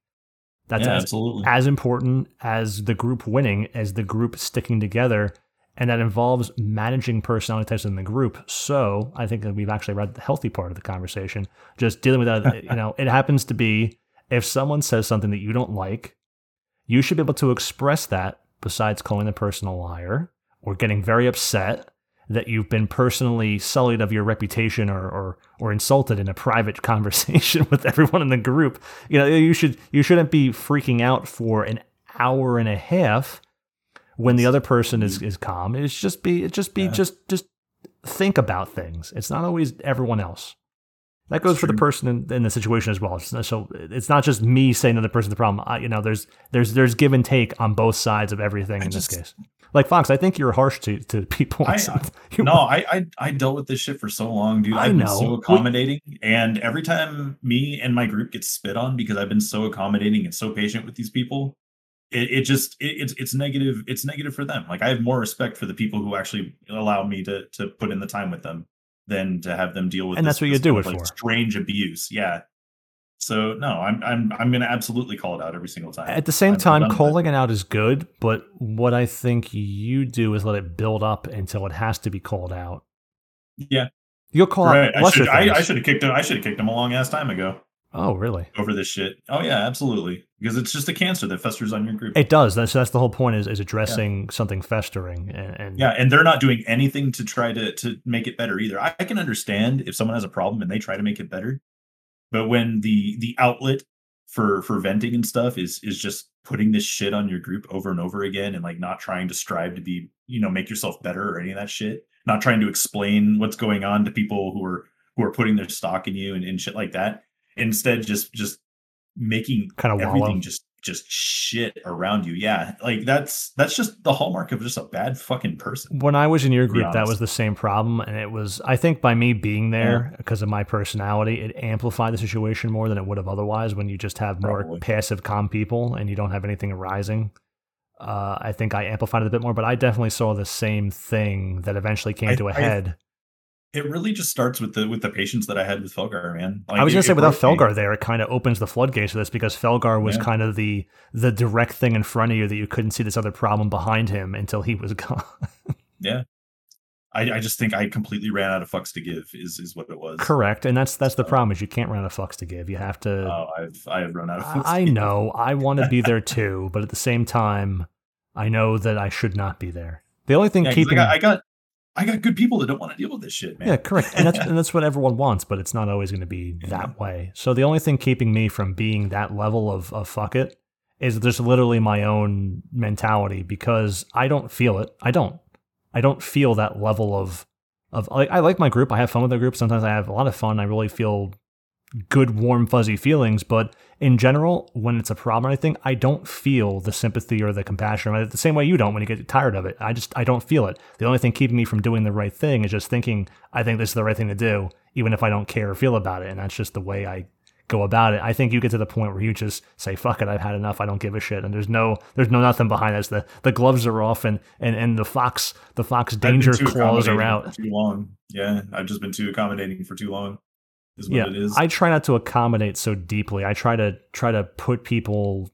That's yeah, as, absolutely. as important as the group winning, as the group sticking together, and that involves managing personality types in the group. So I think that we've actually read the healthy part of the conversation, just dealing with that. you know, it happens to be if someone says something that you don't like, you should be able to express that besides calling the person a liar or getting very upset that you've been personally sullied of your reputation or, or or insulted in a private conversation with everyone in the group. You know, you should you shouldn't be freaking out for an hour and a half when the other person is, mm-hmm. is calm. It's just be it just be Yeah. just just think about things. It's not always everyone else. That goes for the person in, in the situation as well. So it's not just me saying to the person's the problem. I, you know, there's there's there's give and take on both sides of everything I in this case. Like Fox, I think you're harsh to, to people. I- You- no, I, I I dealt with this shit for so long, dude. I I've been so We- accommodating, and every time me and my group gets spit on because I've been so accommodating and so patient with these people, it, it just it, it's it's negative. It's negative for them. Like I have more respect for the people who actually allow me to to put in the time with them than to have them deal with. And this- that's what you do it like, for. Strange abuse, yeah. So no, I'm I'm I'm gonna absolutely call it out every single time. At the same I'm time, calling it out is good, but what I think you do is let it build up until it has to be called out. Yeah, You'll call right. out I should I. I should have kicked him. I should have kicked him a long ass time ago. Oh, really? over this shit. Oh yeah, absolutely. Because it's just a cancer that festers on your group. It does. That's that's the whole point. Is is addressing something festering and, and yeah, and they're not doing anything to try to to make it better either. I, I can understand if someone has a problem and they try to make it better, but when the the outlet for for venting and stuff is is just putting this shit on your group over and over again and like not trying to strive to be you know make yourself better or any of that shit, not trying to explain what's going on to people who are who are putting their stock in you and, and shit like that. Instead, just just making Kinda wallow. everything just just shit around you. Yeah, like that's that's just the hallmark of just a bad fucking person. when I was in your group, that was the same problem, and it was I think by me being there because of my personality, it amplified the situation more than it would have otherwise. When you just have more Probably. passive, calm people and you don't have anything arising, uh, I think I amplified it a bit more. But I definitely saw the same thing that eventually came I- to a I- head. It really just starts with the with the patience that I had with Felgar, man. Like, I was gonna say it without broke me. Felgar there, it kind of opens the floodgates to this because Felgar was Yeah. kind of the the direct thing in front of you that you couldn't see this other problem behind him until he was gone. Yeah, I, I just think I completely ran out of fucks to give. Is is what it was. Correct, and that's that's the problem is you can't run out of fucks to give. You have to. Oh, I've I have run out of. fucks I I know I want to be there too, but at the same time, I know that I should not be there. The only thing Yeah, keeping I got, I got I got good people that don't want to deal with this shit, man. yeah, correct, and that's and that's what everyone wants, but it's not always going to be that way. So the only thing keeping me from being that level of of fuck it is just literally my own mentality because I don't feel it. I don't. I don't feel that level of of like I like my group. I have fun with the group. Sometimes I have a lot of fun. I really feel good, warm, fuzzy feelings. But in general, when it's a problem or anything, I don't feel the sympathy or the compassion. The same way you don't when you get tired of it. I just I don't feel it. The only thing keeping me from doing the right thing is just thinking I think this is the right thing to do, even if I don't care or feel about it. And that's just the way I go about it. I think you get to the point where you just say, fuck it, I've had enough, I don't give a shit. And there's no there's no nothing behind this. The the gloves are off and and, and the fox the fox danger claws are out. Too long. Yeah, I've just been too accommodating for too long. Is what yeah, it is. I try not to accommodate so deeply. I try to try to put people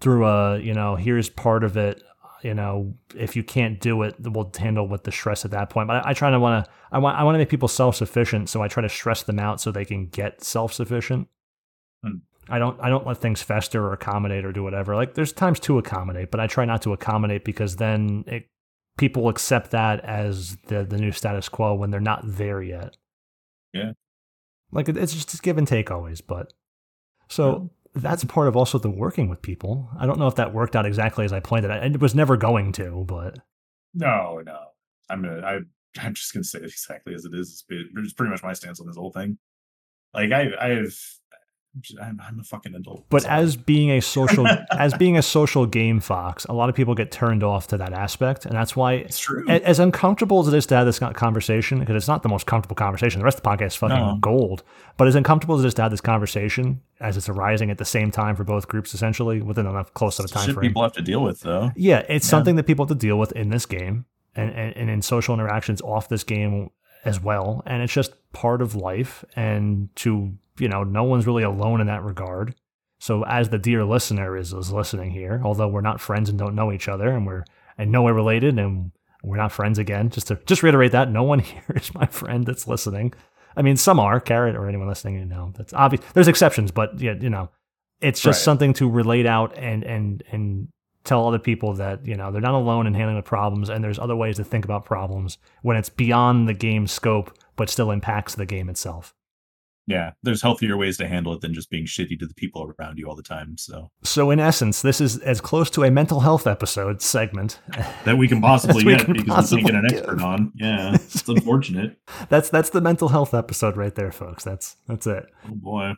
through a you know here's part of it. you know, if you can't do it, we'll handle with the stress at that point. But I, I try to want to, I want, I want to make people self sufficient, so I try to stress them out so they can get self sufficient. Hmm. I don't, I don't let things fester or accommodate or do whatever. Like there's times to accommodate, but I try not to accommodate because then it, people accept that as the the new status quo when they're not there yet. Yeah. Like it's just give and take always. But so that's part of also the working with people. I don't know if that worked out exactly as I planned it. I- It was never going to, but No, no. I'm gonna. I, I'm just gonna say it exactly as it is. It's pretty much my stance on this whole thing. Like I, I've, I'm, I'm a fucking adult. but all. as being a social as being a social game fox, a lot of people get turned off to that aspect, and that's why it's true. as uncomfortable as it is to have this conversation, because it's not the most comfortable conversation. The rest of the podcast is fucking No. gold. But as uncomfortable as it is to have this conversation, as it's arising at the same time for both groups, essentially within enough close of a time frame. people have to deal with though. Yeah, it's Yeah. something that people have to deal with in this game and, and, and in social interactions off this game as well. And it's just part of life. And to, you know, no one's really alone in that regard. So as the dear listener is, is listening here, although we're not friends and don't know each other and we're and no way related and we're not friends again, just to just reiterate that no one here is my friend that's listening. I mean, some are, Carrot or anyone listening, you know, that's obvious. There's exceptions, but yeah, you know, it's just Right. something to relate out and and and tell other people that you know they're not alone in handling the problems and there's other ways to think about problems when it's beyond the game's scope but still impacts the game itself Yeah, there's healthier ways to handle it than just being shitty to the people around you all the time. So so in essence this is as close to a mental health episode segment that we can possibly we get can because we can't get an possibly expert on. Yeah, it's unfortunate. that's that's the mental health episode right there folks that's that's it Oh boy.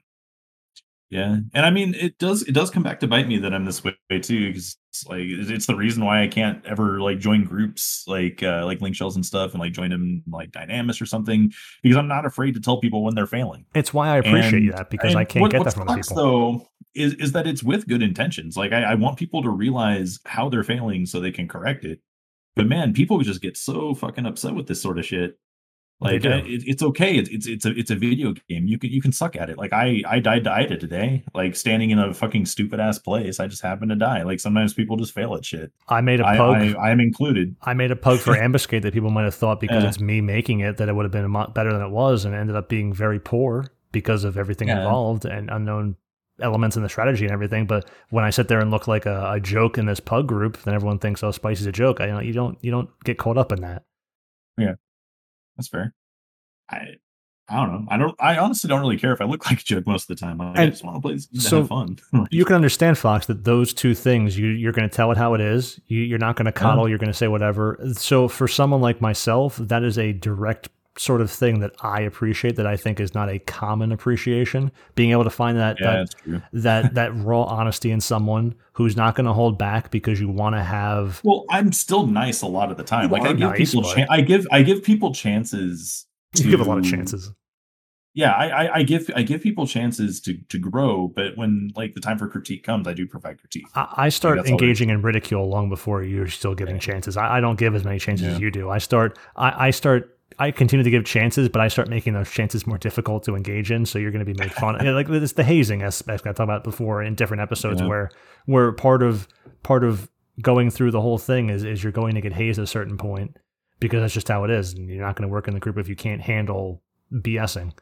Yeah, and I mean, it does it does come back to bite me that I'm this way too, because like it's the reason why I can't ever like join groups like uh, like link shells and stuff, and like join them like Dynamis or something, because I'm not afraid to tell people when they're failing. it's why i appreciate And- you that because i can't what- get that from sucks, people Though is is that it's with good intentions. Like I, I want people to realize how they're failing so they can correct it. But man, people just get so fucking upset with this sort of shit. Like it, it's okay. It's, it's it's a it's a video game. You can you can suck at it. Like I I died to Aita today. Like standing in a fucking stupid ass place. I just happened to die. Like sometimes people just fail at shit. i made a pug I I'm included. I made a pug for ambuscade that people might have thought because Yeah. it's me making it that it would have been a lot better than it was, and it ended up being very poor because of everything Yeah. involved and unknown elements in the strategy and everything. But when I sit there and look like a, a joke in this pug group, then everyone thinks, "Oh, Spicy's a joke." I know you don't you don't get caught up in that. That's fair. I I don't know. I don't. I honestly don't really care if I look like a joke most of the time. I just want to play this so have fun. You can understand Fox that those two things you you're going to tell it how it is. You, you're not going to coddle. You're going to say whatever. So for someone like myself, that is a direct sort of thing that I appreciate that I think is not a common appreciation. Being able to find that yeah, that that that raw honesty in someone who's not going to hold back because you want to have Well, I'm still nice a lot of the time. You like I give nice, people, chan- I give, I give people chances. you give a lot of chances. Yeah, I, I, I give, I give people chances to to grow. But when like the time for critique comes, I do provide critique. I, I start that's all it is. engaging in ridicule long before you're still giving chances. I, I don't give as many chances as you do. I start I, I start I continue to give chances, but I start making those chances more difficult to engage in. So you're going to be made fun. of. like it's the hazing aspect I talked about before in different episodes, Yeah. where where part of part of going through the whole thing is is you're going to get hazed at a certain point because that's just how it is, and you're not going to work in the group if you can't handle BSing.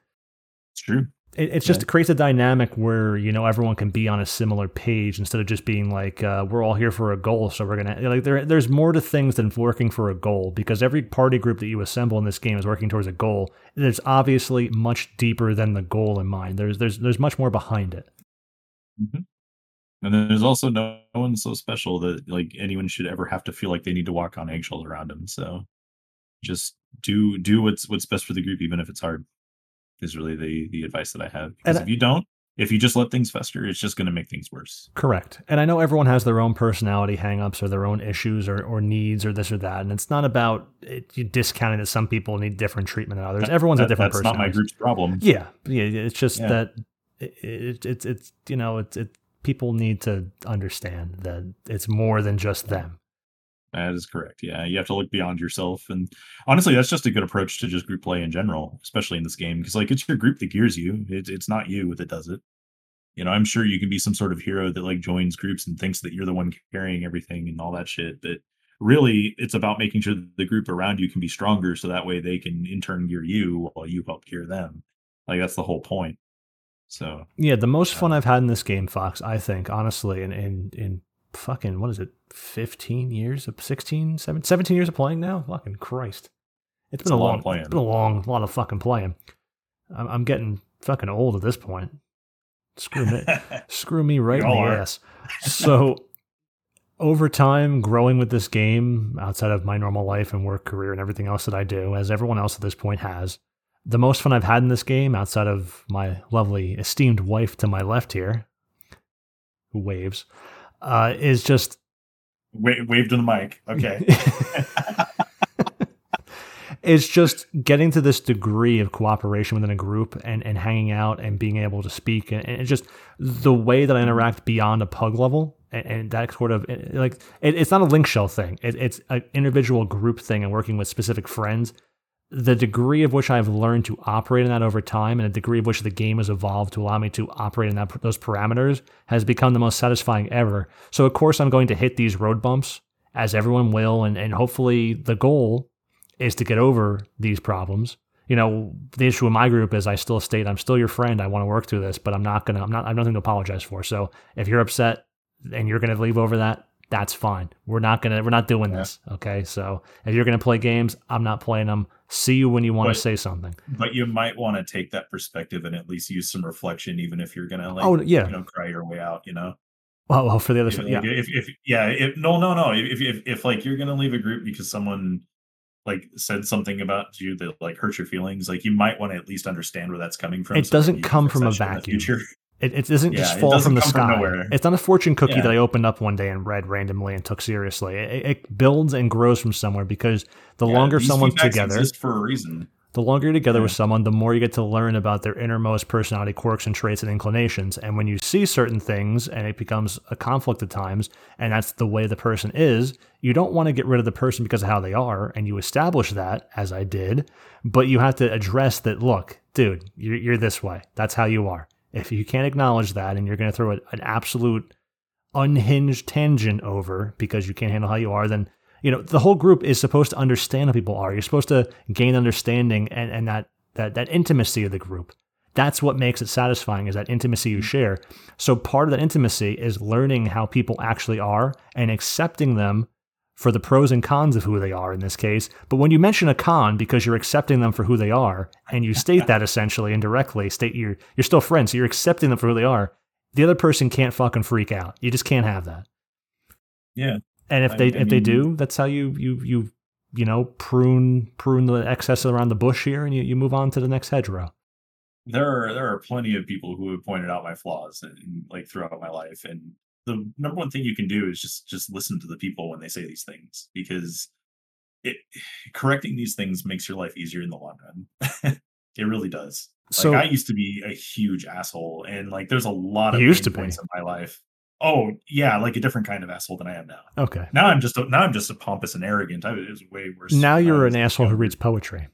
It's true. It, it's just creates a dynamic where you know everyone can be on a similar page instead of just being like uh, we're all here for a goal, so we're gonna like there. There's more to things than working for a goal because every party group that you assemble in this game is working towards a goal. There's obviously much deeper than the goal in mind. There's there's there's much more behind it. And then there's also no one so special that like anyone should ever have to feel like they need to walk on eggshells around them. So just do do what's what's best for the group, even if it's hard. Is really the the advice that I have. Because And if you don't, if you just let things fester, it's just going to make things worse. Correct. And I know everyone has their own personality hangups or their own issues or, or needs or this or that. And it's not about it, you discounting that some people need different treatment than others. Everyone's That- a different person. That's not my group's problem. Yeah, yeah. It's just Yeah. that it, it, it's it's you know it's it. People need to understand that it's more than just them. That is correct. Yeah, you have to look beyond yourself, and honestly, that's just a good approach to just group play in general, especially in this game, because like it's your group that gears you. It's it's not you that does it. You know, I'm sure you can be some sort of hero that like joins groups and thinks that you're the one carrying everything and all that shit. But really it's about making sure that the group around you can be stronger so that way they can in turn gear you while you help gear them like that's the whole point so Yeah, the most uh fun I've had in this game, Fox, I think, honestly, in in, in fucking what is it, fifteen years of 16, 17, 17 years of playing now? Fucking Christ. It's been a long playing. It's been a long lot of fucking playing. I'm, I'm getting fucking old at this point. Screw me, screw me right in We the are. ass. So over time, growing with this game outside of my normal life and work career and everything else that I do, as everyone else at this point has, the most fun I've had in this game, outside of my lovely esteemed wife to my left here, who waves, uh, is just Wa- wave to the mic. Okay. It's just getting to this degree of cooperation within a group and, and hanging out and being able to speak and, and just the way that I interact beyond a pug level and, and that sort of like it, it's not a link shell thing. It, it's an individual group thing and working with specific friends the degree of which I've learned to operate in that over time and the degree of which the game has evolved to allow me to operate in that those parameters has become the most satisfying ever. So of course I'm going to hit these road bumps as everyone will and, and hopefully the goal is to get over these problems. You know, the issue in my group is I still state I'm still your friend. I want to work through this, but I'm not gonna I'm not I have nothing to apologize for. So if you're upset and you're gonna leave over that, that's fine. We're not gonna we're not doing Yeah. this. Okay. So if you're gonna play games, I'm not playing them. See you when you want But- to say something. but you might want to take that perspective and at least use some reflection even if you're gonna like Oh, yeah. you know cry your way out you know Well, well for the other If- side, yeah. if, if yeah if no no no if, if if like you're gonna leave a group because someone like said something about you that like hurt your feelings like you might want to at least understand where that's coming from It so doesn't come from a vacuum. It, it doesn't just Yeah, it fall doesn't from the come from sky. It's not a fortune cookie Yeah. that I opened up one day and read randomly and took seriously. It, it builds and grows from somewhere because the Yeah, longer someone's together, exist for a reason the longer you're together with someone, the more you get to learn about their innermost personality quirks and traits and inclinations. And when you see certain things and it becomes a conflict at times, and that's the way the person is, you don't want to get rid of the person because of how they are. And you establish that, as I did, but you have to address that look, dude, you're, you're this way. That's how you are. If you can't acknowledge that and you're going to throw an absolute unhinged tangent over because you can't handle how you are, then you know the whole group is supposed to understand how people are. You're supposed to gain understanding and, and that, that that intimacy of the group. That's what makes it satisfying is that intimacy you share. So part of that intimacy is learning how people actually are and accepting them for the pros and cons of who they are in this case. But when you mention a con because you're accepting them for who they are and you state that essentially indirectly, state you're you're still friends, so you're accepting them for who they are. The other person can't fucking freak out. You just can't have that. yeah And if I- they I if they do, that's how you you you you know prune prune the excess around the bush here, and you, you move on to the next hedgerow. there are there are plenty of people who have pointed out my flaws and like throughout my life and the number one thing you can do is just just listen to the people when they say these things because it correcting these things makes your life easier in the long run it really does So like i used to be a huge asshole and like there's a lot of used to be. points in my life oh yeah like a different kind of asshole than i am now okay, now i'm just a, now i'm just a pompous and arrogant i was way worse now you're an asshole who reads poetry.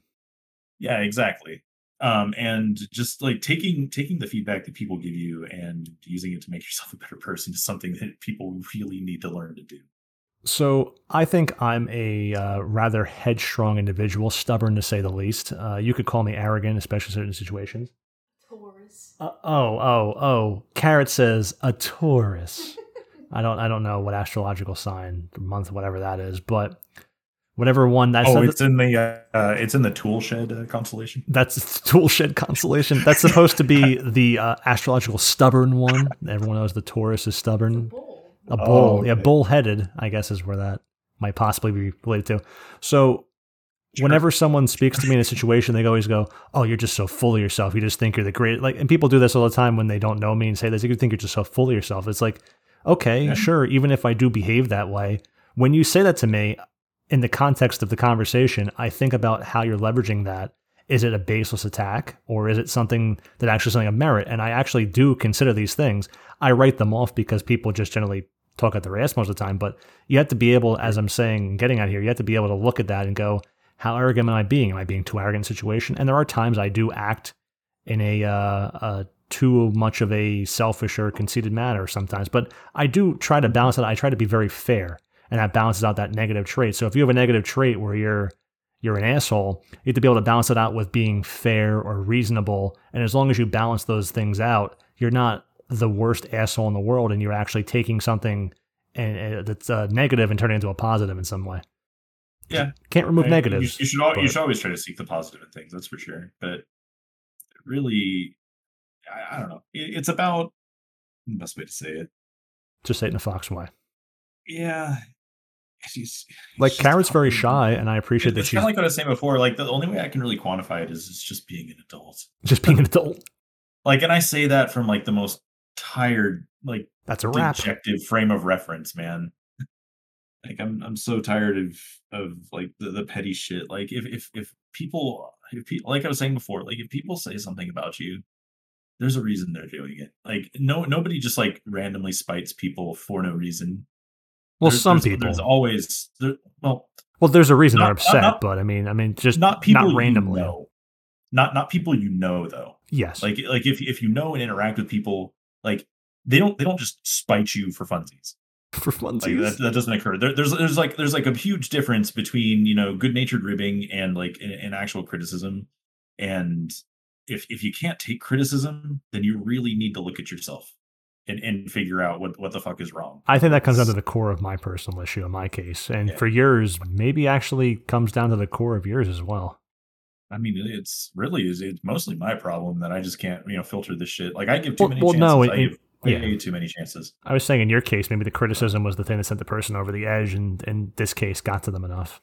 Yeah, exactly. Um, and just like taking taking the feedback that people give you and using it to make yourself a better person is something that people really need to learn to do. So I think I'm a uh, rather headstrong individual, stubborn to say the least. Uh, you could call me arrogant, especially in certain situations. Taurus. Uh, oh, oh, oh! Carrot says a Taurus. I don't, I don't know what astrological sign, month, whatever that is, but whatever one that's oh, it's in the uh, uh, it's in the tool shed uh, constellation. that's the tool shed constellation. That's supposed to be the uh, astrological stubborn one. Everyone knows the Taurus is stubborn. Bull. A Oh, bull, yeah, okay. bull-headed. I guess is where that might possibly be related to. So, whenever someone speaks to me in a situation, they always go, "Oh, you're just so full of yourself. You just think you're the great." Like, and people do this all the time when they don't know me and say this. You think you're just so full of yourself. It's like, okay, Yeah. sure. Even if I do behave that way, when you say that to me in the context of the conversation, I think about how you're leveraging that. Is it a baseless attack or is it something that actually something of merit? And I actually do consider these things. I write them off because people just generally talk at their ass most of the time. But you have to be able, as I'm saying, getting out here, you have to be able to look at that and go, how arrogant am I being? Am I being too arrogant in a situation? And there are times I do act in a, uh, a too much of a selfish or conceited manner sometimes, but I do try to balance it. I try to be very fair. And that balances out that negative trait. So if you have a negative trait where you're you're an asshole, you have to be able to balance it out with being fair or reasonable. And as long as you balance those things out, you're not the worst asshole in the world, and you're actually taking something and, and that's uh, negative and turning it into a positive in some way. Yeah. Can't remove I- negatives. You, should al- you should always try to seek the positive in things. That's for sure. But really, I, I don't know. It, it's about the best way to say it. Just say it in a fox way. Yeah. It's just- it's Like just Carrot's very shy, and I appreciate that It's she's kind of like what I was saying before. Like the only way I can really quantify it is it's just being an adult. just being an adult. Like, and I say that from like the most tired, like That's a wrap. dejected frame of reference, man. Like I'm I'm so tired of of like the, the petty shit. Like if if if people if people like I was saying before, like if people say something about you, there's a reason they're doing it. Like no nobody just like randomly spites people for no reason. Well, There's- some there's- people. There's always there, well Well, there's a reason they're Not- not- upset, not- but I mean, I mean, just not people not you randomly. know. Not not people you know though. Yes, Like like if if you know and interact with people, like they don't they don't just spite you for funsies. for like funsies. that, that doesn't occur there, there's there's like there's like a huge difference between you know good natured ribbing and like an, an actual criticism and if if you can't take criticism then you really need to look at yourself and and figure out what what the fuck is wrong I think that comes down to the core of my personal issue in my case, and Yeah. for yours, maybe actually comes down to the core of yours as well. i mean it's really is it's mostly my problem that i just can't you know filter this shit like i give too Well- many well, chances no, i it- give I yeah. give too many chances I was saying in your case, maybe the criticism was the thing that sent the person over the edge, and in this case, got to them enough.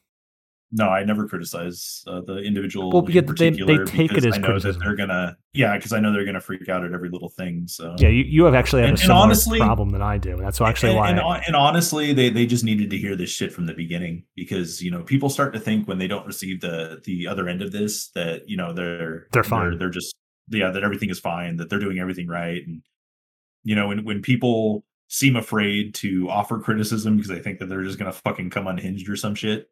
No, I never criticize uh, the individual. Well, in yeah, they- they take it because as I know criticism. that they're gonna, yeah, because I know they're gonna freak out at every little thing. So Yeah, you, you have actually have And- a similar honestly- problem than I do. and That's actually and, why. and, I- and honestly, they they just needed to hear this shit from the beginning because you know people start to think when they don't receive the the other end of this that you know they're They're fine. they're, just yeah that everything is fine that they're doing everything right and you know when when people seem afraid to offer criticism because they think that they're just gonna fucking come unhinged or some shit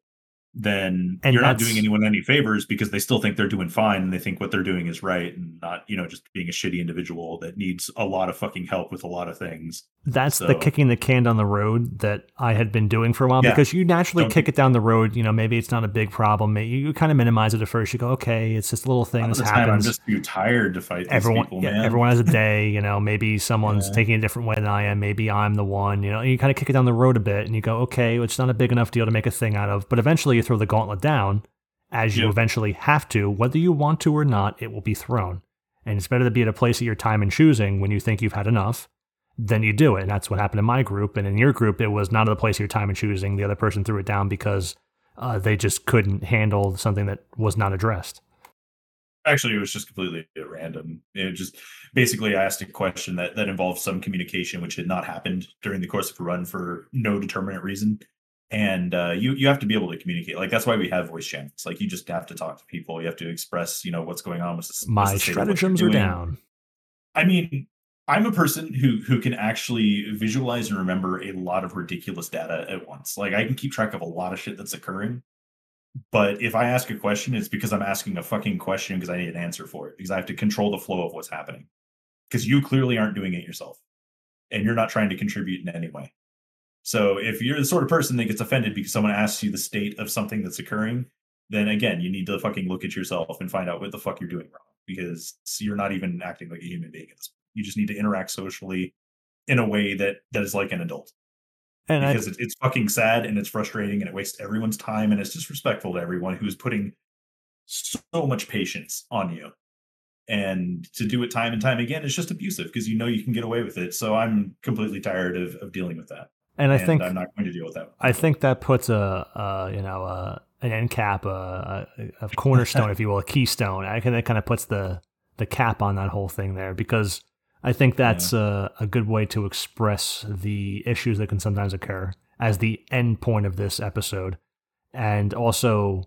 then And you're not doing anyone any favors because they still think they're doing fine and they think what they're doing is right and not you know just being a shitty individual that needs a lot of fucking help with a lot of things That's the kicking the can down the road that I had been doing for a while Yeah. because you naturally Don't kick be- it down the road. You know, maybe it's not a big problem. Maybe you kind of minimize it at first. You go, okay, it's just little A thing. lot of This the time, I'm just too tired to fight these everyone, people, yeah, man. everyone has a day. You know, maybe someone's Yeah. taking a different way than I am. Maybe I'm the one. You know, you kind of kick it down the road a bit, and you go, okay, it's not a big enough deal to make a thing out of. But eventually, you throw the gauntlet down, as you Yep. eventually have to, whether you want to or not. It will be thrown, and it's better to be at a place at your time and choosing when you think you've had enough. Then you do it, and that's what happened in my group. And in your group, it was not at the place of your time and choosing. The other person threw it down because uh, they just couldn't handle something that was not addressed. Actually, it was just completely at random. It just basically I asked a question that that involved some communication, which had not happened during the course of a run for no determinate reason. And uh, you you have to be able to communicate. Like that's why we have voice channels. Like you just have to talk to people. You have to express, you know, what's going on with the, My what's the state of what you're stratagems are down. I mean, I'm a person who who can actually visualize and remember a lot of ridiculous data at once. Like I can keep track of a lot of shit that's occurring. But if I ask a question, it's because I'm asking a fucking question because I need an answer for it because I have to control the flow of what's happening. Because you clearly aren't doing it yourself, and you're not trying to contribute in any way. So if you're the sort of person that gets offended because someone asks you the state of something that's occurring, then again, you need to fucking look at yourself and find out what the fuck you're doing wrong because you're not even acting like a human being at this point. You just need to interact socially in a way that that is like an adult And I, because it, it's fucking sad and it's frustrating and it wastes everyone's time and it's disrespectful to everyone who's putting so much patience on you. And to do it time and time again is just abusive because you know you can get away with it. So I'm completely tired of, of dealing with that. and I and think I'm not going to deal with that. I think that puts a, a you know a, an end cap, a, a, a cornerstone, if you will, a keystone. I think that kind of puts the the cap on that whole thing there because I think that's a, a good way to express the issues that can sometimes occur as the end point of this episode, and also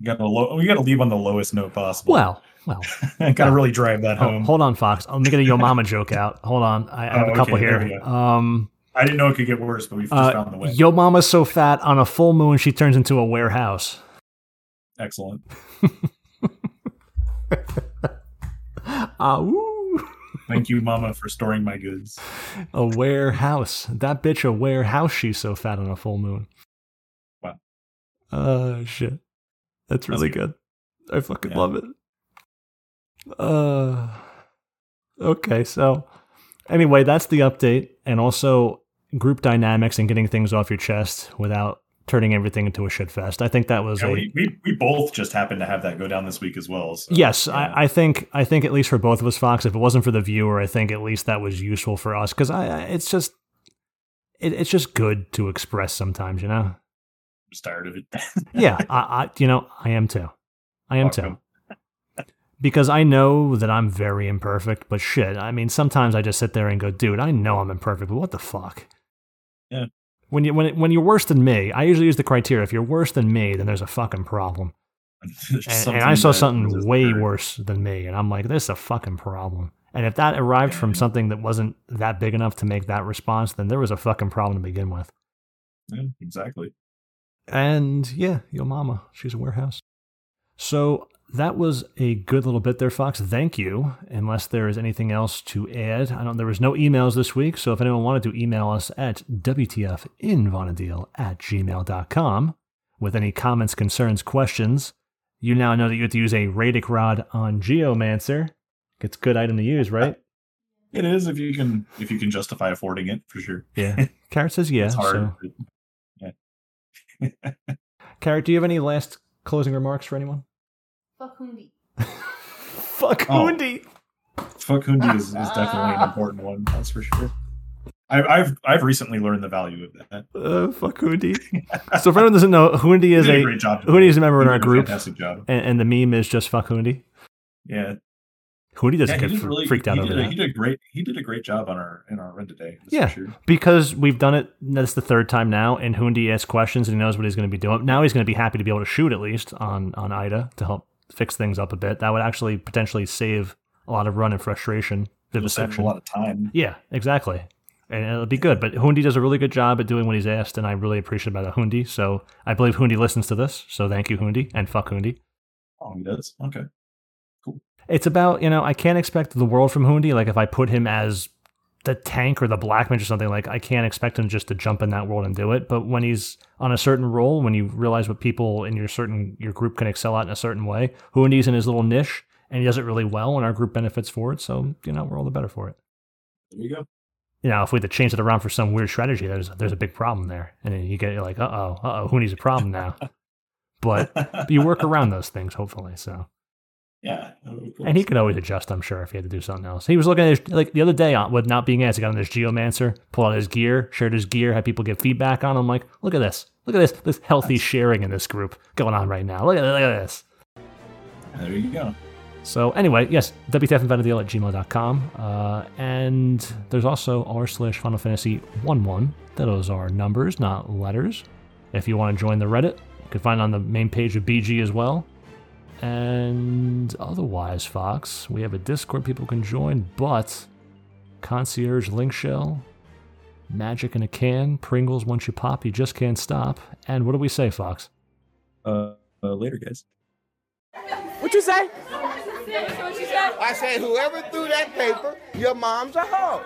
We got to low, we got to leave on the lowest note possible. well, well. got to really drive that ho- home. hold on, Fox. Let me get a Yo Mama joke out. Hold on, I, I have Oh, a couple okay, here. Um, I didn't know it could get worse, but we've just uh, found the way. Yo Mama's so fat on a full moon she turns into a warehouse. Excellent. Ah, woo. Thank you, Mama, for storing my goods. A warehouse. That bitch a warehouse. She's so fat on a full moon. Wow. Uh, shit. That's really good. good. I fucking Yeah. love it. Uh, okay. So, anyway, that's the update, and also group dynamics and getting things off your chest without turning everything into a shit fest. I think that was Yeah, a we, we, we both just happened to have that go down this week as well. So, Yes, yeah. I, I think I think at least for both of us, Fox. If it wasn't for the viewer, I think at least that was useful for us because I, I it's just it, it's just good to express sometimes, you know. I'm just tired of it. Yeah, I, I you know I am too. I am Fuck too. Because I know that I'm very imperfect, but shit, I mean, sometimes I just sit there and go, dude, I know I'm imperfect, but what the fuck? Yeah. When you when it, when you're worse than me, I usually use the criteria. If you're worse than me, then there's a fucking problem. And, and I saw something way very- worse than me, and I'm like, this is a fucking problem. And if that arrived from something that wasn't that big enough to make that response, then there was a fucking problem to begin with. Yeah, exactly. And yeah, your mama, she's a warehouse. So that was a good little bit there, Fox. Thank you. Unless there is anything else to add, I don't. There was no emails this week, so if anyone wanted to email us at wtfinvanadiel at gmail.com with any comments, concerns, questions, you now know that you have to use a Raetic rod on Geomancer. It's a good item to use, right? It is if you can if you can justify affording it for sure. Yeah. Carrot says yeah. So, but- Carrot, do you have any last closing remarks for anyone? Fuck Hundi. Fuck Oh. Hundi. Fuck Hundi is, is definitely an important one. That's for sure. I, I've I've recently learned the value of that. Uh, fuck Hundi. so, if anyone doesn't know, Hundi is a a great job. Hundi is a member in our group, Fantastic job. and, and the meme is just fuck Hundi. Yeah, Hundi doesn't yeah, get really, freaked out he over did, a- that He did a great. He did a great job on our in our run today. Yeah. sure. because we've done it. That's the third time now, and Hundi asks questions and he knows what he's going to be doing. Now he's going to be happy to be able to shoot at least on on Aita to help fix things up a bit. That would actually potentially save a lot of run and frustration. Vivisection. a lot of time. Yeah, exactly. And it'll be good. But Hundi does a really good job at doing what he's asked, and I really appreciate about Hundi. So I believe Hundi listens to this. So thank you, Hundi, and fuck Hundi. Oh, he does. Okay. Cool. It's about, you know, I can't expect the world from Hundi. Like if I put him as the tank or the black mage or something, like I can't expect him just to jump in that world and do it. But when he's on a certain role, when you realize what people in your certain your group can excel at in a certain way, Hundi's in his little niche and he does it really well and our group benefits for it. So, you know, we're all the better for it. There you go. you know, if we had to change it around for some weird strategy, there's there's a big problem there, and then you get you're like, uh oh, uh oh, who needs a problem now? but you work around those things, hopefully. So, yeah. of and he could always adjust, I'm sure, if he had to do something else. He was looking at his, like the other day on with not being asked, he got on this Geomancer, pulled out his gear, shared his gear, had people give feedback on him. Like, look at this, look at this, this healthy sharing in this group going on right now. Look at look at this. There you go. So anyway, yes, WTFinVanadiel at gmail.com. Uh, and there's also r slash Final Fantasy 11. Those are numbers, not letters. If you want to join the Reddit, you can find it on the main page of BG as well. And otherwise, Fox, we have a Discord people can join, but Concierge Link Shell, Magic in a Can, Pringles once you pop, you just can't stop. And what do we say, Fox? Uh, uh, later, guys. What you say? I said, whoever threw that paper, your mom's a hoe.